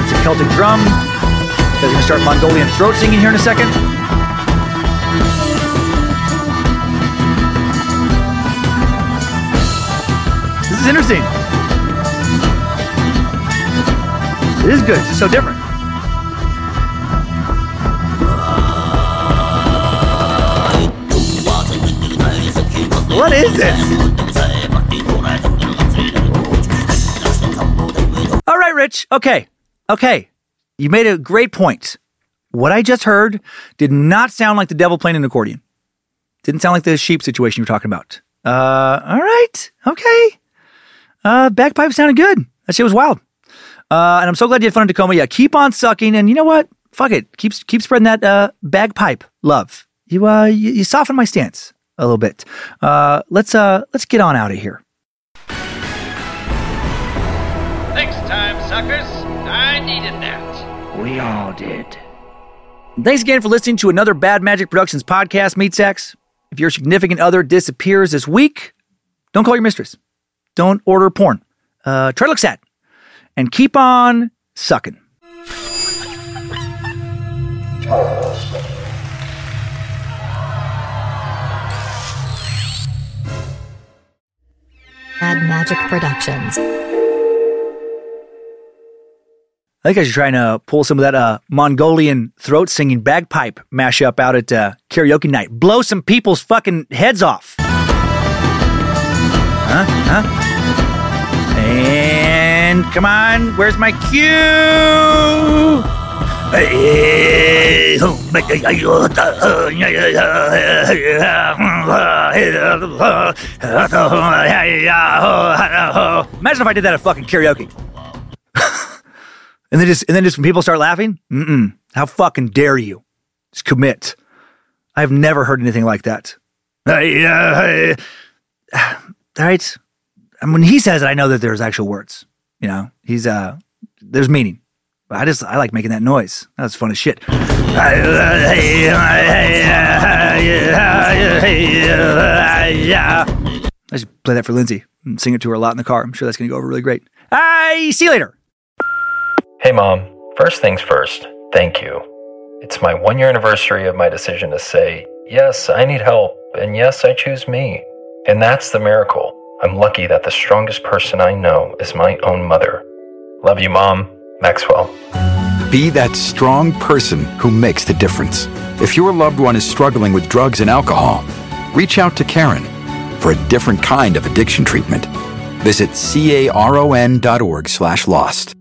B: It's a Celtic drum. Guys are gonna start Mongolian throat singing here in a second. This is interesting. It is good. It's so different. What is this? All right, Rich. Okay. Okay. You made a great point. What I just heard did not sound like the devil playing an accordion. Didn't sound like the sheep situation you were talking about. Uh, all right. Okay. Uh, bagpipe sounded good. That shit was wild. Uh, and I'm so glad you had fun in Tacoma. Yeah, keep on sucking. And you know what? Fuck it. Keep, keep spreading that, uh, bagpipe love. You, uh, you, you soften my stance a little bit. Uh, let's, uh, let's get on out of here.
F: Next time, suckers. I needed that.
B: We all did. Thanks again for listening to another Bad Magic Productions podcast, Meat Sacks. If your significant other disappears this week, don't call your mistress. don't order porn. Uh, try to look sad and keep on sucking.
G: Mad Magic Productions.
B: I think I should try and uh, pull some of that uh, Mongolian throat singing bagpipe mashup out at uh, karaoke night. Blow some people's fucking heads off. Huh? Huh? And come on, where's my cue? Imagine if I did that at fucking karaoke. And then just and then just when people start laughing, mm-mm, how fucking dare you? Just commit. I've never heard anything like that. All right. And when he says it, I know that there's actual words. You know, he's uh there's meaning. But I just I like making that noise. That's fun as shit. I should play that for Lindsay and sing it to her a lot in the car. I'm sure that's gonna go over really great. I see you later.
H: Hey, Mom. First things first, thank you. It's my one year anniversary of my decision to say, yes, I need help, and yes, I choose me. And that's the miracle. I'm lucky that the strongest person I know is my own mother. Love you, Mom. Maxwell.
I: Be that strong person who makes the difference. If your loved one is struggling with drugs and alcohol, reach out to Caron for a different kind of addiction treatment. Visit caron.org slash lost.